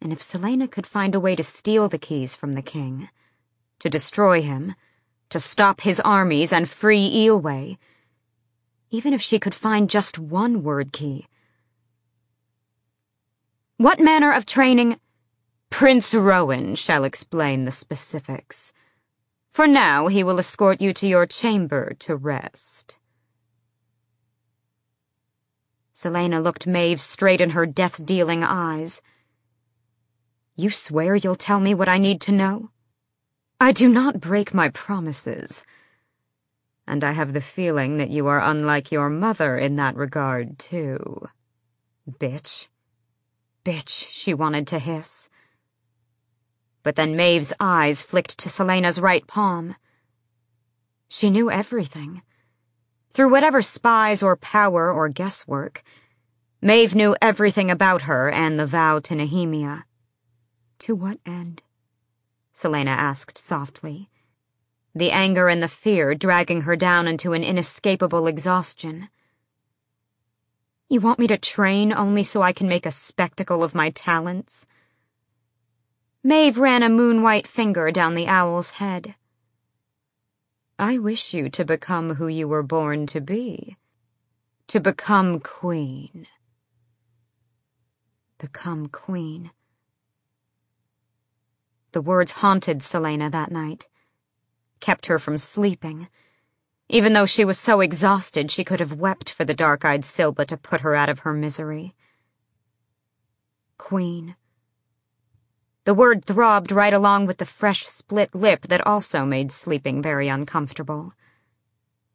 and if Celaena could find a way to steal the keys from the king, to destroy him, to stop his armies and free Eyllwe, even if she could find just one Wyrdkey. What manner of training? Prince Rowan shall explain the specifics. For now, he will escort you to your chamber to rest. Celaena looked Maeve straight in her death-dealing eyes. You swear you'll tell me what I need to know? I do not break my promises. And I have the feeling that you are unlike your mother in that regard, too. Bitch. Bitch, she wanted to hiss. But then Maeve's eyes flicked to Celaena's right palm. She knew everything. Through whatever spies or power or guesswork, Maeve knew everything about her and the vow to Nehemia. To what end? Celaena asked softly, the anger and the fear dragging her down into an inescapable exhaustion. You want me to train only so I can make a spectacle of my talents? Maeve ran a moon-white finger down the owl's head. I wish you to become who you were born to be. To become queen. Become queen. The words haunted Celaena that night, kept her from sleeping even though she was so exhausted she could have wept for the dark-eyed Silba to put her out of her misery. Queen. The word throbbed right along with the fresh split lip that also made sleeping very uncomfortable.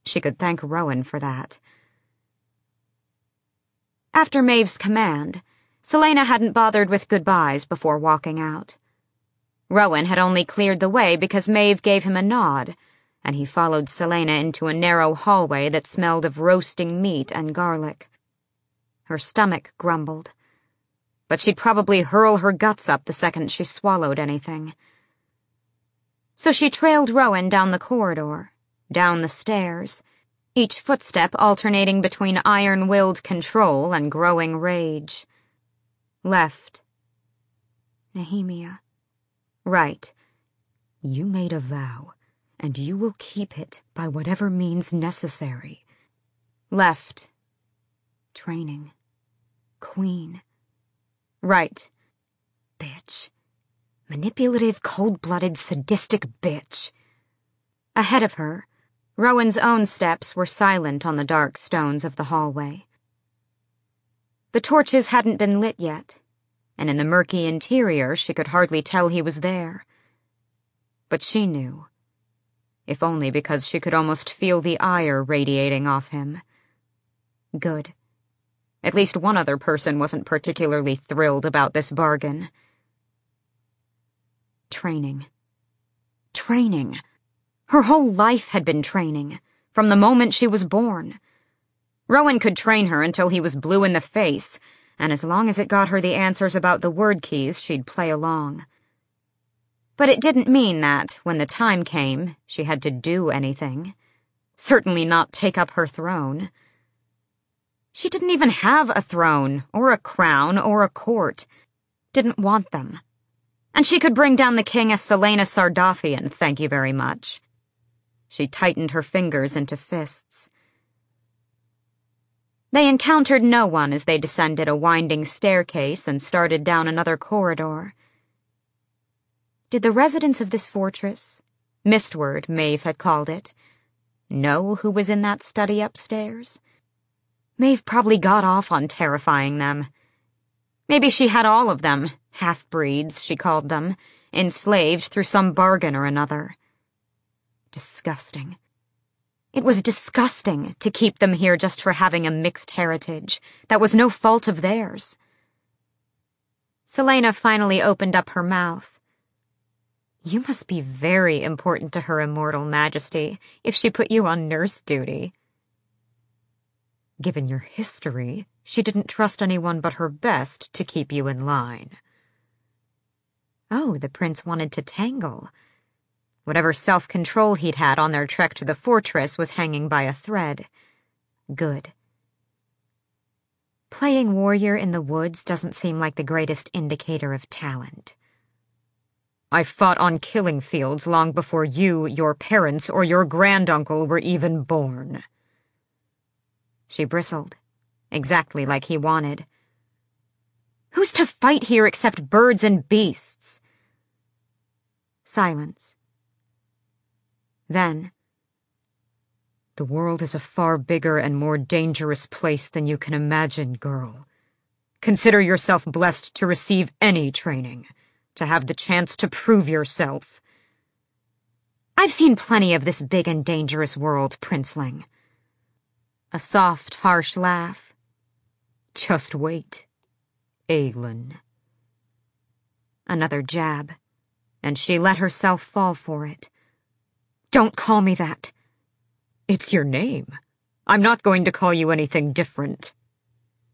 She could thank Rowan for that. After Maeve's command, Celaena hadn't bothered with goodbyes before walking out. Rowan had only cleared the way because Maeve gave him a nod, and he followed Celaena into a narrow hallway that smelled of roasting meat and garlic. Her stomach grumbled, but she'd probably hurl her guts up the second she swallowed anything. So she trailed Rowan down the corridor, down the stairs, each footstep alternating between iron-willed control and growing rage. Left. Nehemia. Right. You made a vow and you will keep it by whatever means necessary. Left. Training. Queen. Right. Bitch. Manipulative, cold-blooded, sadistic bitch. Ahead of her, Rowan's own steps were silent on the dark stones of the hallway. The torches hadn't been lit yet, and in the murky interior she could hardly tell he was there. But she knew if only because she could almost feel the ire radiating off him. Good. At least one other person wasn't particularly thrilled about this bargain. Training. Training. Her whole life had been training, from the moment she was born. Rowan could train her until he was blue in the face, and as long as it got her the answers about the Wyrdkeys, she'd play along. But it didn't mean that, when the time came, she had to do anything. Certainly not take up her throne. She didn't even have a throne, or a crown, or a court. Didn't want them. And she could bring down the king as Celaena Sardothien, thank you very much. She tightened her fingers into fists. They encountered no one as they descended a winding staircase and started down another corridor. Did the residents of this fortress, Mistward, Maeve had called it, know who was in that study upstairs? Maeve probably got off on terrifying them. Maybe she had all of them, half-breeds, she called them, enslaved through some bargain or another. Disgusting. It was disgusting to keep them here just for having a mixed heritage that was no fault of theirs. Celaena finally opened up her mouth. You must be very important to her immortal majesty if she put you on nurse duty. Given your history, she didn't trust anyone but her best to keep you in line. Oh, the prince wanted to tangle. Whatever self-control he'd had on their trek to the fortress was hanging by a thread. Good. Playing warrior in the woods doesn't seem like the greatest indicator of talent. I fought on killing fields long before you, your parents, or your granduncle were even born. She bristled, exactly like he wanted. Who's to fight here except birds and beasts? Silence. Then, The world is a far bigger and more dangerous place than you can imagine, girl. Consider yourself blessed to receive any training, to have the chance to prove yourself. I've seen plenty of this big and dangerous world, Princeling. A soft, harsh laugh. Just wait. Aelin. Another jab, and she let herself fall for it. Don't call me that. It's your name. I'm not going to call you anything different.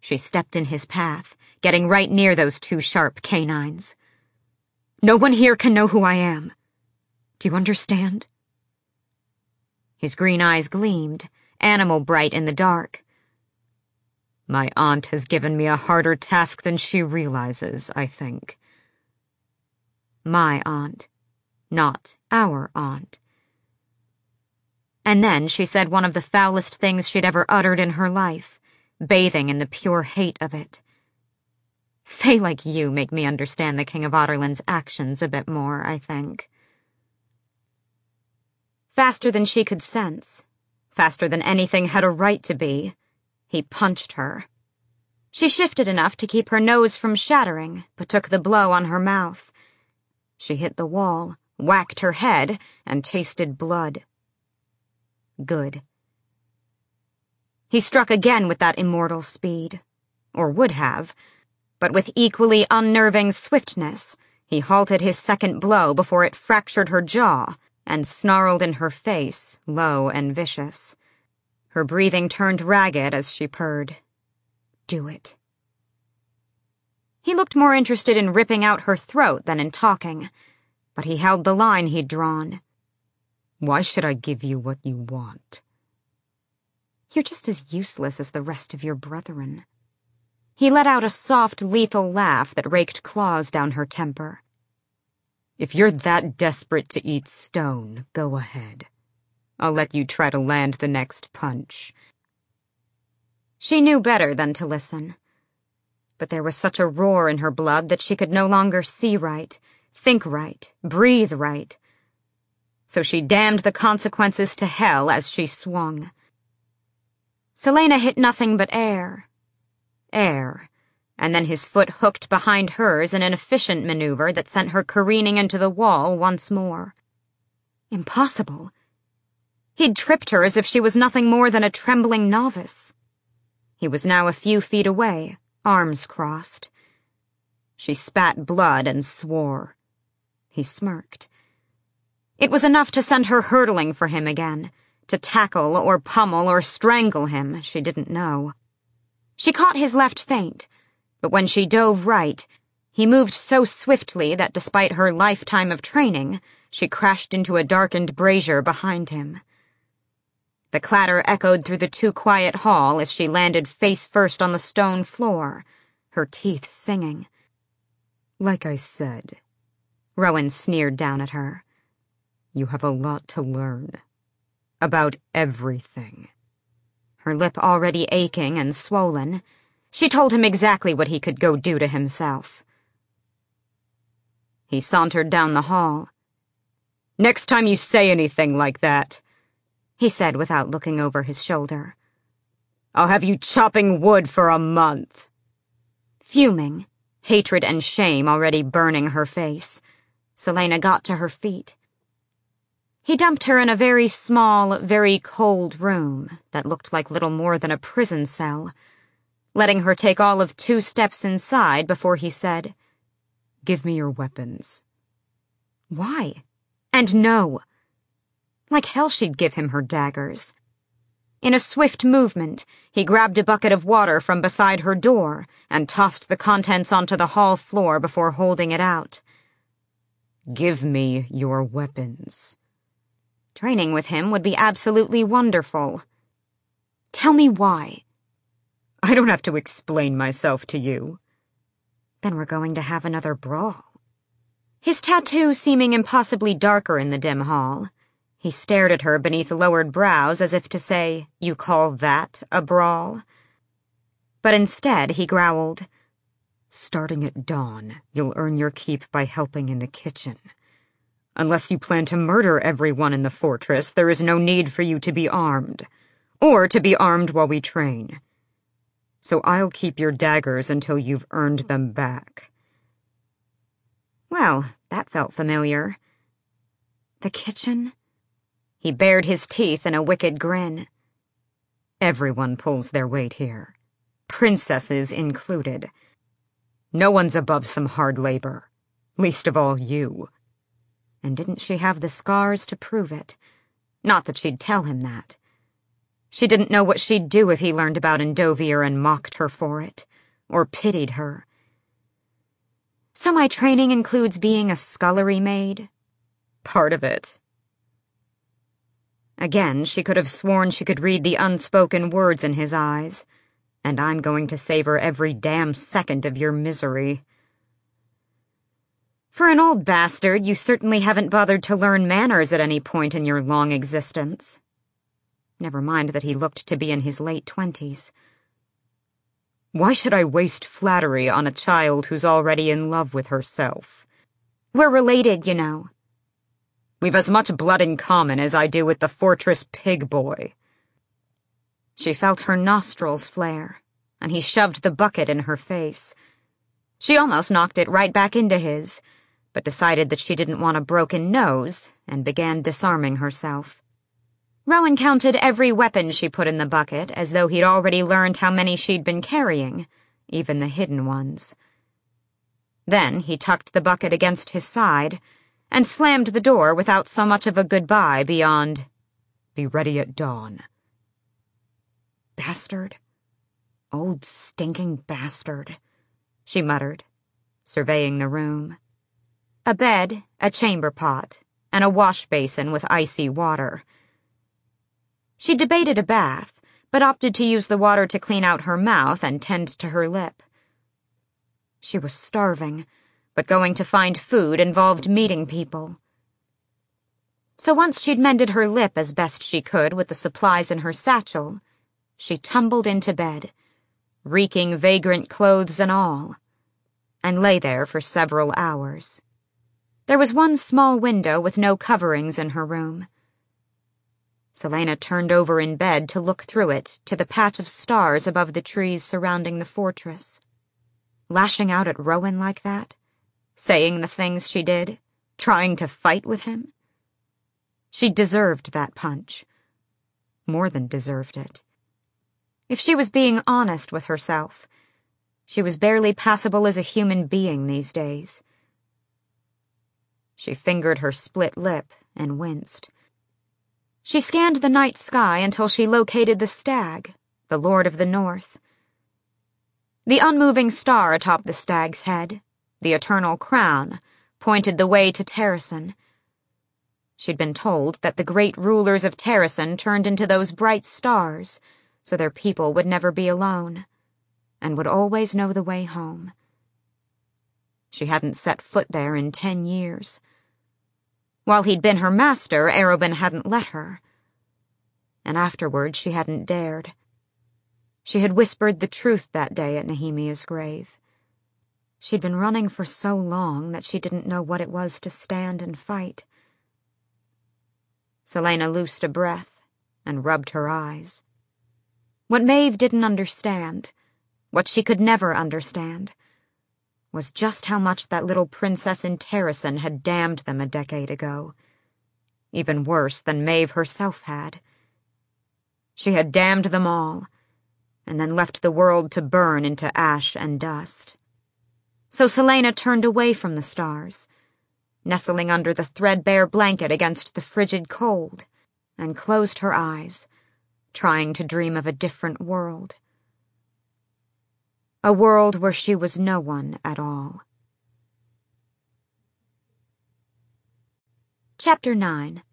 She stepped in his path, getting right near those two sharp canines. No one here can know who I am. Do you understand? His green eyes gleamed, animal bright in the dark. My aunt has given me a harder task than she realizes, I think. My aunt, not our aunt. And then she said one of the foulest things she'd ever uttered in her life, bathing in the pure hate of it. Fae like you make me understand the King of Adarlan's actions a bit more, I think. Faster than she could sense, faster than anything had a right to be, he punched her. She shifted enough to keep her nose from shattering, but took the blow on her mouth. She hit the wall, whacked her head, and tasted blood. Good. He struck again with that immortal speed, or would have, but with equally unnerving swiftness, he halted his second blow before it fractured her jaw and snarled in her face, low and vicious. Her breathing turned ragged as she purred. Do it. He looked more interested in ripping out her throat than in talking, but he held the line he'd drawn. Why should I give you what you want? You're just as useless as the rest of your brethren. He let out a soft, lethal laugh that raked claws down her temper. If you're that desperate to eat stone, go ahead. I'll let you try to land the next punch. She knew better than to listen. But there was such a roar in her blood that she could no longer see right, think right, breathe right. So she damned the consequences to hell as she swung. Celaena hit nothing but air. Air. And then his foot hooked behind hers in an efficient maneuver that sent her careening into the wall once more. Impossible. He'd tripped her as if she was nothing more than a trembling novice. He was now a few feet away, arms crossed. She spat blood and swore. He smirked. It was enough to send her hurtling for him again, to tackle or pummel or strangle him, she didn't know. She caught his left feint, but when she dove right, he moved so swiftly that despite her lifetime of training, she crashed into a darkened brazier behind him. The clatter echoed through the too quiet hall as she landed face first on the stone floor, her teeth singing. Like I said, Rowan sneered down at her. You have a lot to learn. About everything. Her lip already aching and swollen, she told him exactly what he could go do to himself. He sauntered down the hall. Next time you say anything like that, he said without looking over his shoulder. I'll have you chopping wood for a month. Fuming, hatred and shame already burning her face, Celaena got to her feet. He dumped her in a very small, very cold room that looked like little more than a prison cell, letting her take all of two steps inside before he said, Give me your weapons. Why? And no. Like hell she'd give him her daggers. In a swift movement, he grabbed a bucket of water from beside her door and tossed the contents onto the hall floor before holding it out. Give me your weapons. Training with him would be absolutely wonderful. Tell me why. I don't have to explain myself to you. Then we're going to have another brawl. His tattoo seeming impossibly darker in the dim hall. He stared at her beneath lowered brows as if to say, You call that a brawl? But instead he growled, Starting at dawn, you'll earn your keep by helping in the kitchen. Unless you plan to murder everyone in the fortress, there is no need for you to be armed. Or to be armed while we train. So I'll keep your daggers until you've earned them back. Well, that felt familiar. The kitchen? He bared his teeth in a wicked grin. Everyone pulls their weight here. Princesses included. No one's above some hard labor. Least of all you. And didn't she have the scars to prove it? Not that she'd tell him that. She didn't know what she'd do if he learned about Endovier and mocked her for it, or pitied her. So my training includes being a scullery maid? Part of it. Again, she could have sworn she could read the unspoken words in his eyes. And I'm going to savor every damn second of your misery. For an old bastard, you certainly haven't bothered to learn manners at any point in your long existence. Never mind that he looked to be in his late twenties. Why should I waste flattery on a child who's already in love with herself? We're related, you know. We've as much blood in common as I do with the fortress pig boy. She felt her nostrils flare, and he shoved the bucket in her face. She almost knocked it right back into his, but decided that she didn't want a broken nose and began disarming herself. Rowan counted every weapon she put in the bucket as though he'd already learned how many she'd been carrying, even the hidden ones. Then he tucked the bucket against his side and slammed the door without so much of a goodbye beyond, Be ready at dawn. Bastard. Old stinking bastard, she muttered, surveying the room. A bed, a chamber pot, and a wash basin with icy water. She debated a bath, but opted to use the water to clean out her mouth and tend to her lip. She was starving, but going to find food involved meeting people. So once she'd mended her lip as best she could with the supplies in her satchel, she tumbled into bed, reeking vagrant clothes and all, and lay there for several hours. There was one small window with no coverings in her room. Celaena turned over in bed to look through it to the patch of stars above the trees surrounding the fortress. Lashing out at Rowan like that? Saying the things she did? Trying to fight with him? She deserved that punch. More than deserved it. If she was being honest with herself, she was barely passable as a human being these days. She fingered her split lip and winced. She scanned the night sky until she located the stag, the Lord of the North. The unmoving star atop the stag's head, the eternal crown, pointed the way to Terrasen. She'd been told that the great rulers of Terrasen turned into those bright stars so their people would never be alone and would always know the way home. She hadn't set foot there in ten years. While he'd been her master, Arobynn hadn't let her. And afterward, she hadn't dared. She had whispered the truth that day at Nehemia's grave. She'd been running for so long that she didn't know what it was to stand and fight. Celaena loosed a breath and rubbed her eyes. What Maeve didn't understand, what she could never understand, was just how much that little princess in Terrasen had damned them a decade ago. Even worse than Maeve herself had. She had damned them all, and then left the world to burn into ash and dust. So Celaena turned away from the stars, nestling under the threadbare blanket against the frigid cold, and closed her eyes, trying to dream of a different world a world where she was no one at all. Chapter 9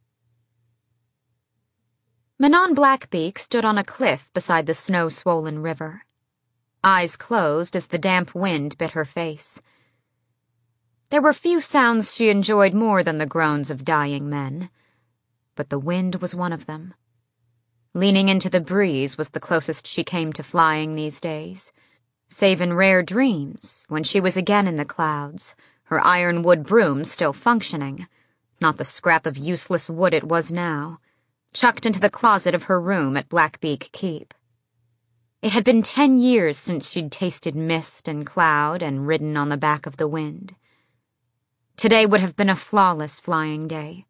Manon Blackbeak stood on a cliff beside the snow-swollen river, eyes closed as the damp wind bit her face. There were few sounds she enjoyed more than the groans of dying men, but the wind was one of them. Leaning into the breeze was the closest she came to flying these days save in rare dreams when she was again in the clouds, her ironwood broom still functioning, not the scrap of useless wood it was now, chucked into the closet of her room at Blackbeak Keep. It had been ten years since she'd tasted mist and cloud and ridden on the back of the wind. Today would have been a flawless flying day,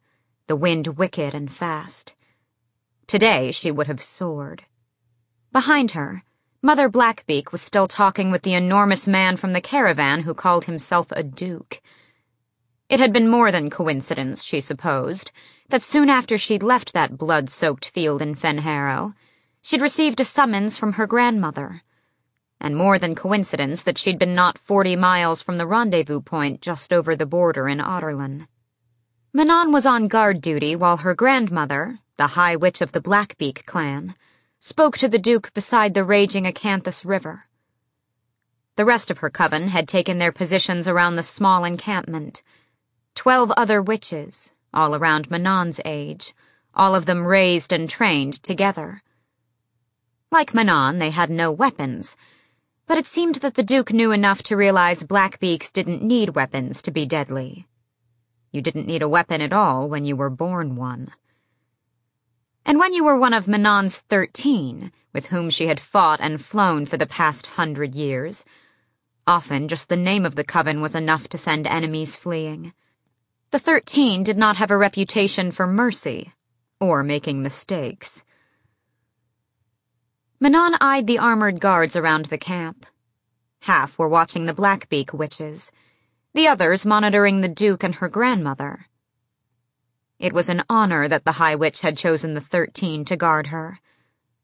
the wind wicked and fast. Today she would have soared. Behind her, Mother Blackbeak was still talking with the enormous man from the caravan who called himself a duke. It had been more than coincidence, she supposed, that soon after she'd left that blood-soaked field in Fenharrow, she'd received a summons from her grandmother, and more than coincidence that she'd been not forty miles from the rendezvous point just over the border in Adarlan. Manon was on guard duty while her grandmother, the High Witch of the Blackbeak clan, spoke to the Duke beside the raging Acanthus River. The rest of her coven had taken their positions around the small encampment. Twelve other witches, all around Manon's age, all of them raised and trained together. Like Manon, they had no weapons, but it seemed that the Duke knew enough to realize Blackbeaks didn't need weapons to be deadly. You didn't need a weapon at all when you were born one. And when you were one of Manon's thirteen, with whom she had fought and flown for the past hundred years, often just the name of the coven was enough to send enemies fleeing. The thirteen did not have a reputation for mercy, or making mistakes. Manon eyed the armored guards around the camp. Half were watching the Blackbeak witches, the others monitoring the Duke and her grandmother. It was an honor that the High Witch had chosen the Thirteen to guard her.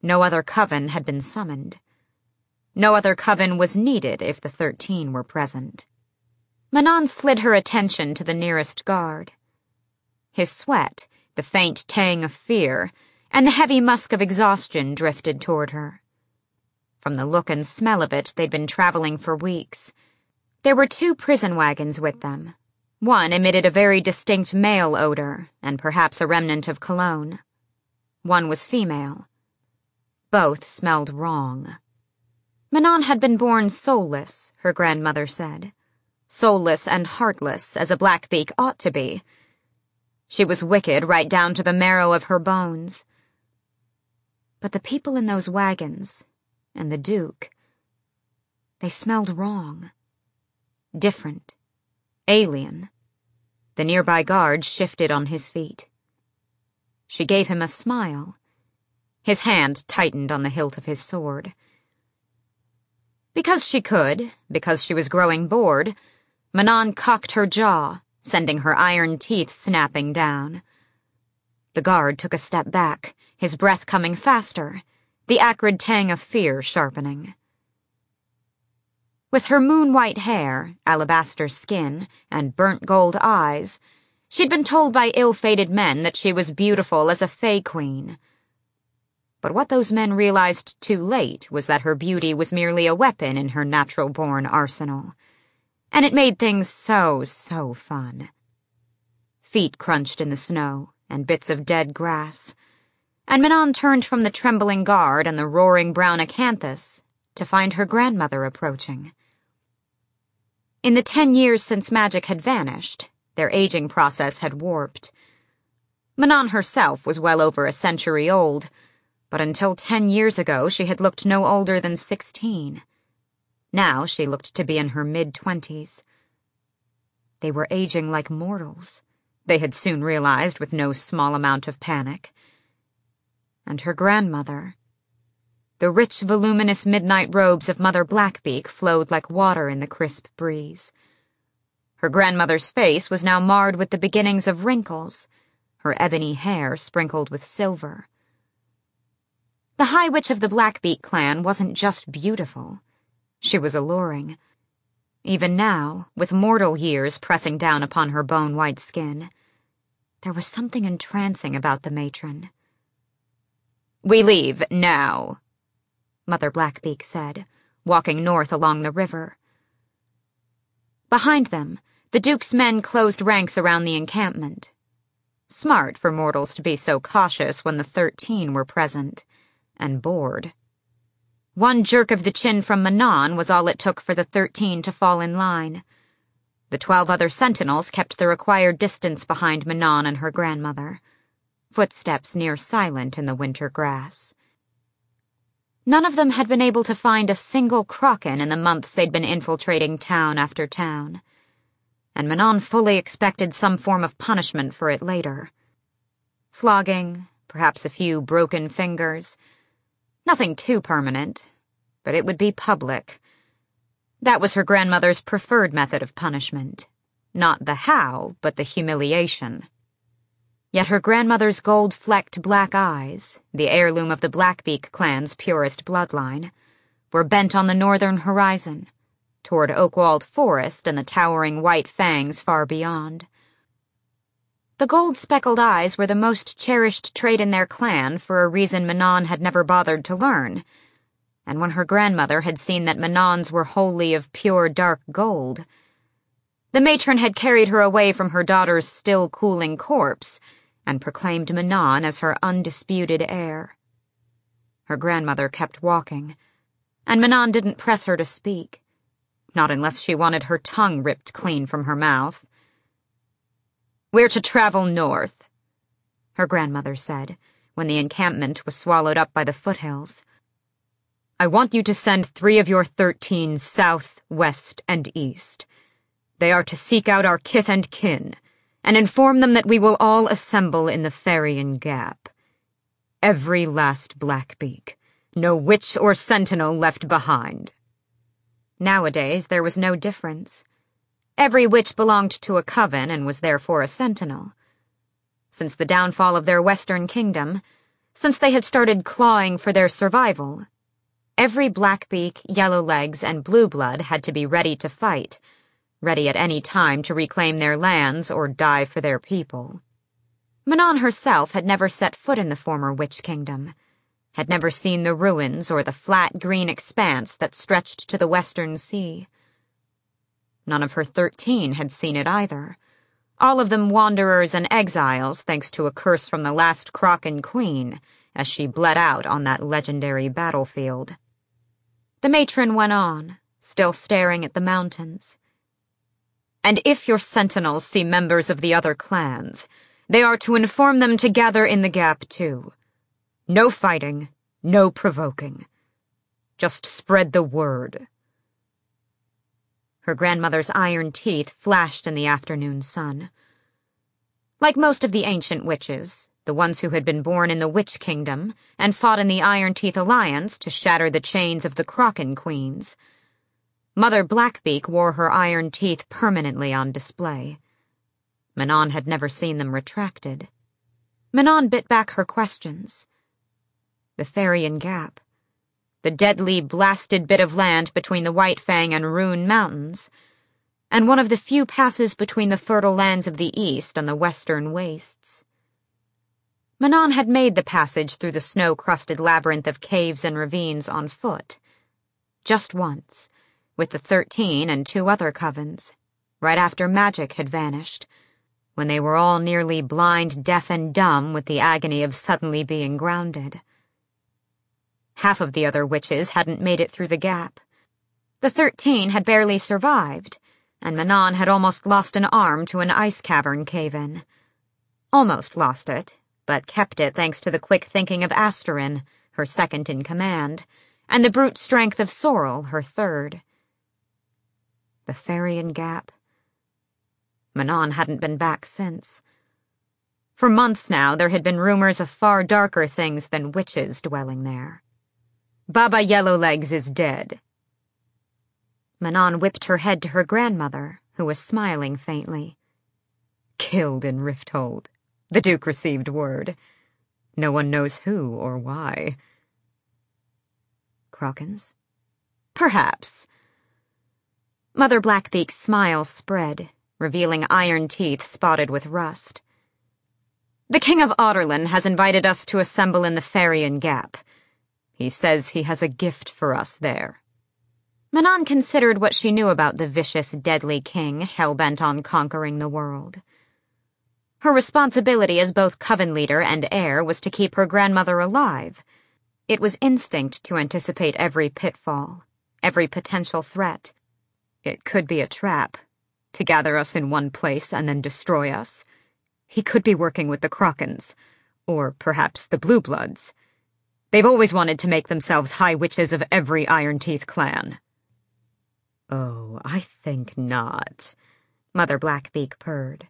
No other coven had been summoned. No other coven was needed if the Thirteen were present. Manon slid her attention to the nearest guard. His sweat, the faint tang of fear, and the heavy musk of exhaustion drifted toward her. From the look and smell of it, they'd been traveling for weeks. There were two prison wagons with them. One emitted a very distinct male odor, and perhaps a remnant of cologne. One was female. Both smelled wrong. Manon had been born soulless, her grandmother said. Soulless and heartless, as a Blackbeak ought to be. She was wicked right down to the marrow of her bones. But the people in those wagons, and the Duke, they smelled wrong. Different. Alien. The nearby guard shifted on his feet. She gave him a smile. His hand tightened on the hilt of his sword. Because she could, because she was growing bored, Manon cocked her jaw, sending her iron teeth snapping down. The guard took a step back his breath coming faster, the acrid tang of fear sharpening. With her moon-white hair, alabaster skin, and burnt gold eyes, she'd been told by ill-fated men that she was beautiful as a Fae queen. But what those men realized too late was that her beauty was merely a weapon in her natural-born arsenal. And it made things so, so fun. Feet crunched in the snow, and bits of dead grass, and Manon turned from the trembling guard and the roaring brown acanthus to find her grandmother approaching. In the ten years since magic had vanished, their aging process had warped. Manon herself was well over a century old, but until ten years ago she had looked no older than sixteen. Now she looked to be in her mid-twenties. They were aging like mortals, they had soon realized with no small amount of panic and her grandmother. The rich, voluminous midnight robes of Mother Blackbeak flowed like water in the crisp breeze. Her grandmother's face was now marred with the beginnings of wrinkles, her ebony hair sprinkled with silver. The High Witch of the Blackbeak clan wasn't just beautiful. She was alluring. Even now, with mortal years pressing down upon her bone-white skin, there was something entrancing about the matron. We leave now, Mother Blackbeak said, walking north along the river. Behind them, the Duke's men closed ranks around the encampment. Smart for mortals to be so cautious when the thirteen were present, and bored. One jerk of the chin from Manon was all it took for the thirteen to fall in line. The twelve other sentinels kept the required distance behind Manon and her grandmother, footsteps near silent in the winter grass. None of them had been able to find a single Crochan in the months they'd been infiltrating town after town, and Manon fully expected some form of punishment for it later. Flogging, perhaps a few broken fingers. Nothing too permanent, but it would be public. That was her grandmother's preferred method of punishment. Not the how, but the humiliation. Yet her grandmother's gold-flecked black eyes, the heirloom of the Blackbeak clan's purest bloodline, were bent on the northern horizon, toward Oakwald Forest and the towering white fangs far beyond. The gold-speckled eyes were the most cherished trait in their clan for a reason Manon had never bothered to learn, and when her grandmother had seen that Manon's were wholly of pure dark gold, the matron had carried her away from her daughter's still cooling corpse and proclaimed Manon as her undisputed heir. Her grandmother kept walking, and Manon didn't press her to speak, not unless she wanted her tongue ripped clean from her mouth. We're to travel north, her grandmother said, when the encampment was swallowed up by the foothills. I want you to send three of your thirteen south, west, and east. They are to seek out our kith and kin, and inform them that we will all assemble in the Ferian Gap. Every last Blackbeak, no witch or sentinel left behind. Nowadays there was no difference. Every witch belonged to a coven and was therefore a sentinel. Since the downfall of their western kingdom, since they had started clawing for their survival, every Blackbeak, Yellowlegs, and Blueblood had to be ready to fight, ready at any time to reclaim their lands or die for their people. Manon herself had never set foot in the former witch kingdom, had never seen the ruins or the flat green expanse that stretched to the western sea. None of her thirteen had seen it either. All of them wanderers and exiles, thanks to a curse from the last Crochan queen, as she bled out on that legendary battlefield. The matron went on, still staring at the mountains. And if your sentinels see members of the other clans, they are to inform them to gather in the gap too. No fighting, no provoking. Just spread the word. Her grandmother's iron teeth flashed in the afternoon sun. Like most of the ancient witches, the ones who had been born in the Witch Kingdom and fought in the Iron Teeth Alliance to shatter the chains of the Crochan Queens, Mother Blackbeak wore her iron teeth permanently on display. Manon had never seen them retracted. Manon bit back her questions. The Ferian Gap the deadly, blasted bit of land between the White Fang and Rune Mountains, and one of the few passes between the fertile lands of the east and the western wastes. Manon had made the passage through the snow-crusted labyrinth of caves and ravines on foot. Just once, with the thirteen and two other covens, right after magic had vanished, when they were all nearly blind, deaf, and dumb with the agony of suddenly being grounded. Half of the other witches hadn't made it through the gap. The thirteen had barely survived, and Manon had almost lost an arm to an ice cavern cave-in. Almost lost it, but kept it thanks to the quick thinking of Asterin, her second in command, and the brute strength of Sorrel, her third. The Ferian Gap. Manon hadn't been back since. For months now, there had been rumors of far darker things than witches dwelling there. Baba Yellowlegs is dead. Manon whipped her head to her grandmother, who was smiling faintly. Killed in Rifthold. The Duke received word. No one knows who or why. Crochans? Perhaps. Mother Blackbeak's smile spread, revealing iron teeth spotted with rust. The King of Adarlan has invited us to assemble in the Ferian Gap. He says he has a gift for us there. Manon considered what she knew about the vicious, deadly king hell-bent on conquering the world. Her responsibility as both coven leader and heir was to keep her grandmother alive, It was instinct to anticipate every pitfall, every potential threat. It could be a trap, to gather us in one place and then destroy us. He could be working with the Crochans, or perhaps the Blue Bloods. They've always wanted to make themselves high witches of every Iron Teeth clan. Oh, I think not, Mother Blackbeak purred,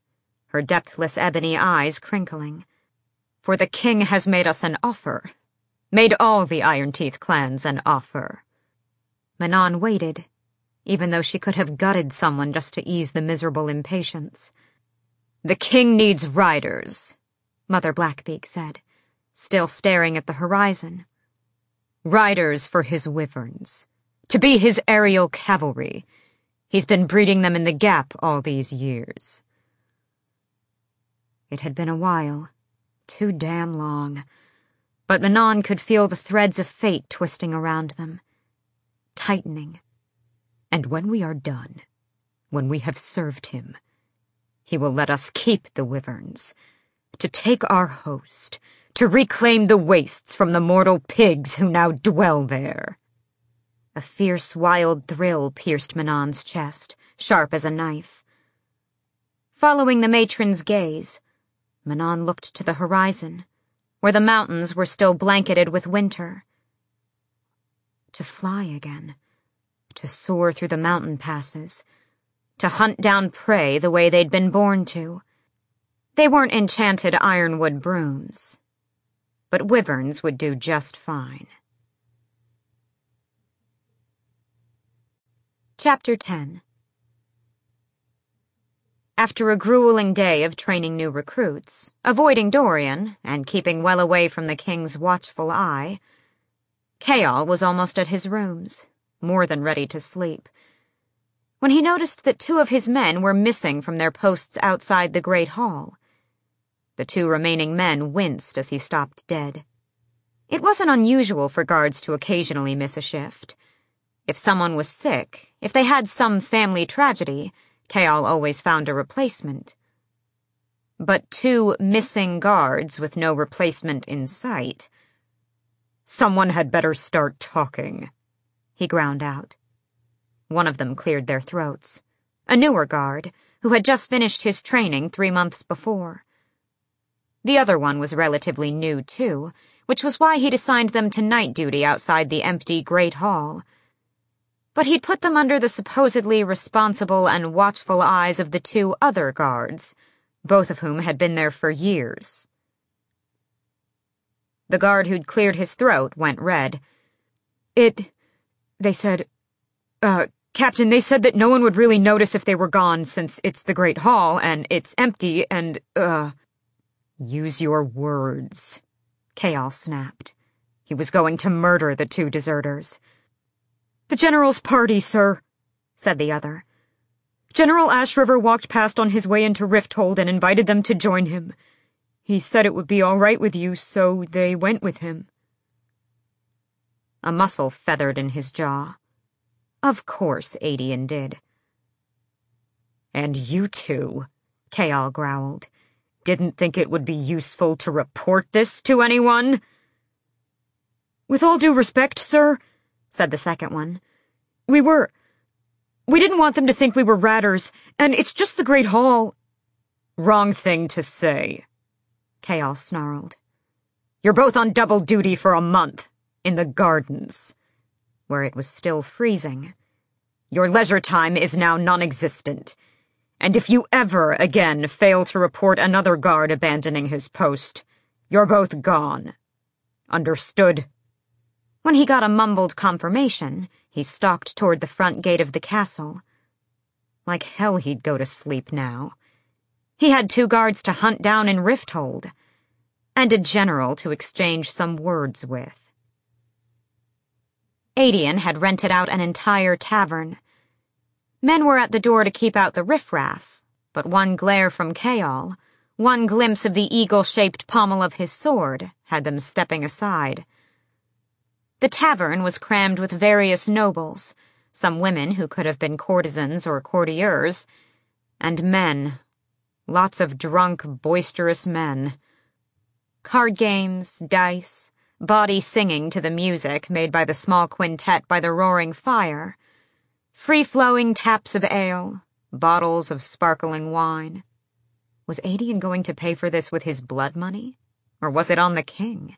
her depthless ebony eyes crinkling. For the king has made us an offer. Made all the Iron Teeth clans an offer. Manon waited, even though she could have gutted someone just to ease the miserable impatience. The king needs riders, Mother Blackbeak said, still staring at the horizon. Riders for his wyverns. To be his aerial cavalry. He's been breeding them in the gap all these years. It had been a while. Too damn long. But Manon could feel the threads of fate twisting around them. Tightening. And when we are done, when we have served him, he will let us keep the wyverns, to take our host, to reclaim the wastes from the mortal pigs who now dwell there. A fierce, wild thrill pierced Manon's chest, sharp as a knife. Following the matron's gaze, Manon looked to the horizon, where the mountains were still blanketed with winter. To fly again, to soar through the mountain passes, to hunt down prey the way they'd been born to. They weren't enchanted ironwood brooms, but wyverns would do just fine. Chapter 10 After a grueling day of training new recruits, avoiding Dorian, and keeping well away from the king's watchful eye, Chaol was almost at his rooms, more than ready to sleep, when he noticed that two of his men were missing from their posts outside the great hall. The two remaining men winced as he stopped dead. It wasn't unusual for guards to occasionally miss a shift. If someone was sick, if they had some family tragedy, Chaol always found a replacement. But two missing guards with no replacement in sight. Someone had better start talking, he ground out. One of them cleared their throats. A newer guard, who had just finished his training three months before. The other one was relatively new, too, which was why he'd assigned them to night duty outside the empty Great Hall but he'd put them under the supposedly responsible and watchful eyes of the two other guards, both of whom had been there for years. The guard who'd cleared his throat went red. It. They said. Uh, Captain, they said that no one would really notice if they were gone since it's the Great Hall and it's empty and, uh. Use your words, Chaol snapped. He was going to murder the two deserters. The General's party, sir, said the other. General Ashryver walked past on his way into Rifthold and invited them to join him. He said it would be all right with you, so they went with him. A muscle feathered in his jaw. Of course Aedion did. And you two, Chaol growled, didn't think it would be useful to report this to anyone? With all due respect, sir, said the second one. We were. We didn't want them to think we were ratters, and it's just the Great Hall. Wrong thing to say, Chaol snarled. You're both on double duty for a month, in the gardens, where it was still freezing. Your leisure time is now non existent, and if you ever again fail to report another guard abandoning his post, you're both gone. Understood? When he got a mumbled confirmation, he stalked toward the front gate of the castle. Like hell he'd go to sleep now. He had two guards to hunt down in Rifthold, and a general to exchange some words with. Aedion had rented out an entire tavern. Men were at the door to keep out the riffraff, but one glare from Chaol, one glimpse of the eagle-shaped pommel of his sword, had them stepping aside. The tavern was crammed with various nobles, some women who could have been courtesans or courtiers, and men. Lots of drunk, boisterous men. Card games, dice, body singing to the music made by the small quintet by the roaring fire, free flowing taps of ale, bottles of sparkling wine. Was Aedion going to pay for this with his blood money? Or was it on the king?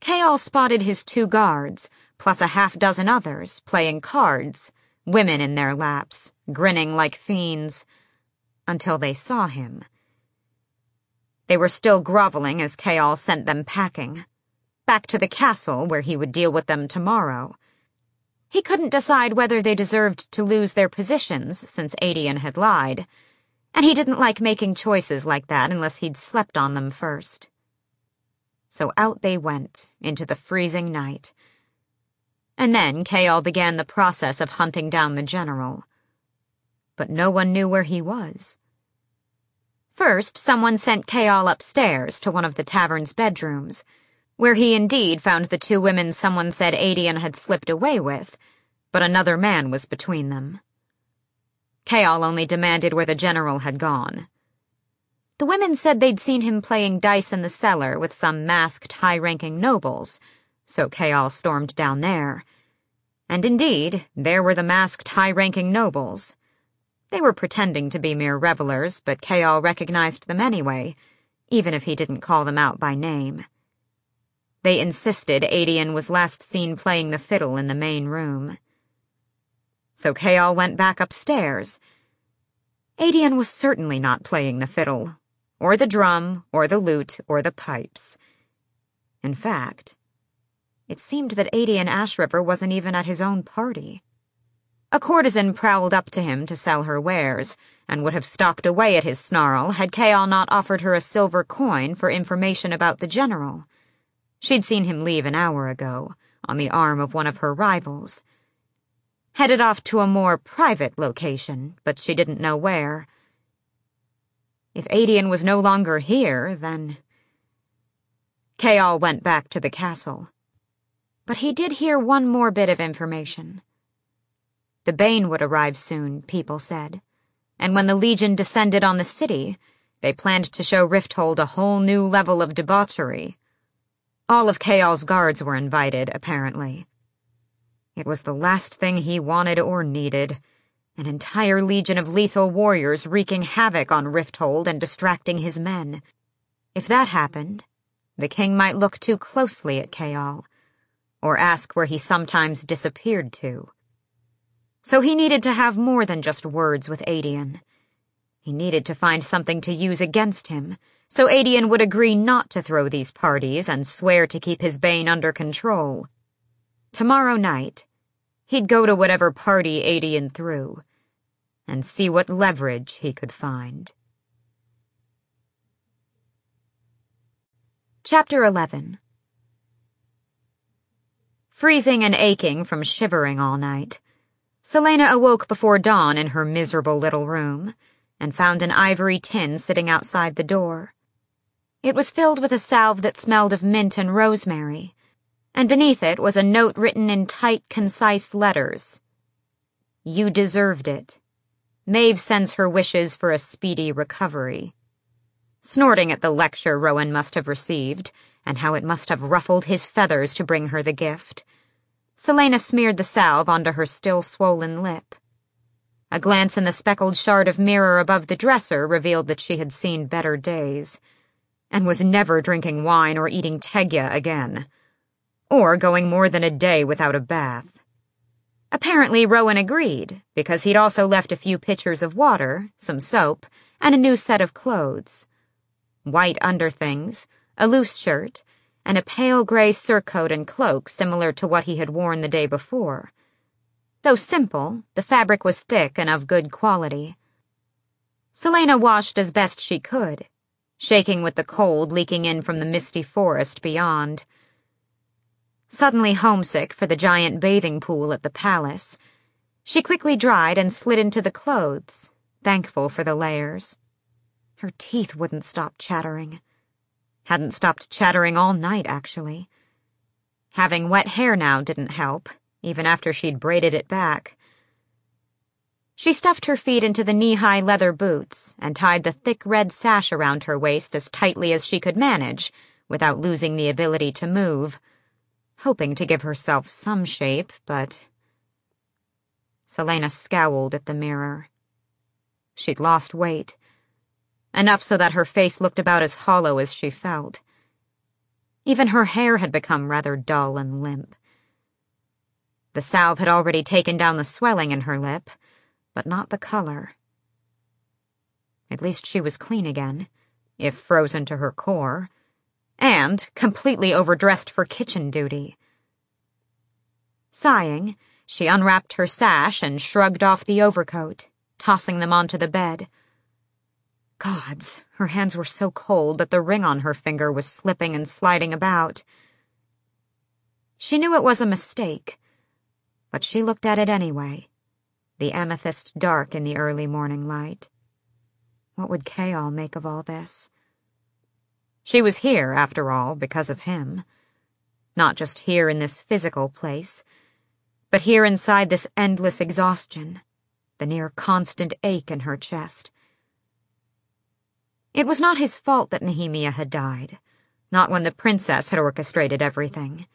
Chaol spotted his two guards, plus a half dozen others, playing cards, women in their laps, grinning like fiends, until they saw him. They were still groveling as Chaol sent them packing. Back to the castle where he would deal with them tomorrow. He couldn't decide whether they deserved to lose their positions since Aedion had lied, and he didn't like making choices like that unless he'd slept on them first. So out they went into the freezing night. And then Chaol began the process of hunting down the general. But no one knew where he was. First, someone sent Chaol upstairs to one of the tavern's bedrooms, where he indeed found the two women someone said Aedion had slipped away with, but another man was between them. Chaol only demanded where the general had gone. The women said they'd seen him playing dice in the cellar with some masked high-ranking nobles, so Chaol stormed down there. And indeed, there were the masked high-ranking nobles. They were pretending to be mere revelers, but Chaol recognized them anyway, even if he didn't call them out by name. They insisted Aedion was last seen playing the fiddle in the main room. So Chaol went back upstairs. Aedion was certainly not playing the fiddle, or the drum, or the lute, or the pipes. In fact, it seemed that Aedion Ashryver wasn't even at his own party. A courtesan prowled up to him to sell her wares, and would have stalked away at his snarl had Chaol not offered her a silver coin for information about the general. She'd seen him leave an hour ago, on the arm of one of her rivals. Headed off to a more private location, but she didn't know where. If Aedion was no longer here, then... Chaol went back to the castle. But he did hear one more bit of information. The Bane would arrive soon, people said. And when the Legion descended on the city, they planned to show Rifthold a whole new level of debauchery. All of Chaol's guards were invited, apparently. It was the last thing he wanted or needed. An entire legion of lethal warriors wreaking havoc on Rifthold and distracting his men. If that happened, the king might look too closely at Chaol, or ask where he sometimes disappeared to. So he needed to have more than just words with Aedion. He needed to find something to use against him, so Aedion would agree not to throw these parties and swear to keep his bane under control. Tomorrow night, he'd go to whatever party Aedion threw, and see what leverage he could find. Chapter 11 Freezing and aching from shivering all night, Celaena awoke before dawn in her miserable little room and found an ivory tin sitting outside the door. It was filled with a salve that smelled of mint and rosemary, and beneath it was a note written in tight, concise letters. You deserved it. Maeve sends her wishes for a speedy recovery. Snorting at the lecture Rowan must have received, and how it must have ruffled his feathers to bring her the gift, Celaena smeared the salve onto her still swollen lip. A glance in the speckled shard of mirror above the dresser revealed that she had seen better days, and was never drinking wine or eating teggia again, or going more than a day without a bath. Apparently, Rowan agreed, because he'd also left a few pitchers of water, some soap, and a new set of clothes. White underthings, a loose shirt, and a pale gray surcoat and cloak similar to what he had worn the day before. Though simple, the fabric was thick and of good quality. Celaena washed as best she could, shaking with the cold leaking in from the misty forest beyond. Suddenly homesick for the giant bathing pool at the palace, she quickly dried and slid into the clothes, thankful for the layers. Her teeth wouldn't stop chattering. Hadn't stopped chattering all night, actually. Having wet hair now didn't help, even after she'd braided it back. She stuffed her feet into the knee-high leather boots and tied the thick red sash around her waist as tightly as she could manage, without losing the ability to move, hoping to give herself some shape, but. Celaena scowled at the mirror. She'd lost weight, enough so that her face looked about as hollow as she felt. Even her hair had become rather dull and limp. The salve had already taken down the swelling in her lip, but not the color. At least she was clean again, if frozen to her core, and completely overdressed for kitchen duty. Sighing, she unwrapped her sash and shrugged off the overcoat, tossing them onto the bed. Gods, her hands were so cold that the ring on her finger was slipping and sliding about. She knew it was a mistake but she looked at it anyway, the amethyst dark in the early morning light. What would Chaol make of all this? She was here, after all, because of him. Not just here in this physical place, but here inside this endless exhaustion, the near constant ache in her chest. It was not his fault that Nehemia had died, not when the princess had orchestrated everything.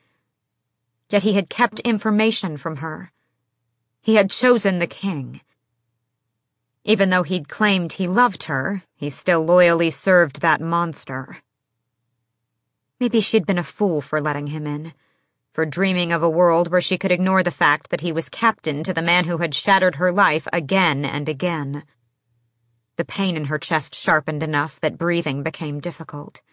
Yet he had kept information from her. He had chosen the king. Even though he'd claimed he loved her, he still loyally served that monster. Maybe she'd been a fool for letting him in, for dreaming of a world where she could ignore the fact that he was captain to the man who had shattered her life again and again. The pain in her chest sharpened enough that breathing became difficult.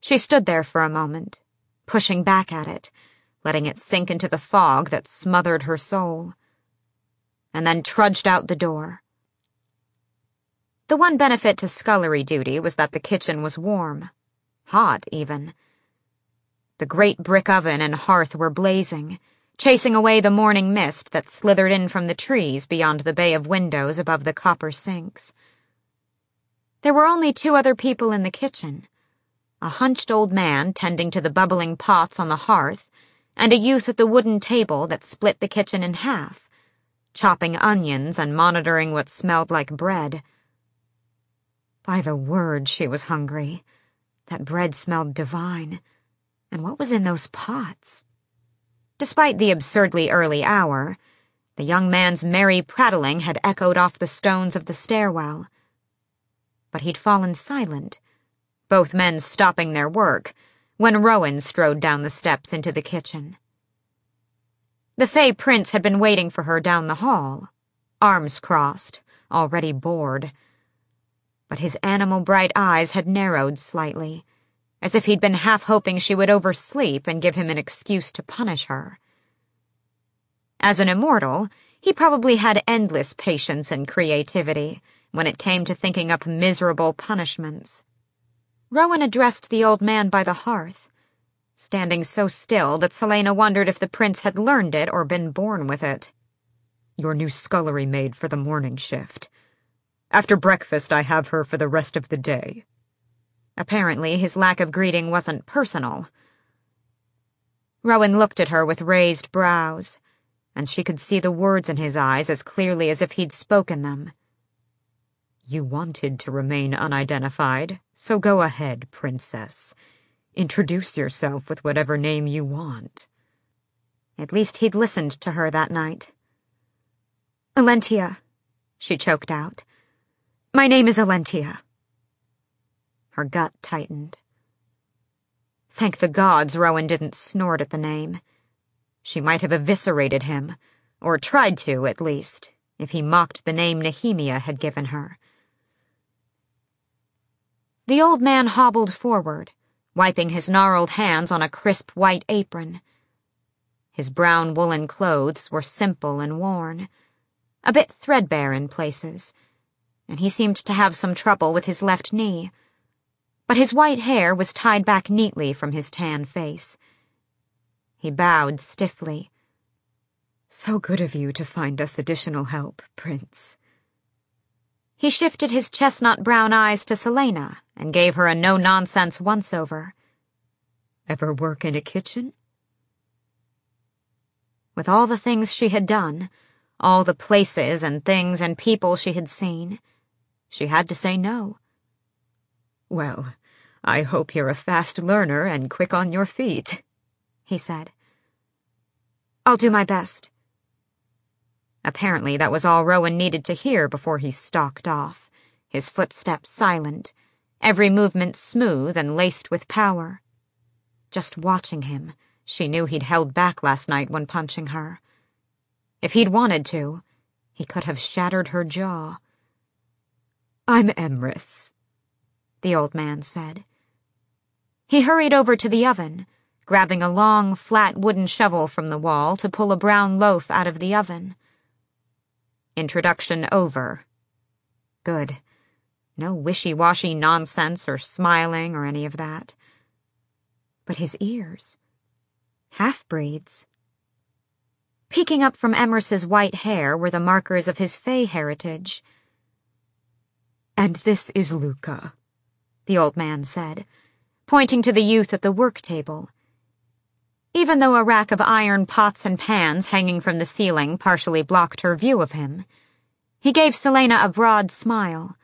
She stood there for a moment, pushing back at it, letting it sink into the fog that smothered her soul, and then trudged out the door. The one benefit to scullery duty was that the kitchen was warm, hot even. The great brick oven and hearth were blazing, chasing away the morning mist that slithered in from the trees beyond the bay of windows above the copper sinks. There were only two other people in the kitchen a hunched old man tending to the bubbling pots on the hearth, and a youth at the wooden table that split the kitchen in half, chopping onions and monitoring what smelled like bread. By the word, she was hungry. That bread smelled divine. And what was in those pots? Despite the absurdly early hour, the young man's merry prattling had echoed off the stones of the stairwell. But he'd fallen silent both men stopping their work, when Rowan strode down the steps into the kitchen. The Fae Prince had been waiting for her down the hall, arms crossed, already bored. But his animal bright eyes had narrowed slightly, as if he'd been half hoping she would oversleep and give him an excuse to punish her. As an immortal, he probably had endless patience and creativity when it came to thinking up miserable punishments. Rowan addressed the old man by the hearth, standing so still that Celaena wondered if the prince had learned it or been born with it. Your new scullery maid for the morning shift. After breakfast, I have her for the rest of the day. Apparently, his lack of greeting wasn't personal. Rowan looked at her with raised brows, and she could see the words in his eyes as clearly as if he'd spoken them. You wanted to remain unidentified, so go ahead, Princess. Introduce yourself with whatever name you want. At least he'd listened to her that night. Elentiya, she choked out. My name is Elentiya. Her gut tightened. Thank the gods Rowan didn't snort at the name. She might have eviscerated him, or tried to, at least, if he mocked the name Nehemia had given her. The old man hobbled forward, wiping his gnarled hands on a crisp white apron. His brown woolen clothes were simple and worn, a bit threadbare in places, and he seemed to have some trouble with his left knee. But his white hair was tied back neatly from his tan face. He bowed stiffly. So good of you to find us additional help, Prince. He shifted his chestnut brown eyes to Celaena and gave her a no nonsense once over. Ever work in a kitchen? With all the things she had done, all the places and things and people she had seen, she had to say no. Well, I hope you're a fast learner and quick on your feet, he said. I'll do my best. Apparently, that was all Rowan needed to hear before he stalked off, his footsteps silent, every movement smooth and laced with power. Just watching him, she knew he'd held back last night when punching her. If he'd wanted to, he could have shattered her jaw. I'm Emrys, the old man said. He hurried over to the oven, grabbing a long, flat wooden shovel from the wall to pull a brown loaf out of the oven. Introduction over. Good. No wishy-washy nonsense or smiling or any of that. But his ears. Half-breeds. Peeking up from Emrys's white hair were the markers of his Fae heritage. And this is Luca, the old man said, pointing to the youth at the work table. Even though a rack of iron pots and pans hanging from the ceiling partially blocked her view of him, he gave Celaena a broad smile,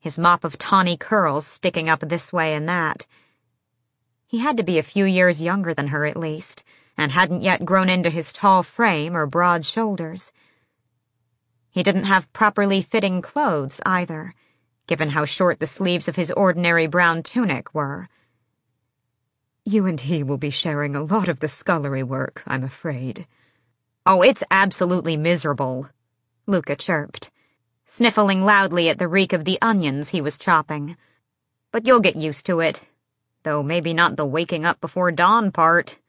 his mop of tawny curls sticking up this way and that. He had to be a few years younger than her at least, and hadn't yet grown into his tall frame or broad shoulders. He didn't have properly fitting clothes either, given how short the sleeves of his ordinary brown tunic were. You and he will be sharing a lot of the scullery work, I'm afraid. Oh, it's absolutely miserable, Luca chirped, sniffling loudly at the reek of the onions he was chopping. But you'll get used to it, though maybe not the waking up before dawn part.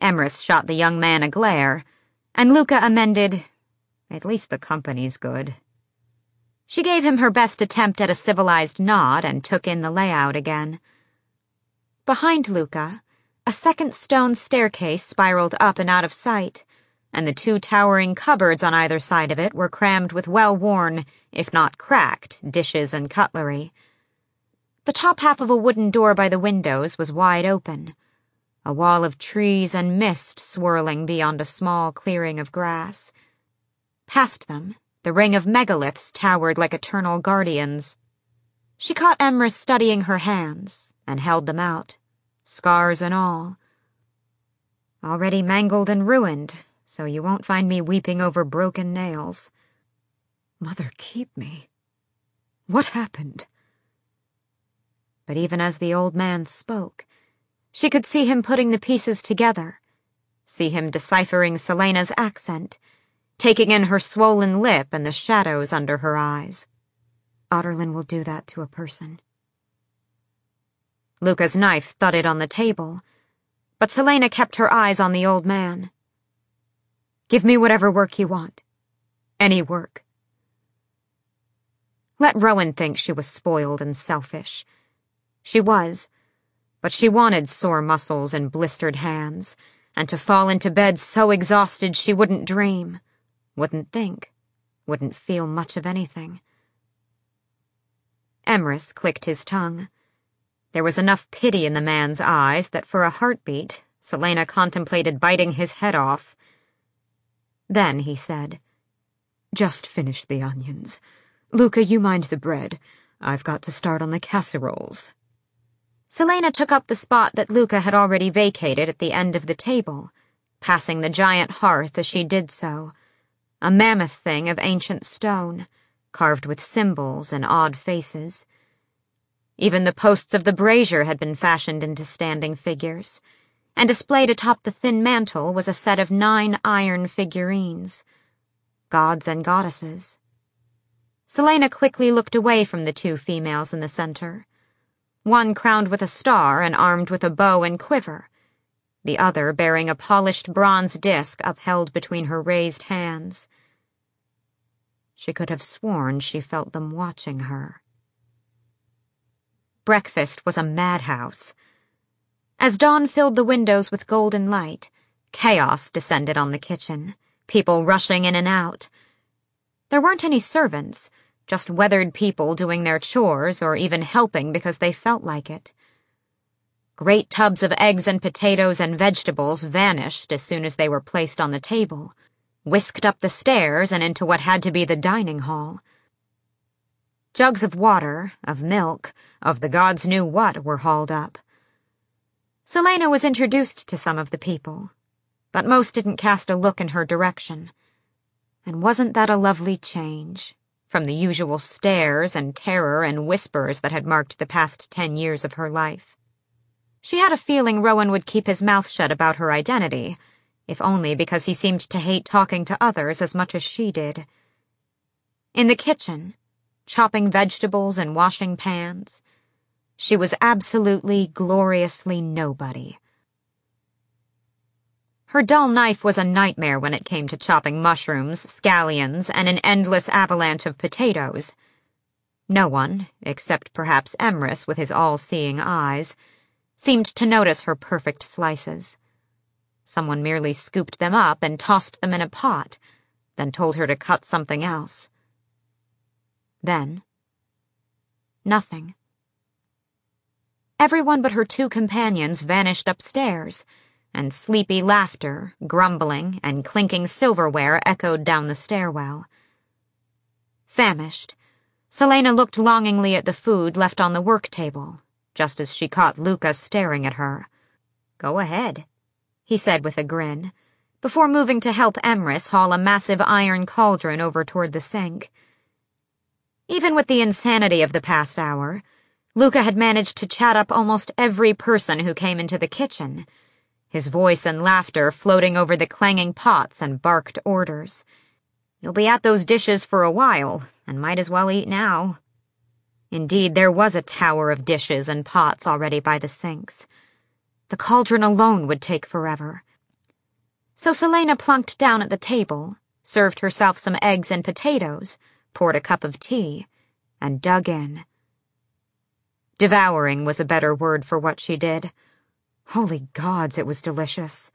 Emrys shot the young man a glare, and Luca amended, At least the company's good. She gave him her best attempt at a civilized nod and took in the layout again. Behind Luca, a second stone staircase spiraled up and out of sight, and the two towering cupboards on either side of it were crammed with well-worn, if not cracked, dishes and cutlery. The top half of a wooden door by the windows was wide open, a wall of trees and mist swirling beyond a small clearing of grass. Past them, the ring of megaliths towered like eternal guardians. She caught Emrys studying her hands and held them out, scars and all. Already mangled and ruined, so you won't find me weeping over broken nails. Mother, keep me. What happened? But even as the old man spoke, she could see him putting the pieces together, see him deciphering Celaena's accent, taking in her swollen lip and the shadows under her eyes. Adarlan will do that to a person. Luca's knife thudded on the table, but Celaena kept her eyes on the old man. Give me whatever work you want. Any work. Let Rowan think she was spoiled and selfish. She was, but she wanted sore muscles and blistered hands, and to fall into bed so exhausted she wouldn't dream, wouldn't think, wouldn't feel much of anything. Emrys clicked his tongue. There was enough pity in the man's eyes that for a heartbeat, Celaena contemplated biting his head off. Then he said, Just finish the onions. Luca, you mind the bread. I've got to start on the casseroles. Celaena took up the spot that Luca had already vacated at the end of the table, passing the giant hearth as she did so, a mammoth thing of ancient stone carved with symbols and odd faces. Even the posts of the brazier had been fashioned into standing figures, and displayed atop the thin mantel was a set of nine iron figurines, gods and goddesses. Celaena quickly looked away from the two females in the center, one crowned with a star and armed with a bow and quiver, the other bearing a polished bronze disc upheld between her raised hands. She could have sworn she felt them watching her. Breakfast was a madhouse. As dawn filled the windows with golden light, chaos descended on the kitchen, people rushing in and out. There weren't any servants, just weathered people doing their chores or even helping because they felt like it. Great tubs of eggs and potatoes and vegetables vanished as soon as they were placed on the table whisked up the stairs and into what had to be the dining hall. Jugs of water, of milk, of the gods knew what were hauled up. Celaena was introduced to some of the people, but most didn't cast a look in her direction. And wasn't that a lovely change from the usual stares and terror and whispers that had marked the past ten years of her life? She had a feeling Rowan would keep his mouth shut about her identity, if only because he seemed to hate talking to others as much as she did. In the kitchen, chopping vegetables and washing pans, she was absolutely, gloriously nobody. Her dull knife was a nightmare when it came to chopping mushrooms, scallions, and an endless avalanche of potatoes. No one, except perhaps Emrys with his all-seeing eyes, seemed to notice her perfect slices. Someone merely scooped them up and tossed them in a pot, then told her to cut something else. Then, nothing. Everyone but her two companions vanished upstairs, and sleepy laughter, grumbling, and clinking silverware echoed down the stairwell. Famished, Celaena looked longingly at the food left on the work table, just as she caught Luca staring at her. Go ahead, he said with a grin, before moving to help Emrys haul a massive iron cauldron over toward the sink. Even with the insanity of the past hour, Luca had managed to chat up almost every person who came into the kitchen his voice and laughter floating over the clanging pots and barked orders. You'll be at those dishes for a while, and might as well eat now. Indeed, there was a tower of dishes and pots already by the sinks. The cauldron alone would take forever. So Celaena plunked down at the table, served herself some eggs and potatoes, poured a cup of tea, and dug in. Devouring was a better word for what she did. Holy gods, it was delicious.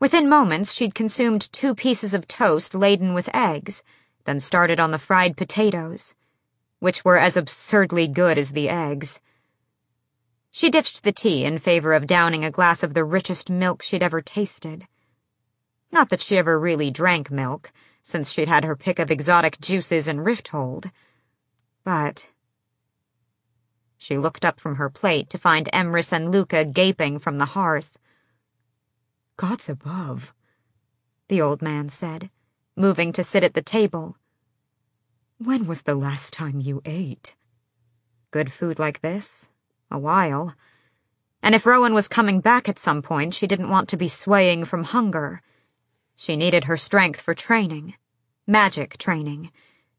Within moments, she'd consumed two pieces of toast laden with eggs, then started on the fried potatoes, which were as absurdly good as the eggs. She ditched the tea in favor of downing a glass of the richest milk she'd ever tasted. Not that she ever really drank milk, since she'd had her pick of exotic juices in Rifthold. But she looked up from her plate to find Emrys and Luca gaping from the hearth. Gods above, the old man said, moving to sit at the table. When was the last time you ate? Good food like this? A while. And if Rowan was coming back at some point, she didn't want to be swaying from hunger. She needed her strength for training. Magic training.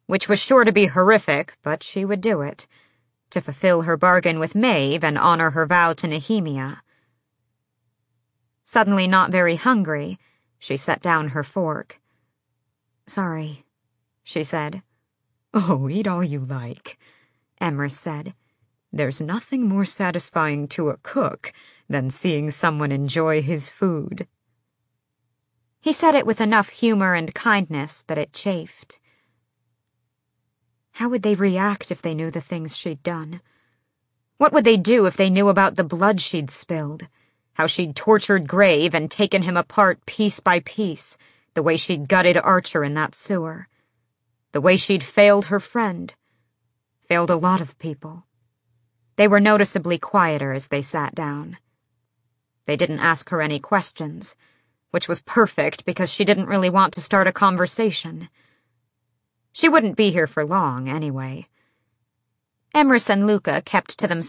Which was sure to be horrific, but she would do it to fulfill her bargain with Maeve and honor her vow to Nehemia. Suddenly not very hungry, she set down her fork. Sorry, she said. Oh, eat all you like, Emrys said. There's nothing more satisfying to a cook than seeing someone enjoy his food. He said it with enough humor and kindness that it chafed. How would they react if they knew the things she'd done? What would they do if they knew about the blood she'd spilled? How she'd tortured Grave and taken him apart piece by piece, the way she'd gutted Archer in that sewer. The way she'd failed her friend. Failed a lot of people. They were noticeably quieter as they sat down. They didn't ask her any questions, which was perfect because she didn't really want to start a conversation. She wouldn't be here for long, anyway. Emrys and Luca kept to themselves